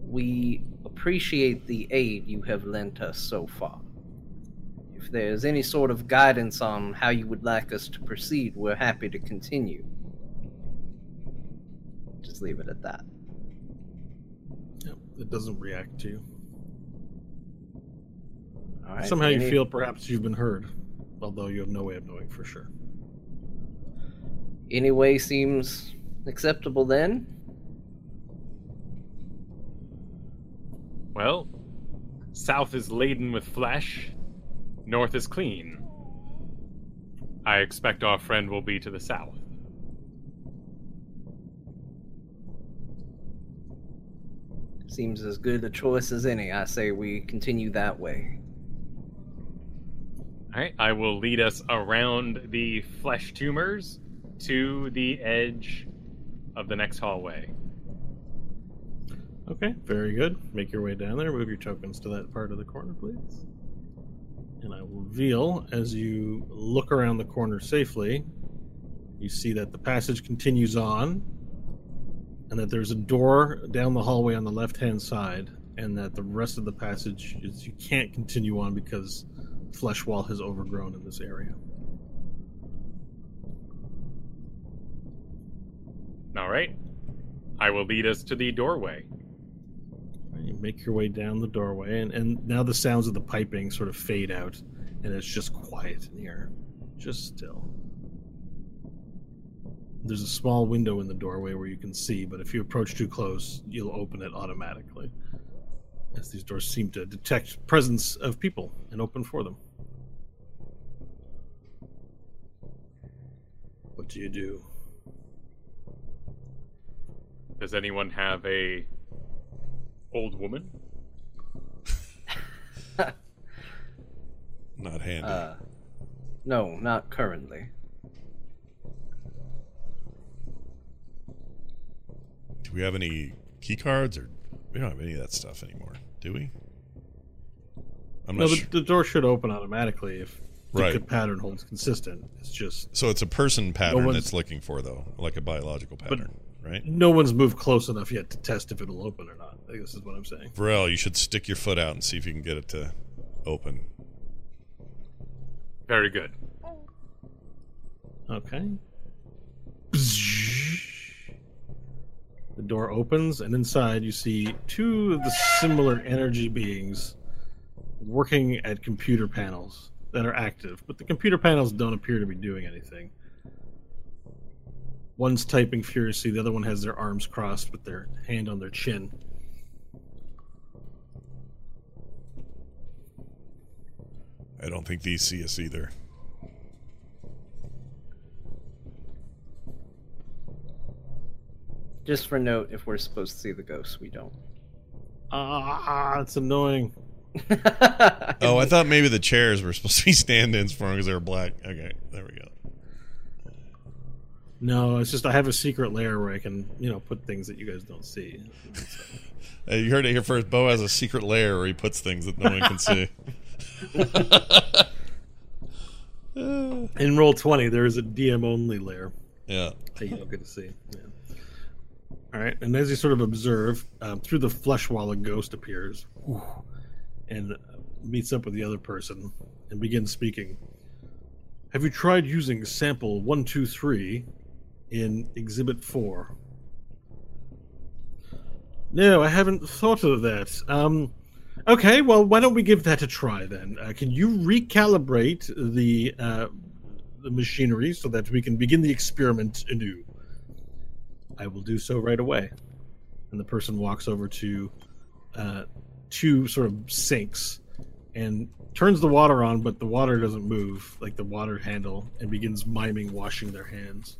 we appreciate the aid you have lent us so far. If there's any sort of guidance on how you would like us to proceed, we're happy to continue. Just leave it at that. Yeah, it doesn't react to you. All right. Somehow you any- feel perhaps you've been heard, although you have no way of knowing for sure. Any way seems acceptable then? Well, south is laden with flesh, north is clean. I expect our friend will be to the south. Seems as good a choice as any. I say we continue that way. Alright, I will lead us around the flesh tumors to the edge of the next hallway. Okay, very good. Make your way down there. Move your tokens to that part of the corner, please. And I will reveal as you look around the corner safely, you see that the passage continues on, and that there's a door down the hallway on the left hand side, and that the rest of the passage is you can't continue on because flesh wall has overgrown in this area. Alright, I will lead us to the doorway. You make your way down the doorway, and, and now the sounds of the piping sort of fade out, and it's just quiet in here. Just still. There's a small window in the doorway where you can see, but if you approach too close, you'll open it automatically. As these doors seem to detect presence of people and open for them. What do you do? Does anyone have a old woman? Not handy. Uh, no, not currently. do we have any key cards or we don't have any of that stuff anymore, do we? I'm No, not the, sure. the door should open automatically if the Right. pattern holds consistent. It's just So it's a person pattern one's- it's looking for though, like a biological pattern, right? no one's moved close enough yet to test if it'll open or not. I guess is what I'm saying. Varel, you should stick your foot out and see if you can get it to open. Very good. Okay. The door opens, and inside you see two of the similar energy beings working at computer panels that are active, but the computer panels don't appear to be doing anything. One's typing furiously, the other one has their arms crossed with their hand on their chin. I don't think these see us either. Just for note, if we're supposed to see the ghosts, we don't. Ah, it's annoying. Oh, I thought maybe the chairs were supposed to be stand-ins for them because they were black. Okay, there we go. No, it's just I have a secret lair where I can, you know, put things that you guys don't see. Uh, you heard it here first. Bo has a secret lair where he puts things that no one can see. In Roll20, there is a DM only layer. yeah. that you don't get to see. Yeah. All right, and as you sort of observe, um, through the flesh wall, a ghost appears and meets up with the other person and begins speaking. Have you tried using sample one two three in Exhibit Four? No, I haven't thought of that. Um, okay, well, why don't we give that a try then? Uh, can you recalibrate the uh, the machinery so that we can begin the experiment anew? I will do so right away. And the person walks over to uh, two sort of sinks and turns the water on, but the water doesn't move, like the water handle, and begins miming washing their hands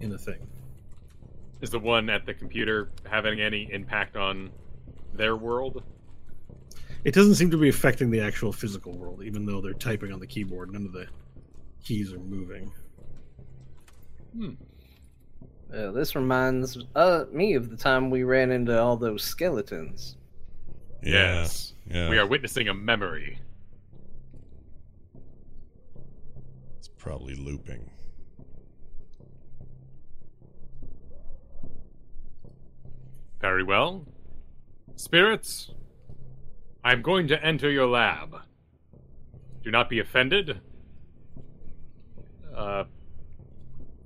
in a thing. Is the one at the computer having any impact on their world? It doesn't seem to be affecting the actual physical world, even though they're typing on the keyboard. None of the keys are moving. Uh, this reminds uh, me of the time we ran into all those skeletons. Yeah. Yes. We are witnessing a memory. It's probably looping. Very well. Spirits, I'm going to enter your lab. Do not be offended. Uh,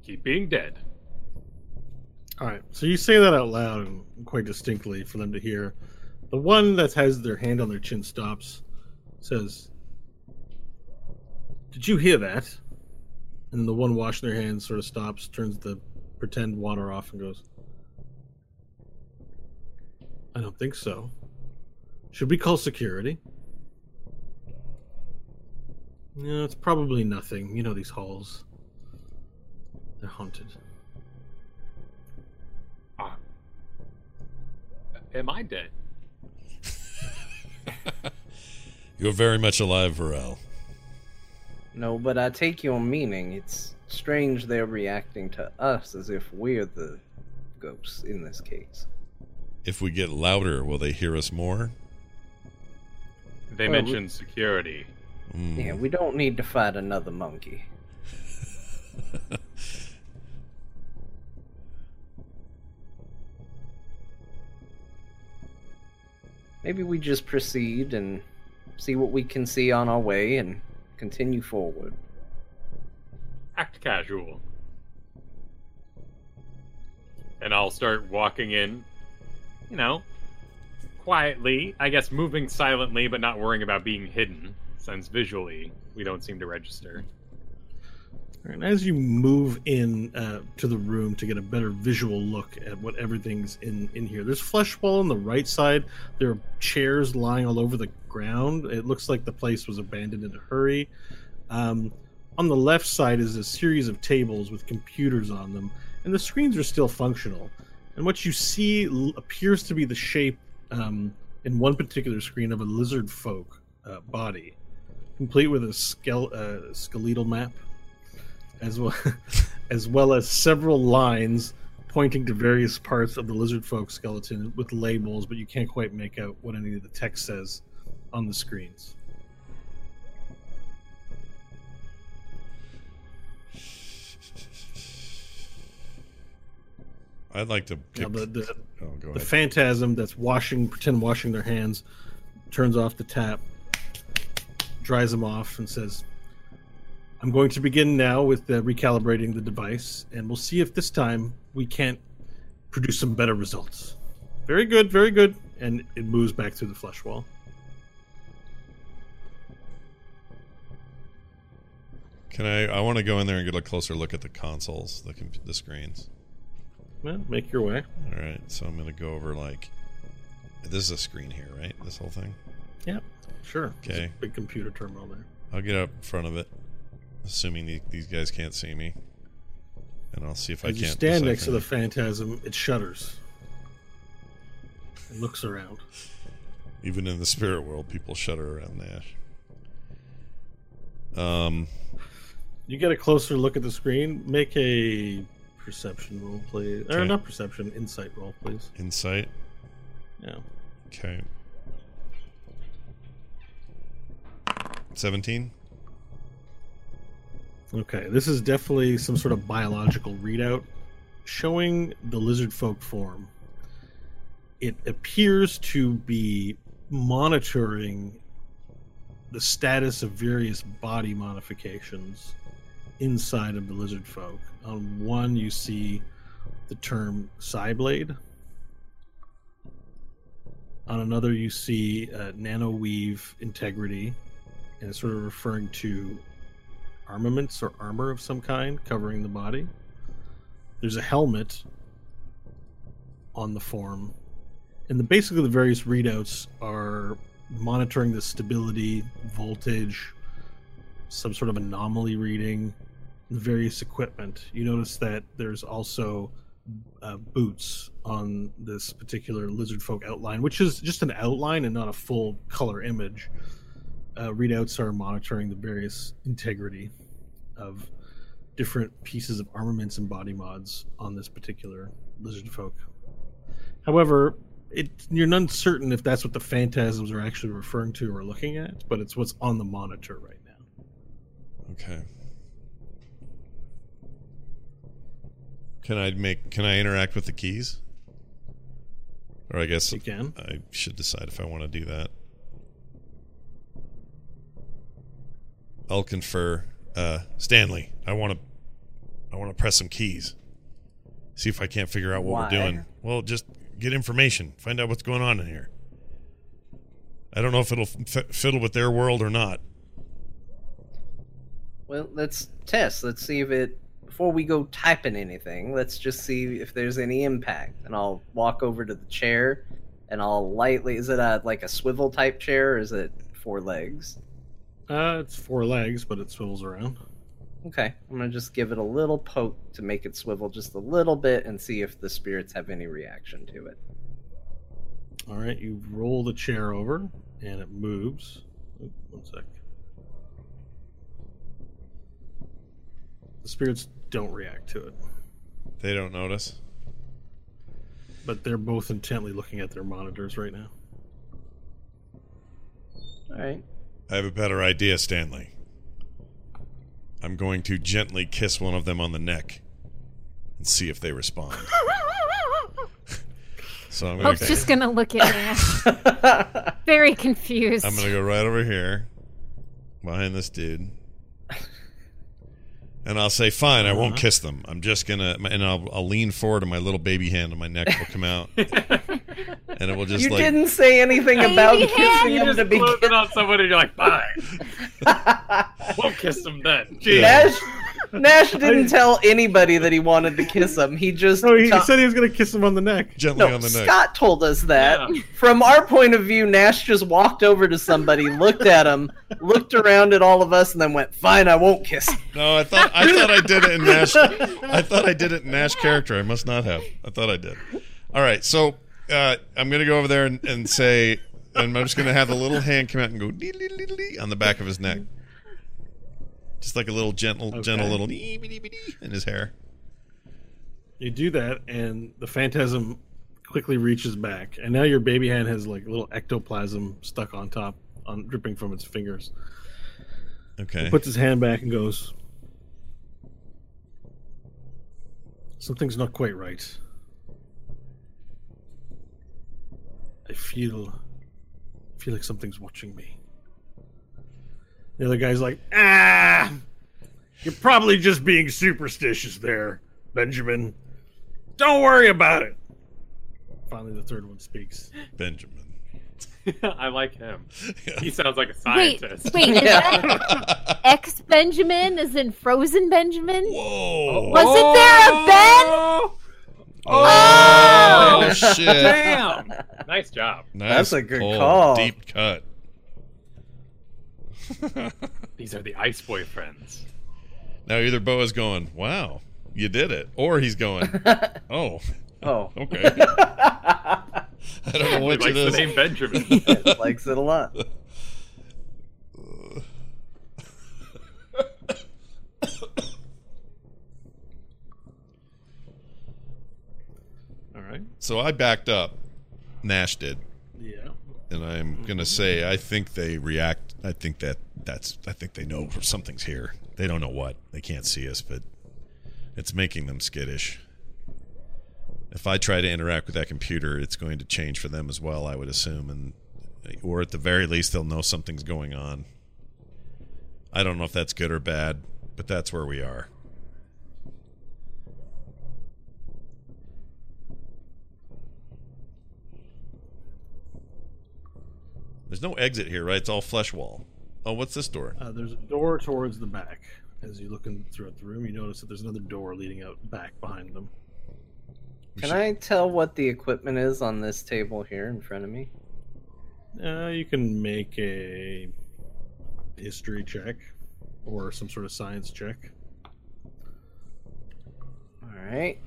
keep being dead. All right, so you say that out loud and quite distinctly for them to hear. The one that has their hand on their chin stops, says, "Did you hear that?" And the one washing their hands sort of stops, turns the pretend water off, and goes, "I don't think so. Should we call security?" No, it's probably nothing. You know these halls. They're haunted. Ah. Am I dead? You're very much alive, Varel. No, but I take your meaning. It's strange they're reacting to us as if we're the ghosts in this case. If we get louder, will they hear us more? They Well, we- mentioned security. Mm. Yeah, we don't need to fight another monkey. Maybe we just proceed and see what we can see on our way and continue forward. Act casual. And I'll start walking in, you know, quietly, I guess moving silently, but not worrying about being hidden, since visually we don't seem to register. And as you move in uh, to the room to get a better visual look at what everything's in in here, there's flesh wall on the right side. There are chairs lying all over the ground. It looks like the place was abandoned in a hurry. Um, on the left side is a series of tables with computers on them, and the screens are still functional. And what you see appears to be the shape um, in one particular screen of a lizard folk uh, body, complete with a skele- uh, skeletal map as well as well as several lines pointing to various parts of the lizard folk skeleton with labels, but you can't quite make out what any of the text says on the screens. I'd like to. Kick... the, the, oh, the phantasm that's washing, pretend washing their hands, turns off the tap, dries them off, and says, I'm going to begin now with uh, recalibrating the device, and we'll see if this time we can't produce some better results. Very good, very good. And it moves back through the flesh wall. Can I? I want to go in there and get a closer look at the consoles, the the screens. Make your way. All right, so I'm gonna go over like. This is a screen here, right? This whole thing. Yeah, sure. Okay. big computer terminal there. I'll get up in front of it, assuming the, these guys can't see me, and I'll see if I can't. you stand next to the phantasm, it shudders. It looks around. Even in the spirit world, people shudder around Nash. Um, You get a closer look at the screen. Make a perception roll, please. Or not perception, insight roll, please. insight. Yeah. Okay. Seventeen. Okay, this is definitely some sort of biological readout showing the lizard folk form. It appears to be monitoring the status of various body modifications inside of the lizard folk. On one, you see the term Psyblade. On another, you see uh, nanoweave integrity, and it's sort of referring to armaments or armor of some kind covering the body. There's a helmet on the form, and the basically the various readouts are monitoring the stability, voltage, some sort of anomaly reading, various equipment. You notice that there's also uh, boots on this particular lizard folk outline, which is just an outline and not a full color image uh, readouts are monitoring the various integrity of different pieces of armaments and body mods on this particular lizard folk. However, it you're uncertain if that's what the phantasms are actually referring to or looking at, but it's what's on the monitor right. Okay. Can I make? Can I interact with the keys? Or I guess You can. I should decide if I want to do that. I'll confer. Uh, Stanley, I want to. I want to press some keys. See if I can't figure out what Why? we're doing. Well, just get information. Find out what's going on in here. I don't know if it'll f- fiddle with their world or not. Well, let's test. Let's see if it. Before we go typing anything, let's just see if there's any impact. And I'll walk over to the chair, and I'll lightly. Is it a like a swivel type chair, or is it four legs? Uh, it's four legs, but it swivels around. Okay, I'm gonna just give it a little poke to make it swivel just a little bit, and see if the spirits have any reaction to it. All right, you roll the chair over, and it moves. Oop, One sec. The spirits don't react to it, They don't notice. but they're both intently looking at their monitors right now. All right. I have a better idea, Stanley. I'm going to gently kiss one of them on the neck and see if they respond. so I'm going Hope's to just gonna look at Nash, very confused. I'm going to go right over here behind this dude. And I'll say, "Fine, I won't Uh-huh. kiss them. I'm just gonna," and I'll, I'll lean forward, and my little baby hand on my neck will come out, and it will just you like didn't say anything Baby about hand? kissing You him just to begin. close on somebody and you're like, fine. Won't kiss them then. Jeez. Nash, Nash didn't tell anybody that he wanted to kiss him. He just No, he ta- said he was going to kiss him on the neck. gently no, on the neck. Scott told us that. Yeah. From our point of view, Nash just walked over to somebody, looked at him, looked around at all of us, and then went, "Fine, I won't kiss." him." No, I thought I thought I did it in Nash. I thought I did it in Nash character. I must not have. I thought I did. All right, so uh, I'm gonna go over there and, and say, and I'm just gonna have the little hand come out and go dee, dee, dee, dee, dee on the back of his neck, just like a little gentle, gentle little in his hair. You do that, and the phantasm quickly reaches back, and now your baby hand has like a little ectoplasm stuck on top, on dripping from its fingers. Okay. puts his hand back and goes, Something's not quite right. I feel feel like something's watching me. The other guy's like, ah You're probably just being superstitious there, Benjamin. Don't worry about it. Finally the third one speaks. Benjamin. I like him. He sounds like a scientist. wait, is Yeah. that ex Benjamin? Is in Frozen Benjamin? Whoa! Was it there a Ben? Oh, Oh! shit! Damn! Nice job. Nice That's a good pull. call. Deep cut. These are the ice boyfriends. Now either Bo's going, "Wow, you did it," or he's going, "Oh, Oh. okay." I don't know He which likes it the name Benjamin. Likes it a lot. All right. So I backed up. Nash did, Yeah. and I'm gonna say I think they react. I think that that's. I think they know something's here. They don't know what. They can't see us, but it's making them skittish. If I try to interact with that computer, it's going to change for them as well. I would assume, and or at the very least, they'll know something's going on. I don't know if that's good or bad, but that's where we are. There's no exit here, right? It's all flesh wall. Oh, what's this door? Uh, there's a door towards the back. As you look in throughout the room, you notice that there's another door leading out back behind them. We Can should- I tell what the equipment is on this table here in front of me? Uh, you can make a history check or some sort of science check. All right.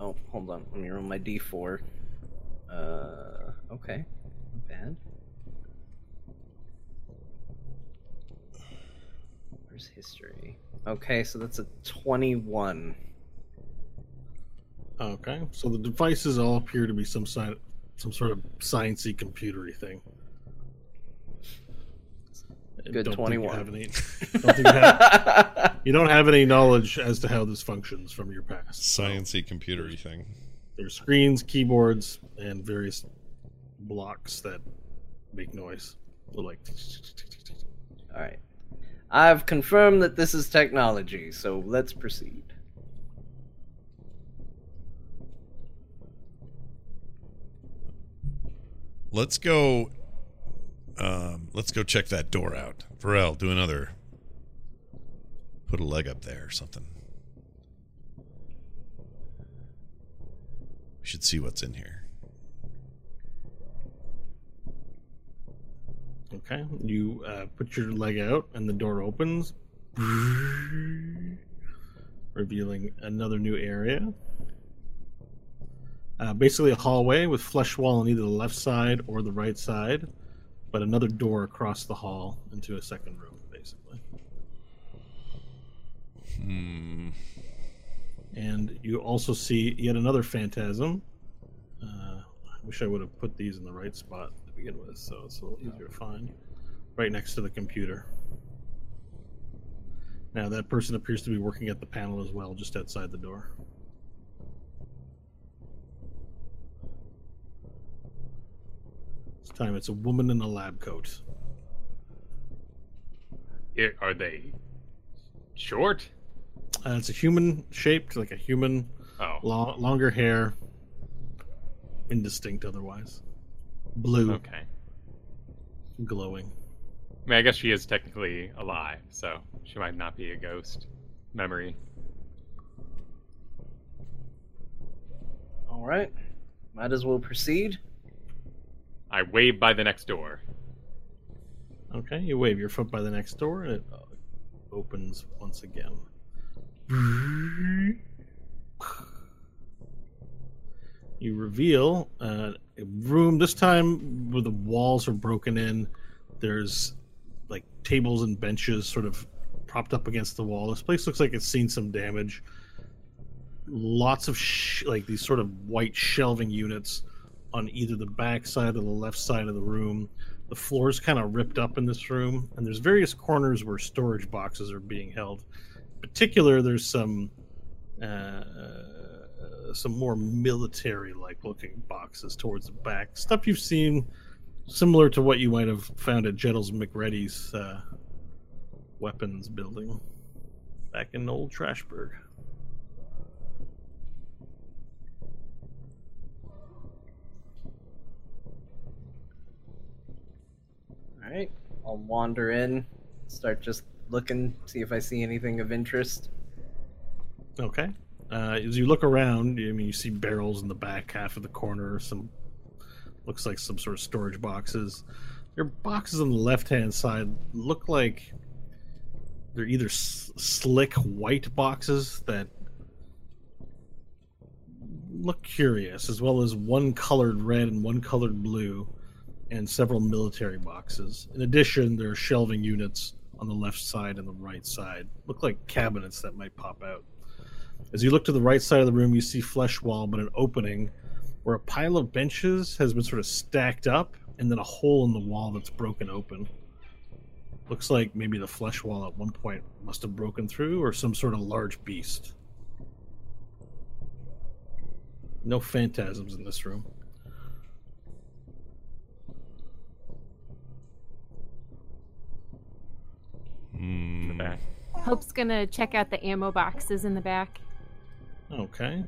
Oh, hold on. Let me roll my d4. Uh, okay. Not bad. Where's history? Okay, so that's a 21. Okay, so the devices all appear to be some sign, some sort of sciency computery thing. Good don't think you 21. have any- don't think you, have, you don't have any knowledge as to how this functions from your past. Sciency computery thing. there's screens, keyboards, and various blocks that make noise. Like All right. I've confirmed that this is technology, so let's proceed. Let's go. Um, let's go check that door out. Varel, do another. Put a leg up there or something. We should see what's in here. Okay, you uh, put your leg out, and the door opens, revealing another new area. Uh, basically, a hallway with flesh wall on either the left side or the right side, but another door across the hall into a second room, basically. Hmm. And you also see yet another phantasm. Uh, I wish I would have put these in the right spot begin with, so it's a little easier to find. Right next to the computer. Now, that person appears to be working at the panel as well, just outside the door. This time it's a woman in a lab coat. Yeah, Are they short? Uh, it's a human shaped, like a human, Oh, lo- longer hair, indistinct otherwise. Blue, okay. glowing. I mean, I guess she is technically alive, so she might not be a ghost memory. All right. Might as well proceed. I wave by the next door. Okay, you wave your foot by the next door and it uh, opens once again. You reveal uh, a room, this time where the walls are broken in. There's like tables and benches sort of propped up against the wall. This place looks like it's seen some damage. Lots of sh- like these sort of white shelving units on either the back side or the left side of the room. The floor is kind of ripped up in this room, and there's various corners where storage boxes are being held. In particular, there's some uh, some more military-like looking boxes towards the back. Stuff you've seen, similar to what you might have found at Jettles McReady's uh, weapons building back in Old Trashburg. All right. I'll wander in, start just looking, see if I see anything of interest. Okay. Uh, as you look around, I mean, you see barrels in the back half of the corner. Some looks like some sort of storage boxes. Your boxes on the left hand side look like they're either s- slick white boxes that look curious, as well as one colored red and one colored blue, and several military boxes. In addition, there are shelving units on the left side and the right side. Look like cabinets that might pop out. As you look to the right side of the room, you see flesh wall, but an opening where a pile of benches has been sort of stacked up, and then a hole in the wall that's broken open. Looks like maybe the flesh wall at one point must have broken through, or some sort of large beast. No phantasms in this room. In the Hmm. back. Hope's gonna check out the ammo boxes in the back. Okay.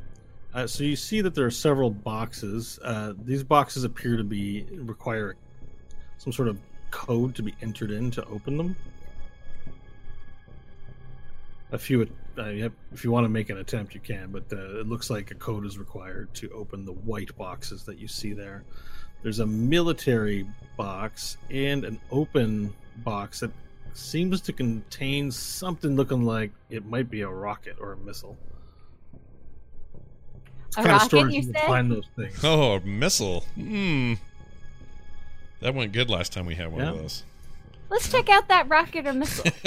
Uh, so you see that there are several boxes. Uh, these boxes appear to be require some sort of code to be entered in to open them. A few, uh, if you want to make an attempt, you can, but uh, it looks like a code is required to open the white boxes that you see there. There's a military box and an open box that seems to contain something looking like it might be a rocket or a missile. It's A kind of rocket, storage you can say? find those things. Oh, a missile. Hmm. That went good last time we had one of those. Let's check out that rocket or missile.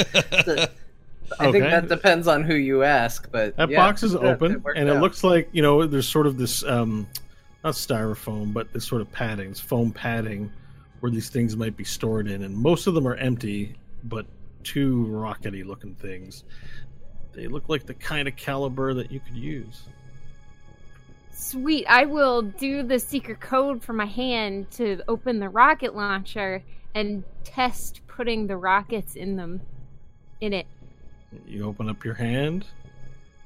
I think that depends on who you ask, but That yeah, box is that- open, that worked and it out. looks like you know there's sort of this um, not styrofoam, but this sort of padding, this foam padding, where these things might be stored in, and most of them are empty, but two rockety looking things. They look like the kind of caliber that you could use. Sweet. I will do the secret code for my hand to open the rocket launcher and test putting the rockets in them. In it. You open up your hand,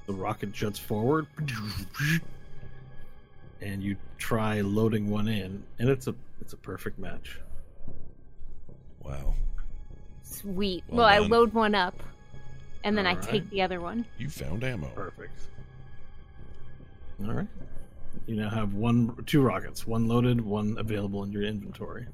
the rocket juts forward, and you try loading one in, and it's a it's a perfect match. Wow. Sweet. Well Well, I load one up, and then I Alright. take the other one. You found ammo. Perfect. All right. You now have one, two rockets, one loaded, one available in your inventory.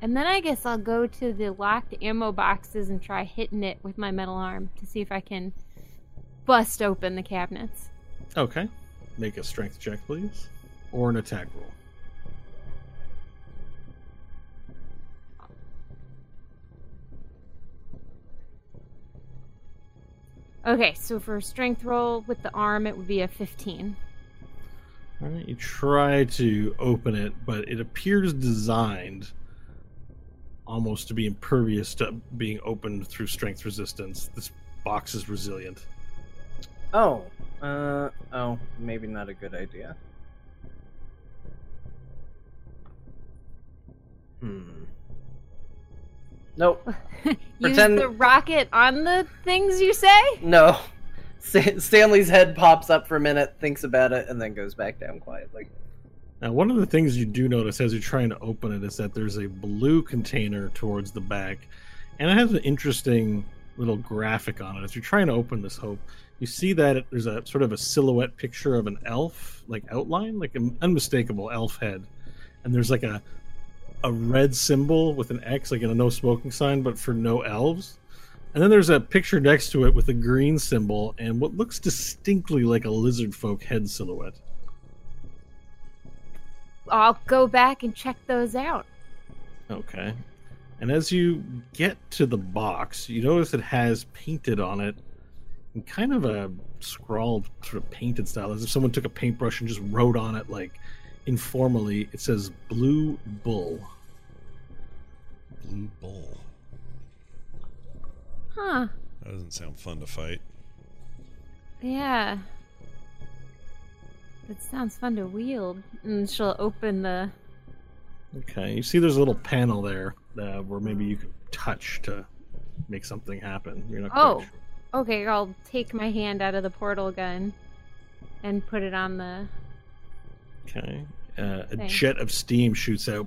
And then I guess I'll go to the locked ammo boxes and try hitting it with my metal arm to see if I can bust open the cabinets. Okay. Make a strength check, please, or an attack roll. Okay, so for a strength roll with the arm, it would be a 15. All right. You try to open it, but it appears designed almost to be impervious to being opened through strength resistance. This box is resilient. Oh, uh, oh, maybe not a good idea. Hmm. Nope. Use Pretend- the rocket on the things you say? No. Sta- Stanley's head pops up for a minute, thinks about it, and then goes back down quietly. Now, one of the things you do notice as you're trying to open it is that there's a blue container towards the back, and it has an interesting little graphic on it. As you're trying to open this hope, you see that it, there's a sort of a silhouette picture of an elf, like outline, like an unmistakable elf head, and there's like a a red symbol with an X, like in a no smoking sign, but for no elves. And then there's a picture next to it with a green symbol and what looks distinctly like a lizard folk head silhouette. I'll go back and check those out. Okay. And as you get to the box, you notice it has painted on it in kind of a scrawled, sort of painted style, as if someone took a paintbrush and just wrote on it, like informally. It says Blue Bull. Blue bull. Huh. That doesn't sound fun to fight. Yeah. It sounds fun to wield. And she'll open the. Okay. You see there's a little panel there uh, where maybe you could touch to make something happen. You're not Oh. sure. Okay, I'll take my hand out of the portal gun and put it on the. Okay. Uh, a jet of steam shoots out.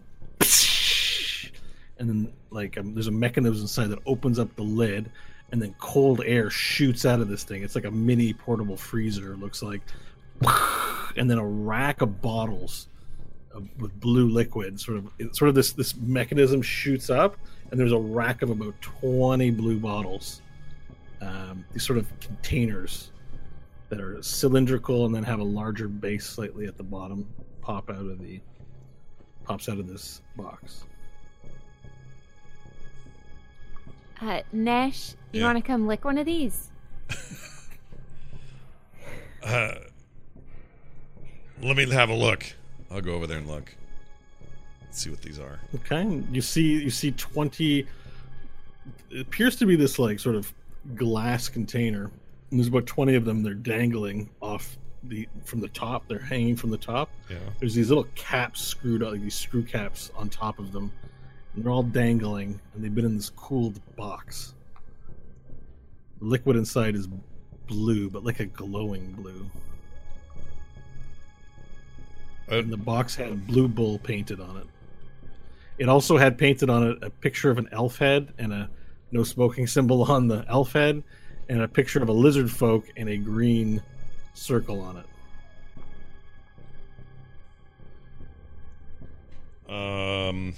And then, like, um, there's a mechanism inside that opens up the lid, and then cold air shoots out of this thing. It's like a mini portable freezer, looks like. and then a rack of bottles of, with blue liquid. Sort of, it, sort of this this mechanism shoots up, and there's a rack of about twenty blue bottles. Um, these sort of containers that are cylindrical and then have a larger base slightly at the bottom pop out of the pops out of this box. Uh, Nash, you Yeah. want to come lick one of these? Uh, let me have a look. I'll go over there and look. Let's see what these are. Okay, you see you see twenty. It appears to be this like sort of glass container. And there's about twenty of them. They're dangling off the from the top. They're hanging from the top. Yeah. There's these little caps screwed up, like these screw caps on top of them, and they're all dangling. And they've been in this cooled box. The liquid inside is blue, but like a glowing blue. Uh, and the box had a blue bull painted on it. It also had painted on it a picture of an elf head and a no smoking symbol on the elf head, and a picture of a lizard folk and a green circle on it. Um,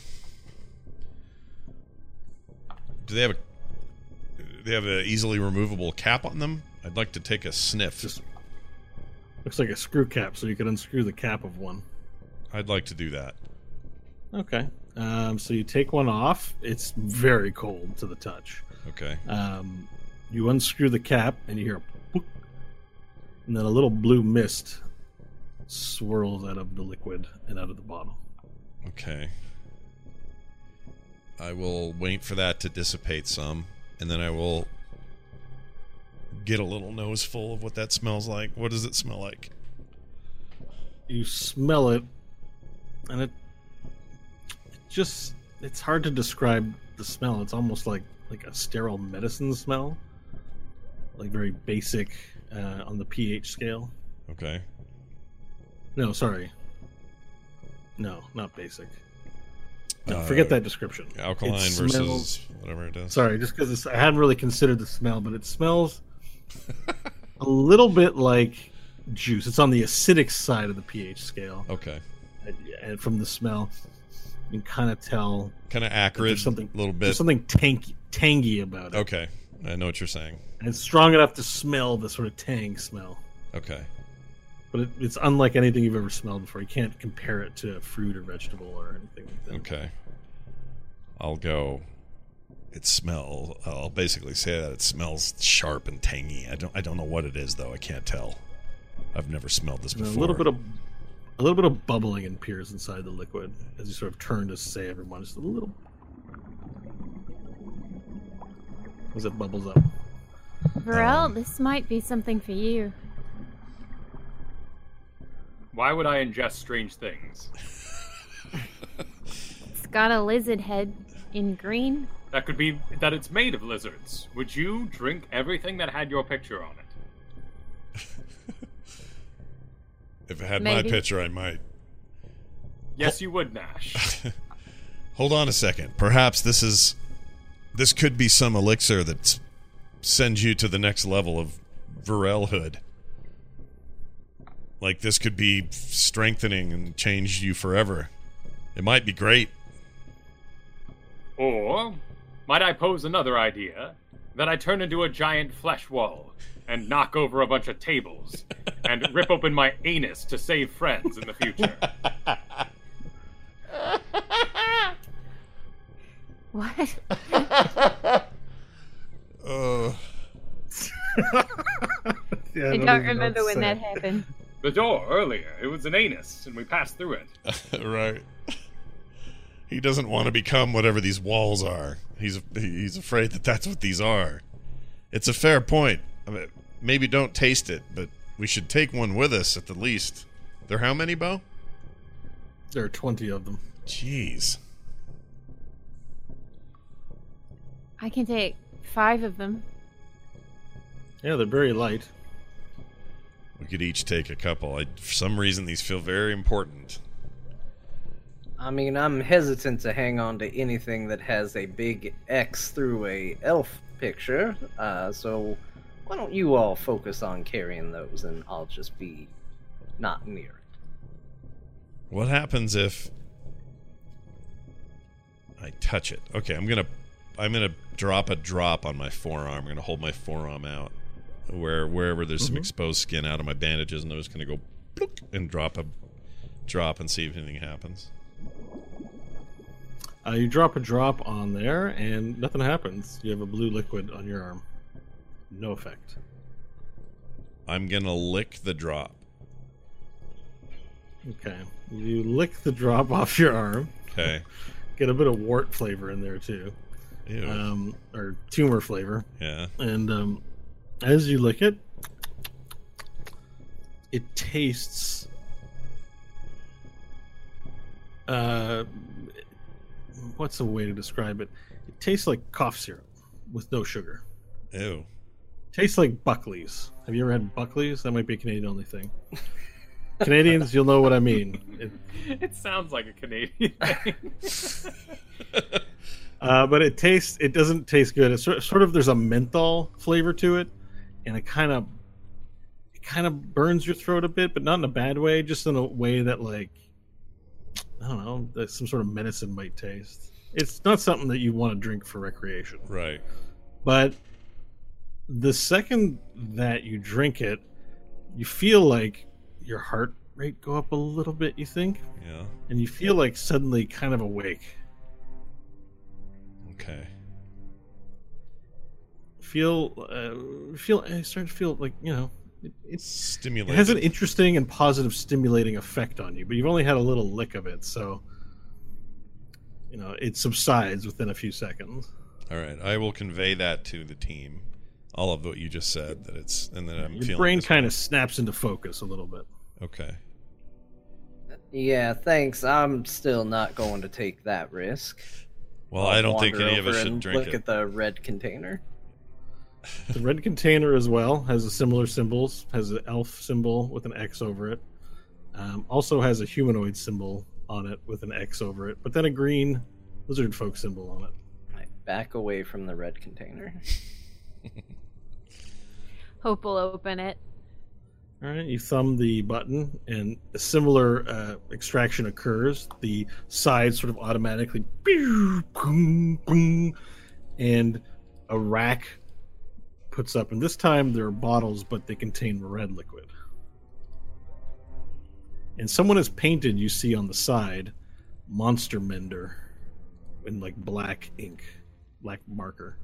do they have a? They have an easily removable cap on them? I'd like to take a sniff. Just looks like a screw cap, so you could unscrew the cap of one. I'd like to do that. Okay. Um, so you take one off. It's very cold to the touch. Okay. Um, you unscrew the cap, and you hear a boop, and then a little blue mist swirls out of the liquid and out of the bottle. Okay. I will wait for that to dissipate some, and then I will get a little nose full of what that smells like. What does it smell like? You smell it, and it, it just it's hard to describe the smell. It's almost like like a sterile medicine smell, like very basic uh, on the pH scale. Okay. No, sorry. No, not basic. No, Uh, forget that description. Alkaline It versus smells- whatever it is. Sorry, just because I hadn't really considered the smell, but it smells a little bit like juice. It's on the acidic side of the pH scale, Okay. and- from the smell, you can kind of tell Kind of acrid. something a little there's bit. something tangy, tangy about it. Okay. I know what you're saying. And it's strong enough to smell the sort of tang smell, Okay. But it, it's unlike anything you've ever smelled before. You can't compare it to a fruit or vegetable or anything like that. Okay. I'll go. It smells. I'll basically say that it smells sharp and tangy. I don't. I don't know what it is though. I can't tell. I've never smelled this And before. a little bit of a little bit of bubbling appears inside the liquid as you sort of turn to say everyone just a little as it bubbles up. Varel, Um, this might be something for you. Why would I ingest strange things? It's got a lizard head in green. That could be that it's made of lizards. Would you drink everything that had your picture on it? if it had Maybe. my picture, I might. Yes, you would, Nash. Hold on a second. Perhaps this is. This could be some elixir that sends you to the next level of Varelhood. Like this could be strengthening and change you forever. It might be great. Or might I pose another idea that I turn into a giant flesh wall and knock over a bunch of tables and rip open my anus to save friends in the future? What? Uh, Yeah, I even don't remember when that happened. The door earlier, it was an anus, and we passed through it. right. He doesn't want to become whatever these walls are. He's he's afraid that that's what these are. It's a fair point. I mean, maybe don't taste it, but we should take one with us at the least. There how many, Bo? There are twenty of them. Jeez. I can take five of them. Yeah, they're very light. We could each take a couple. I, for some reason, these feel very important. I mean, I'm hesitant to hang on to anything that has a big X through a elf picture. Uh, so why don't you all focus on carrying those, and I'll just be not near it. What happens if I touch it? Okay, I'm gonna I'm gonna drop a drop on my forearm. I'm gonna hold my forearm out where wherever there's some Mhm. exposed skin out of my bandages, and I'm just gonna go bloop and drop a drop and see if anything happens. Uh, you drop a drop on there, and nothing happens. You have a blue liquid on your arm. No effect. I'm gonna lick the drop. Okay. You lick the drop off your arm. Okay. Get a bit of wart flavor in there too, Ew. um, or tumor flavor. yeah. And um, as you lick it, it tastes. Uh, what's a way to describe it? It tastes like cough syrup with no sugar. Ew. Tastes like Buckley's. Have you ever had Buckley's? That might be a Canadian only thing. Canadians, you'll know what I mean. It, It sounds like a Canadian thing. uh, but it tastes. It doesn't taste good. It's sort sort of there's a menthol flavor to it, and it kind of it kind of burns your throat a bit, but not in a bad way. Just in a way that like I don't know, that some sort of medicine might taste. It's not something that you want to drink for recreation. right. But the second that you drink it, you feel like your heart rate go up a little bit, you think? Yeah. And you feel like suddenly kind of awake. Okay. Feel uh, feel I start to feel like, you know, it, it's stimulating. it has an interesting and positive stimulating effect on you, but you've only had a little lick of it, so you know, it subsides within a few seconds. All right. I will convey that to the team. All of what you just said that it's and that I'm Your feeling brain kind of snaps into focus a little bit. Okay. Yeah, thanks. I'm still not going to take that risk. Well, I'll I don't think any of us should and drink look it. at the red container. The red container as well has a similar symbols, has an elf symbol with an X over it. Um, also has a humanoid symbol on it with an X over it, but then a green lizard folk symbol on it. I back away from the red container. Hope will open it. All right, you thumb the button, and a similar uh, extraction occurs. The side sort of automatically, boom, boom, and a rack puts up. And this time there are bottles, but they contain red liquid. And someone has painted, you see on the side, Monster Mender in like black ink, black marker.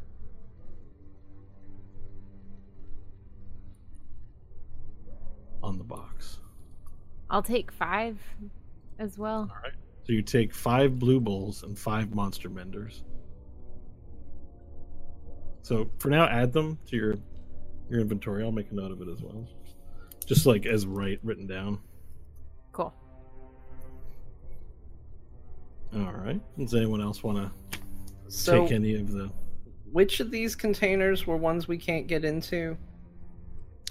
on the box. I'll take five as well. All right. So you take five blue bowls and five monster menders. So for now, add them to your your inventory. I'll make a note of it as well, just like as right written down. Cool. All right. Does anyone else want to So, take any of the which of these containers were ones we can't get into?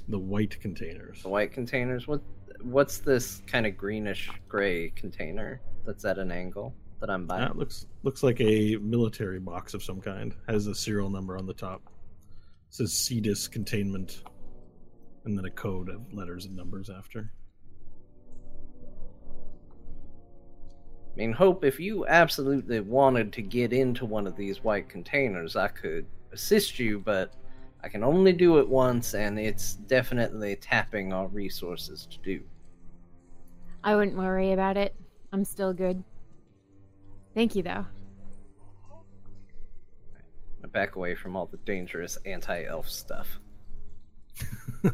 the white containers? The white containers. What? What's this kind of greenish gray container that's at an angle that I'm by? That looks looks like a military box of some kind. Has a serial number on the top. It says CDIS containment, and then a code of letters and numbers after. I mean, Hope, if you absolutely wanted to get into one of these white containers, I could assist you, but I can only do it once, and it's definitely tapping our resources to do. I wouldn't worry about it. I'm still good. Thank you, though. I back away from all the dangerous anti elf stuff.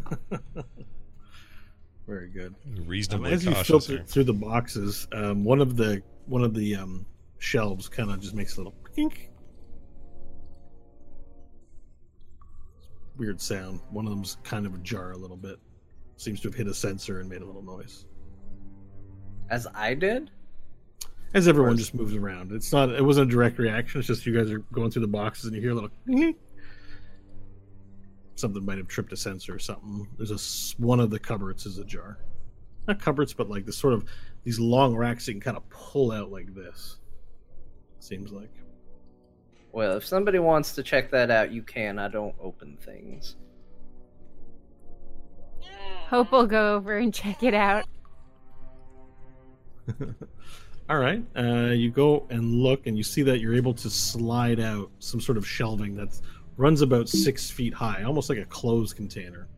Very good. Um, Reasonably as you cautious filter here. through the boxes, um, one of the one of the um, shelves kind of just makes a little pink. Weird sound. One of them's kind of ajar a little bit. Seems to have hit a sensor and made a little noise. As I did? As everyone course. just moves around, it's not. It wasn't a direct reaction. It's just you guys are going through the boxes and you hear a little. Something might have tripped a sensor or something. There's a one of the cupboards is ajar. Not cupboards, but like the sort of these long racks you can kind of pull out like this. Seems like. Well, if somebody wants to check that out, you can. I don't open things. Hope will go over and check it out. All right. Uh, you go and look, and you see that you're able to slide out some sort of shelving that runs about six feet high, almost like a closed container.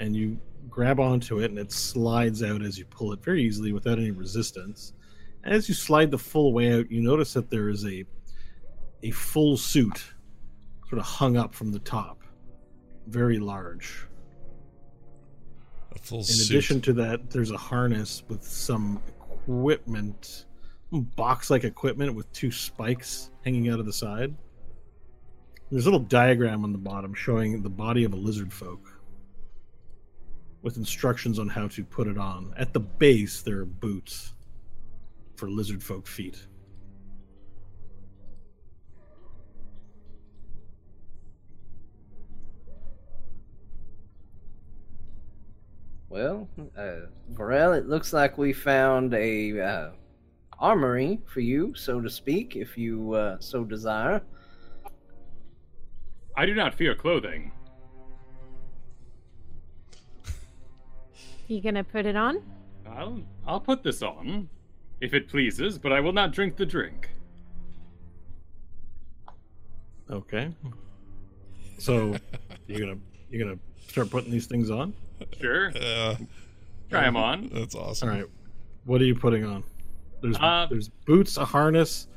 And you grab onto it, and it slides out as you pull it very easily without any resistance. And as you slide the full way out, you notice that there is a a full suit, sort of hung up from the top, very large. A full suit. In suit. addition to that, there's a harness with some equipment, box like equipment with two spikes hanging out of the side. There's a little diagram on the bottom showing the body of a lizard folk with instructions on how to put it on. At the base, there are boots for lizard folk feet. Well, uh, Varel, it looks like we found a uh, armory for you, so to speak, if you uh, so desire. I do not fear clothing. You gonna put it on? I'll I'll put this on, if it pleases, but I will not drink the drink. Okay. So you're gonna you're gonna start putting these things on. Sure, Uh, try them on. That's awesome. All right. What are you putting on? There's Uh, there's boots, a harness,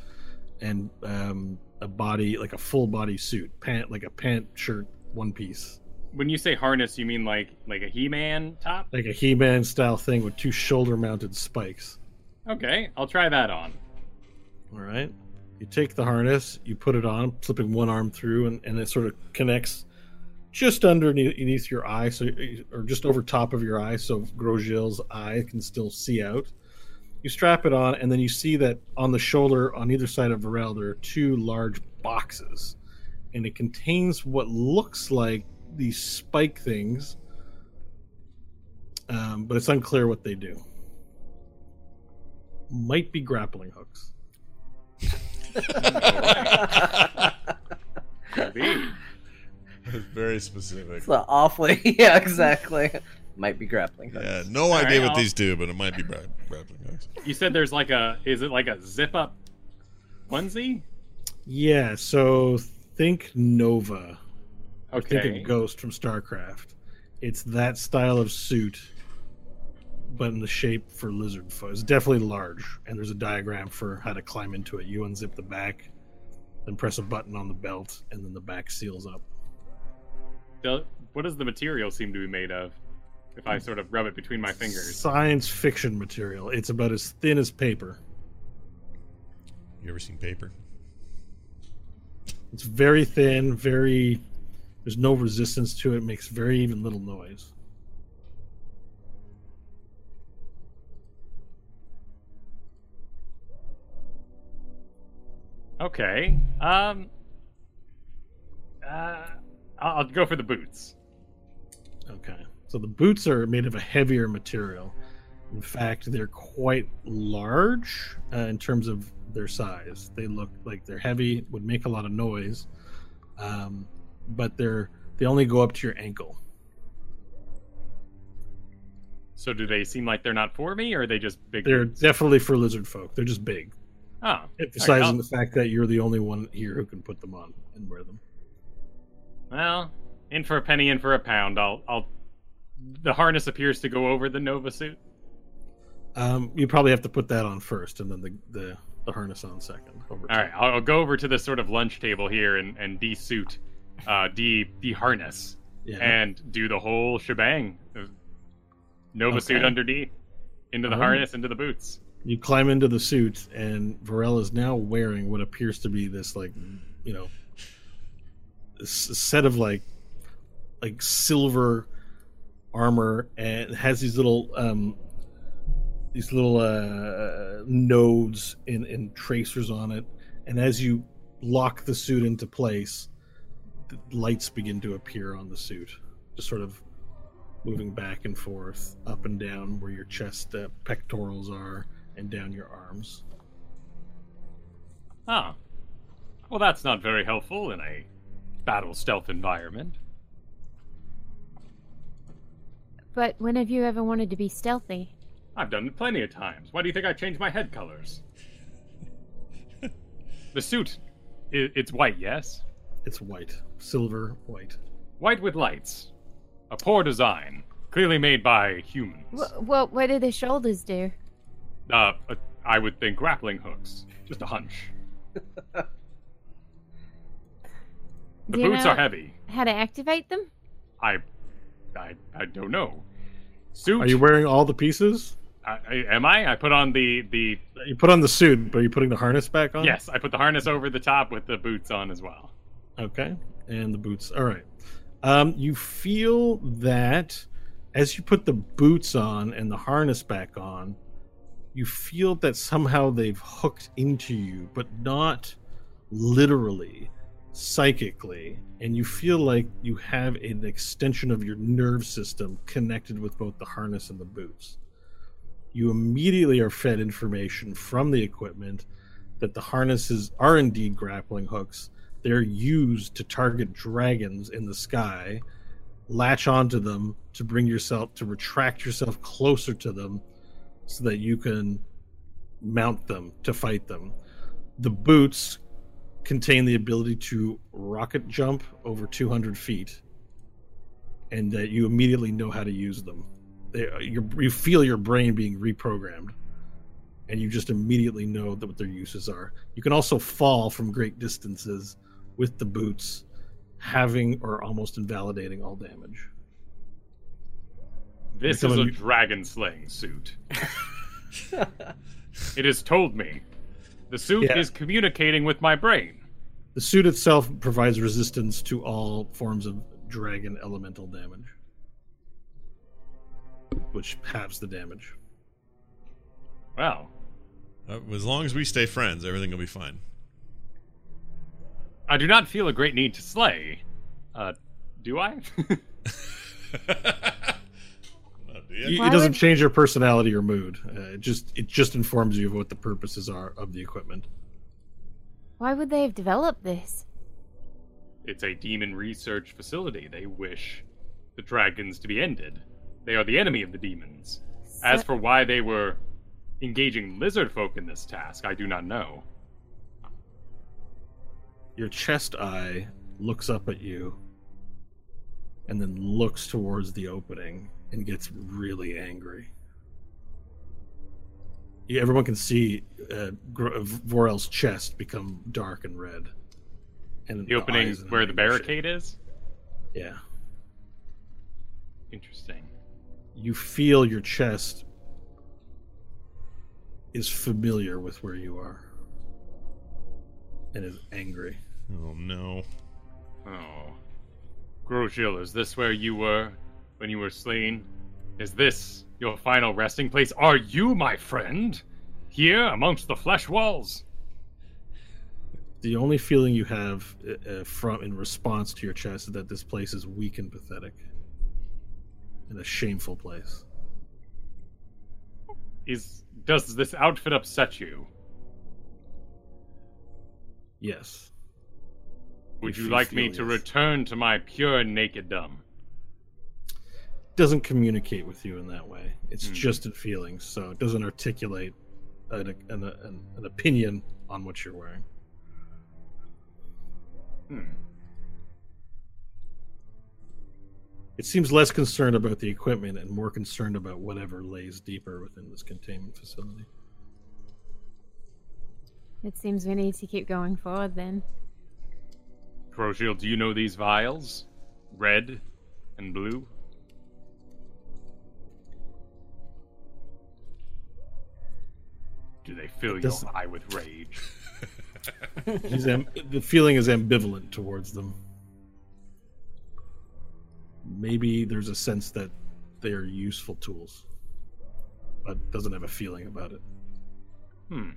and um, a body like a full body suit, pant like a pant shirt, one piece, When you say harness, you mean like like a He-Man top? like a He-Man style thing with two shoulder mounted spikes. Okay, I'll try that on. All right. You take the harness, you put it on, slipping one arm through, and, and it sort of connects just underneath your eye, so or just over top of your eye, so Grosjean's eye can still see out. You strap it on, and then you see that on the shoulder, on either side of Varel, there are two large boxes, and it contains what looks like these spike things, um, but it's unclear what they do. Might be grappling hooks. Maybe. It's very specific. It's the awfully, yeah, exactly. Might be grappling hooks. Yeah, no All idea right, what I'll- these do, but it might be bra- grappling hooks. You said there's like a is it like a zip up onesie? Yeah, so think Nova. Or Think Okay. of Ghost from StarCraft. It's that style of suit, but in the shape for lizard folk. It's definitely large, and there's a diagram for how to climb into it. You unzip the back, then press a button on the belt, and then the back seals up. The- What does the material seem to be made of? If I sort of rub it between my fingers. Science fiction material. It's about as thin as paper. You ever seen paper? It's very thin, very. There's no resistance to it. Makes very even little noise. Okay. Um. Uh, I'll, I'll go for the boots. Okay. So the boots are made of a heavier material. In fact, they're quite large uh, in terms of their size. They look like they're heavy, would make a lot of noise, um, but they're they only go up to your ankle. So do they seem like they're not for me, or are they just big? They're boots? definitely for lizard folk. They're just big, Oh, emphasizing I'll- the fact that you're the only one here who can put them on and wear them. Well, in for a penny, in for a pound. I'll. I'll. The harness appears to go over the Nova suit. Um, you probably have to put that on first, and then the the, the harness on second. Over All right, I'll, go over to this sort of lunch table here and and de-suit, uh, de de-harness, yeah. and do the whole shebang. Nova suit Okay. under D, into the harness, into the boots. You climb into the suit, and Varel is now wearing what appears to be this, like, you know, set of like, like silver armor, and has these little, um, these little uh, nodes and, and tracers on it. And as you lock the suit into place, lights begin to appear on the suit, just sort of moving back and forth, up and down where your chest uh, pectorals are, and down your arms. Ah, well, that's not very helpful in a battle stealth environment. But when have you ever wanted to be stealthy? I've done it plenty of times. Why do you think I changed my head colors? the suit, i it's white, yes? It's white, silver, white. White with lights. A poor design, clearly made by humans. Wh- Well, what do the shoulders do? Uh, uh, I would think grappling hooks. Just a hunch. The boots are heavy. How to activate them? I, I, I don't know. Suit. Are you wearing all the pieces? I, I, am I? I put on the the. You put on the suit, but are you putting the harness back on? Yes, I put the harness over the top with the boots on as well. Okay. And the boots. All right. Um, you feel that as you put the boots on and the harness back on, you feel that somehow they've hooked into you, but not literally, psychically. And you feel like you have an extension of your nerve system connected with both the harness and the boots. You immediately are fed information from the equipment that the harnesses are indeed grappling hooks they're used to target dragons in the sky latch onto them to bring yourself to retract yourself closer to them so that you can mount them to fight them the boots contain the ability to rocket jump over 200 feet and that you immediately know how to use them they, uh, you, you feel your brain being reprogrammed and you just immediately know that what their uses are. You can also fall from great distances with the boots, having or almost invalidating all damage. This is a a mu- dragon slaying suit. it has told me. The suit Yeah. is communicating with my brain. The suit itself provides resistance to all forms of dragon elemental damage, which halves the damage. Wow. Uh, as long as we stay friends, everything will be fine. I do not feel a great need to slay. Uh, do I? Do ya? You- Why it doesn't change your personality or mood. Uh, it just it just informs you of what the purposes are of the equipment. Why would they have developed this? it's a demon research facility. They wish the dragons to be ended. They are the enemy of the demons. As for why they were engaging lizard folk in this task, I do not know. Your chest eye looks up at you and then looks towards the opening and gets really angry. Yeah, everyone can see uh, Varel's chest become dark and red. And The opening eyes where the everything shake. barricade is? Yeah. Interesting. You feel your chest is familiar with where you are and is angry. Oh no. Oh. Grosjean, is this where you were when you were slain? Is this your final resting place? Are you, my friend, here amongst the flesh walls? The only feeling you have uh, uh, from in response to your chest is that this place is weak and pathetic, and a shameful place. Is does this outfit upset you? Yes, Would If you like me to return to my pure nakeddom? Doesn't communicate with you in that way. It's Hmm. just in feelings, so it doesn't articulate an, an, an, an opinion on what you're wearing. Hmm. It seems less concerned about the equipment and more concerned about whatever lays deeper within this containment facility. It seems we need to keep going forward then. Grosjean, do you know these vials? Red and blue? Do they fill your doesn't- eye with rage? He's am- the feeling is ambivalent towards them. Maybe there's a sense that they are useful tools, but doesn't have a feeling about it. Hmm.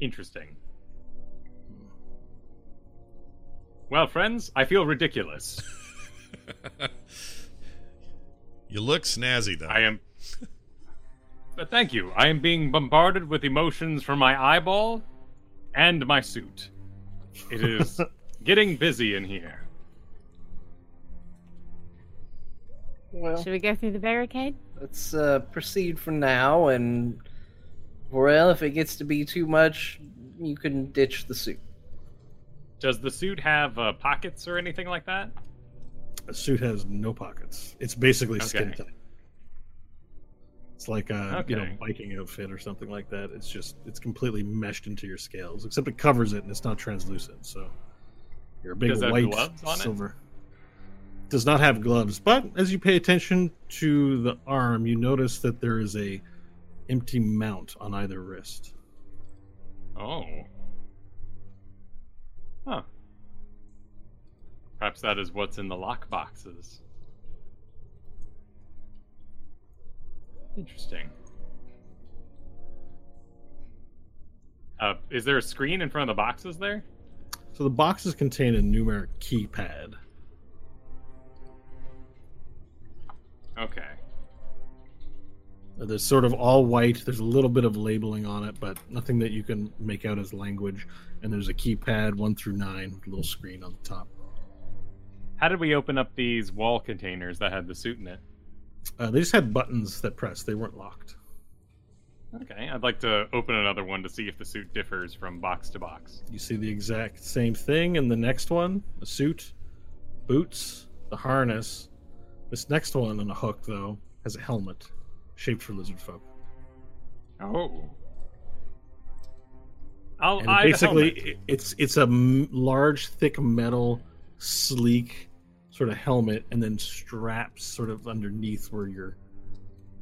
Interesting. Well, friends, I feel ridiculous. You look snazzy though. I am. But thank you. I am being bombarded with emotions from my eyeball and my suit. It is getting busy in here. Well, Should we go through the barricade? let's uh, proceed for now, and Varel, if it gets to be too much, you can ditch the suit. Does the suit have uh, pockets or anything like that? A suit has no pockets. It's basically skin tight. It's like a you know Okay. biking outfit or something like that. It's just it's completely meshed into your scales, except it covers it and it's not translucent. So you're a big white on it? silver. Does not have gloves, but as you pay attention to the arm, you notice that there is a empty mount on either wrist. Oh. Huh. Perhaps that is what's in the lock boxes. Interesting. Uh, is there a screen in front of the boxes there? So the boxes contain a numeric keypad. Okay. Uh, There's sort of all white. There's a little bit of labeling on it, but nothing that you can make out as language. And there's a keypad one through nine, with a little screen on the top. How did we open up these wall containers that had the suit in it? Uh, they just had buttons that pressed. They weren't locked. Okay, I'd like to open another one to see if the suit differs from box to box. You see the exact same thing in the next one: a suit, boots, the harness. This next one on a hook, though, has a helmet shaped for lizard folk. Oh. I'll And eye the basically, it's it's a m- large, thick metal, sleek sort of helmet, and then straps sort of underneath where your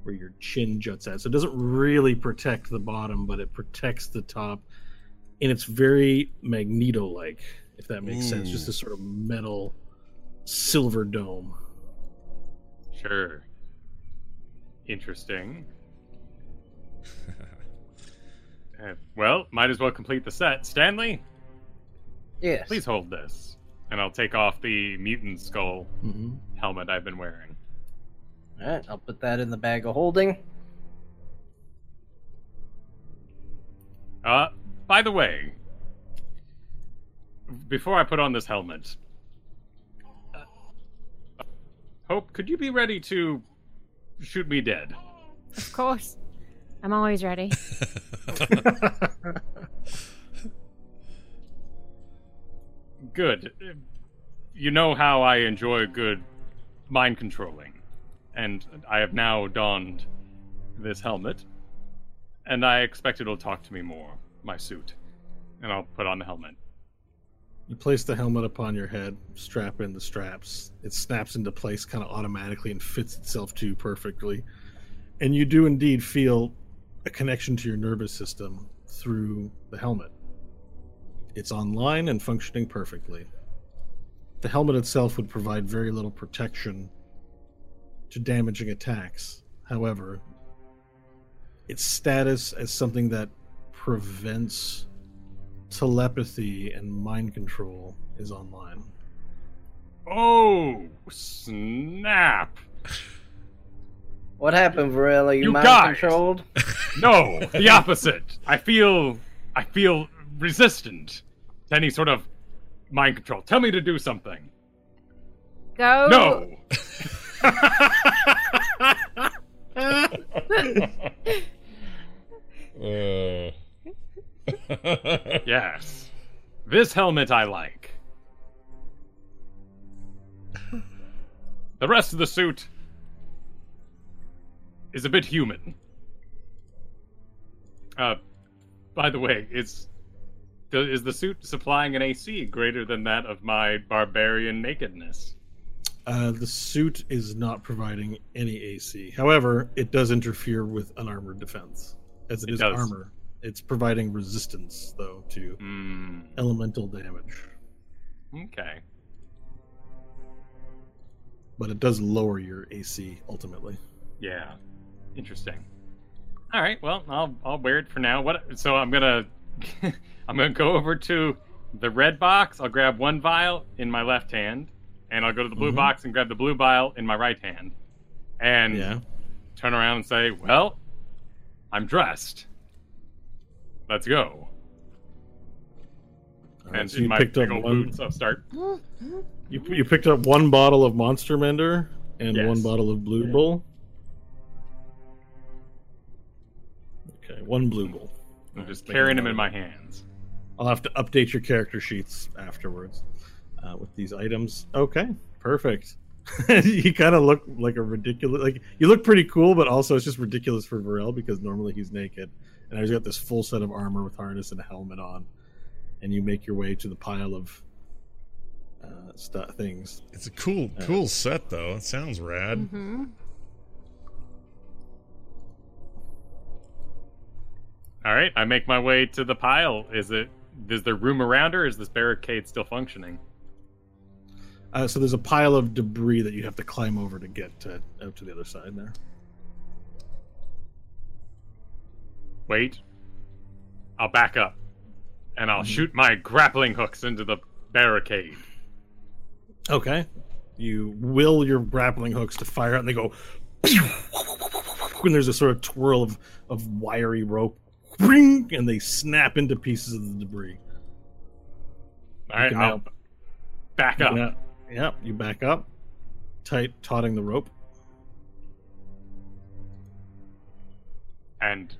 where your chin juts at. So it doesn't really protect the bottom, but it protects the top, and it's very magneto-like, if that makes sense. Mm. Just this sort of metal silver dome. Sure. Interesting. Uh, well, might as well complete the set. Stanley, Yes. please hold this. And I'll take off the mutant skull hmm helmet I've been wearing. All right, I'll put that in the bag of holding. Uh, by the way, before I put on this helmet, uh, Hope, could you be ready to shoot me dead? Of course. I'm always ready. Good. You know how I enjoy good mind controlling. And I have now donned this helmet. And I expect it'll talk to me more, my suit. And I'll put on the helmet. You place the helmet upon your head, strap in the straps. It snaps into place kind of automatically and fits itself to you perfectly. And you do indeed feel a connection to your nervous system through the helmet. It's online and functioning perfectly. The helmet itself would provide very little protection to damaging attacks. However, its status as something that prevents telepathy and mind control is online. Oh, snap! What happened, Varela? You, You mind guys! controlled? No, the opposite. I feel, I feel resistant to any sort of mind control. Tell me to do something. Go. No. Uh. Yes. This helmet I like. The rest of the suit is a bit human. Uh, by the way, is is the suit supplying an AC greater than that of my barbarian nakedness? Uh, the suit is not providing any AC. However, it does interfere with unarmored defense, as it It is does. armor. It's providing resistance, though, to Hmm. elemental damage. Okay. But it does lower your AC ultimately. Yeah. Interesting. All right. Well, I'll I'll wear it for now. What? So I'm gonna I'm gonna go over to the red box. I'll grab one vial in my left hand, and I'll go to the blue Mhm. box and grab the blue vial in my right hand, and Yeah. turn around and say, "Well, I'm dressed. Let's go." All And so you my picked up one- boots, I'll start. You you picked up one bottle of Monster Mender and Yes. one bottle of Blue Bull. Okay, one Blue Bull. I'm just carrying them in my hands. I'll have to update your character sheets afterwards uh, with these items. Okay, perfect. you kind of look like a ridiculous. Like you look pretty cool, but also it's just ridiculous for Varel because normally he's naked, and I he's got this full set of armor with harness and a helmet on. And you make your way to the pile of uh, stu things. It's a cool, cool set though. It sounds rad. Mm-hmm. All right, I make my way to the pile. Is it? Is there room around her? Is this barricade still functioning? Uh, so there's a pile of debris that you have to climb over to get to, out to the other side there. Wait. I'll back up, and I'll Mhm. shoot my grappling hooks into the barricade. Okay. You will your grappling hooks to fire out, and they go. and there's a sort of twirl of, of wiry rope, ring, and they snap into pieces of the debris. All right, I'll now- back up. Yeah, yeah, you back up, tight, tauting the rope. and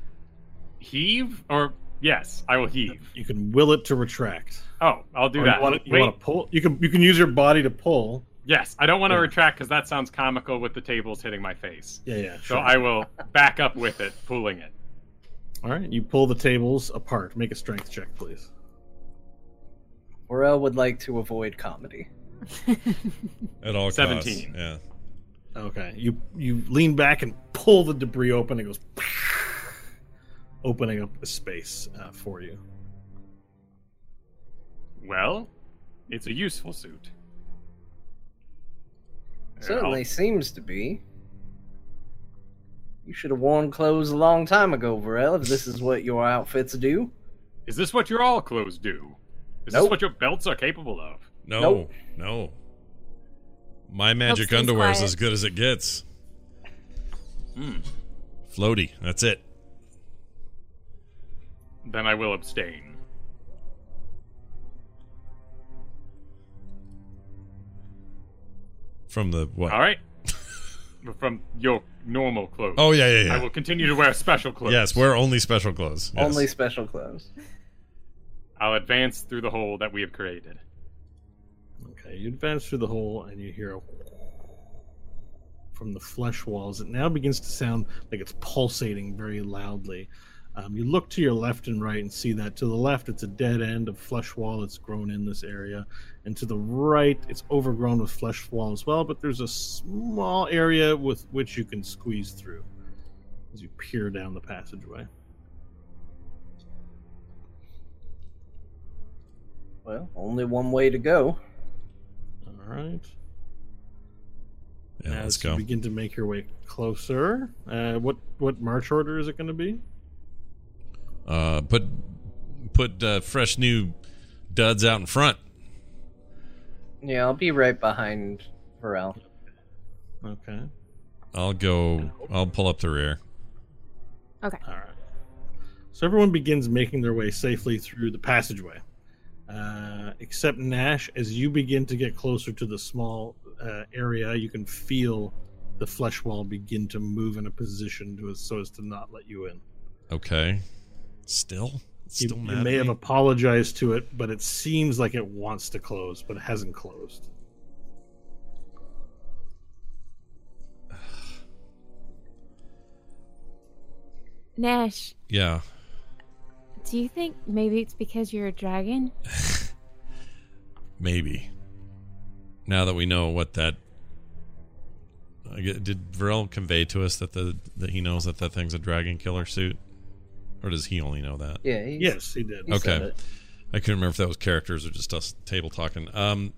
heave or yes i will heave You can will it to retract. oh i'll do Or that You want to, pull? You can you can use your body to pull. yes i don't want to Yeah. retract because that sounds comical with the tables hitting my face Yeah, yeah. so i will back up with it pulling it All right, you pull the tables apart. Make a strength check, please. Morel would like to avoid comedy. At all costs. 17. costs. Yeah. Okay. You you lean back and pull the debris open. It goes, opening up a space uh, for you. well it's a useful suit Certainly seems to be. You should have worn clothes a long time ago, Varel, if this is what your outfits do. is this what your all clothes do is Nope. this what your belts are capable of No, Nope. no. My magic stays underwear is as good as it gets. Hmm. Floaty. That's it. then i will abstain From the what? all right from your normal clothes Oh yeah, yeah, yeah. i will continue to wear special clothes Yes, wear only special clothes. Yes. Only special clothes. i'll advance through the hole that we have created Okay, you advance through the hole and you hear a from the flesh walls. It now begins to sound like it's pulsating very loudly. Um, you look to your left and right and see that to the left it's a dead end of flesh wall that's grown in this area, and to the right it's overgrown with flesh wall as well. But there's a small area with which you can squeeze through as you peer down the passageway. Well, only one way to go. All right. Yeah, let's As you go. begin to make your way closer, uh, what what march order is it going to be? Uh, put put uh, fresh new duds out in front. Yeah, I'll be right behind Varel. Okay. I'll go. I'll pull up the rear. Okay. All right. So everyone begins making their way safely through the passageway, uh, except Nash. As you begin to get closer to the small uh, area, you can feel the flesh wall begin to move in a position to so as to not let you in. Okay. Still, You, still you mad. may at have apologized to it, but it seems like it wants to close, but it hasn't closed. Nash, Yeah. do you think maybe it's because you're a dragon? Maybe. Now that we know what that. Did Varel convey to us that the that he knows that that thing's a dragon killer suit, or does he only know that? Yeah, he's, Yes, he did. he said Okay. it. I couldn't remember if that was characters or just us table talking. Um,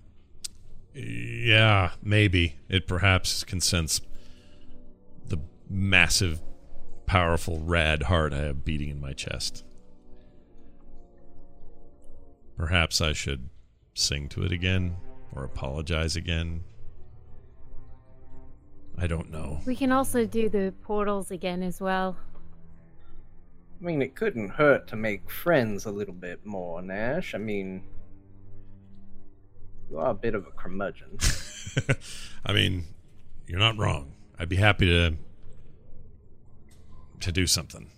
yeah, maybe it perhaps can sense the massive, powerful, rad heart I have beating in my chest. Perhaps I should sing to it again or apologize again. I don't know. We can also do the portals again as well. I mean, it couldn't hurt to make friends a little bit more, Nash. I mean, You are a bit of a curmudgeon. I mean, you're not wrong. I'd be happy to to do something.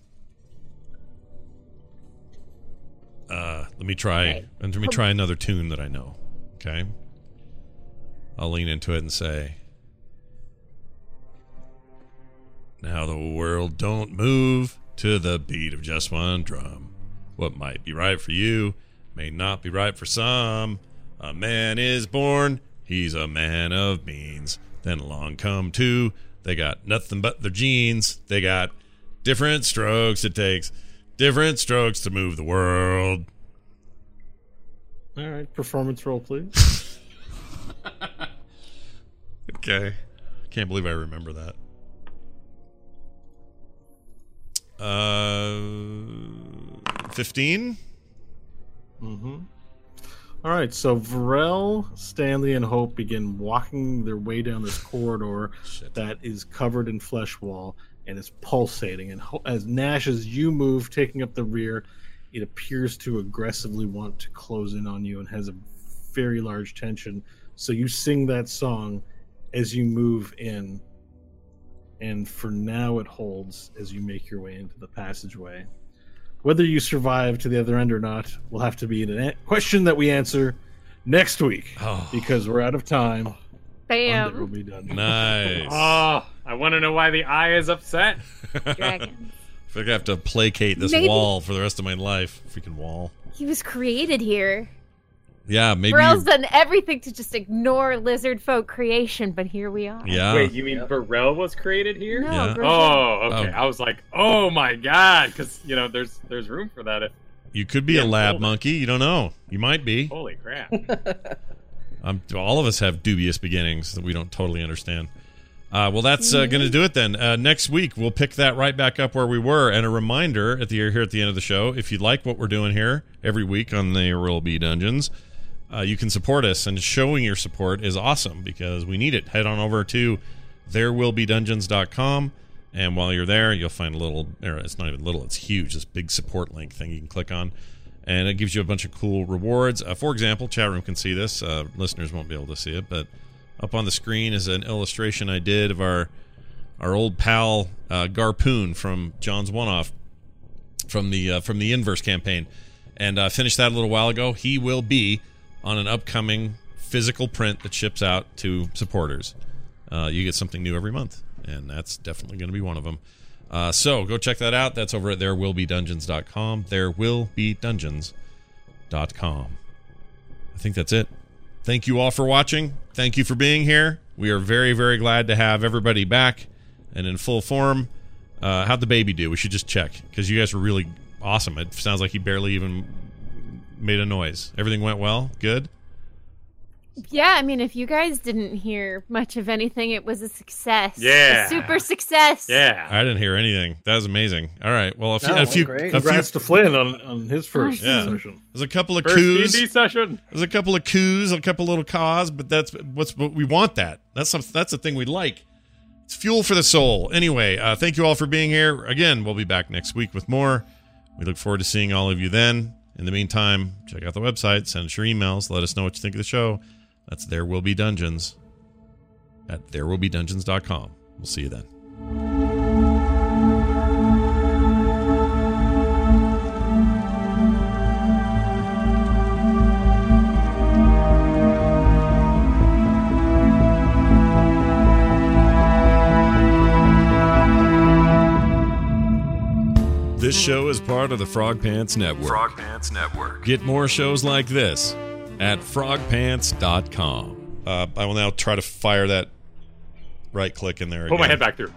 Uh, let me try Okay. let me try another tune that I know. Okay. I'll lean into it and say, "Now the world don't move to the beat of just one drum. What might be right for you may not be right for some. A man is born, he's a man of means. Then along come two, they got nothing but their genes. They got different strokes it takes, different strokes to move the world. All right, performance roll, please. Okay. Can't believe I remember that. Uh, 15? Mm-hmm. All right, so Varel, Stanley, and Hope begin walking their way down this corridor Shit. that is covered in flesh wall and is pulsating. And Ho- as Nash, as you move, taking up the rear, it appears to aggressively want to close in on you and has a very large tension. So you sing that song as you move in, and for now it holds as you make your way into the passageway. Whether you survive to the other end or not will have to be an a- question that we answer next week Oh, because we're out of time. on There Will Be Done. nice. Oh, I want to know why the eye is upset. Dragons. I feel like I have to placate this Maybe- wall for the rest of my life. Freaking wall. He was created here. Yeah, maybe. Burrell's you- done everything to just ignore lizard folk creation, but here we are. yeah. Wait, you mean Burrell was created here? No, Yeah. Burrell- Oh, okay. Oh. I was like, oh my god, because you know, there's there's room for that. If, You could be a lab hold it. monkey. You don't know. You might be. holy crap! Um, all of us have dubious beginnings that we don't totally understand. Uh, well, that's uh, going to do it then. Uh, next week, we'll pick that right back up where we were. And a reminder at the here at the end of the show, if you like what we're doing here every week on There Will Be Dungeons, uh, you can support us. And showing your support is awesome because we need it. Head on over to therewillbedungeons.com. And while you're there, you'll find a little, it's not even little, it's huge, this big support link thing you can click on and it gives you a bunch of cool rewards. Uh, for example, chat room can see this. Uh, listeners won't be able to see it, but up on the screen is an illustration I did of our our old pal uh, Garpoon from John's One Off from the uh, from the Inverse campaign, and uh, finished that a little while ago. He will be on an upcoming physical print that ships out to supporters. Uh, you get something new every month, and that's definitely going to be one of them. Uh, so go check that out. That's over at therewillbedungeons.com. Therewillbedungeons.com. I think that's it. Thank you all for watching. Thank you for being here. We are very, very glad to have everybody back and in full form. Uh, how'd the baby do? We should just check because you guys were really awesome. It sounds like he barely even made a noise. Everything went well. Good. Yeah, I mean, if you guys didn't hear much of anything, it was a success. Yeah. A super success. Yeah, I didn't hear anything. That was amazing. All right. Well, a few, No, a few, great. a few Congrats to Flynn on, on his first Yeah. session. there's a couple of first coos. D&D session. There's a couple of coos, a couple little caws, but that's what's what we want. That that's some, that's the thing we like. It's fuel for the soul. Anyway, uh, thank you all for being here. Again, we'll be back next week with more. We look forward to seeing all of you then. In the meantime, check out the website, send us your emails, let us know what you think of the show. That's There Will Be Dungeons at therewillbedungeons.com. We'll see you then. This show is part of the Frog Pants Network. Frog Pants Network. Get more shows like this at frogpants.com. Uh, I will now try to fire that right click in there. Put my head back through.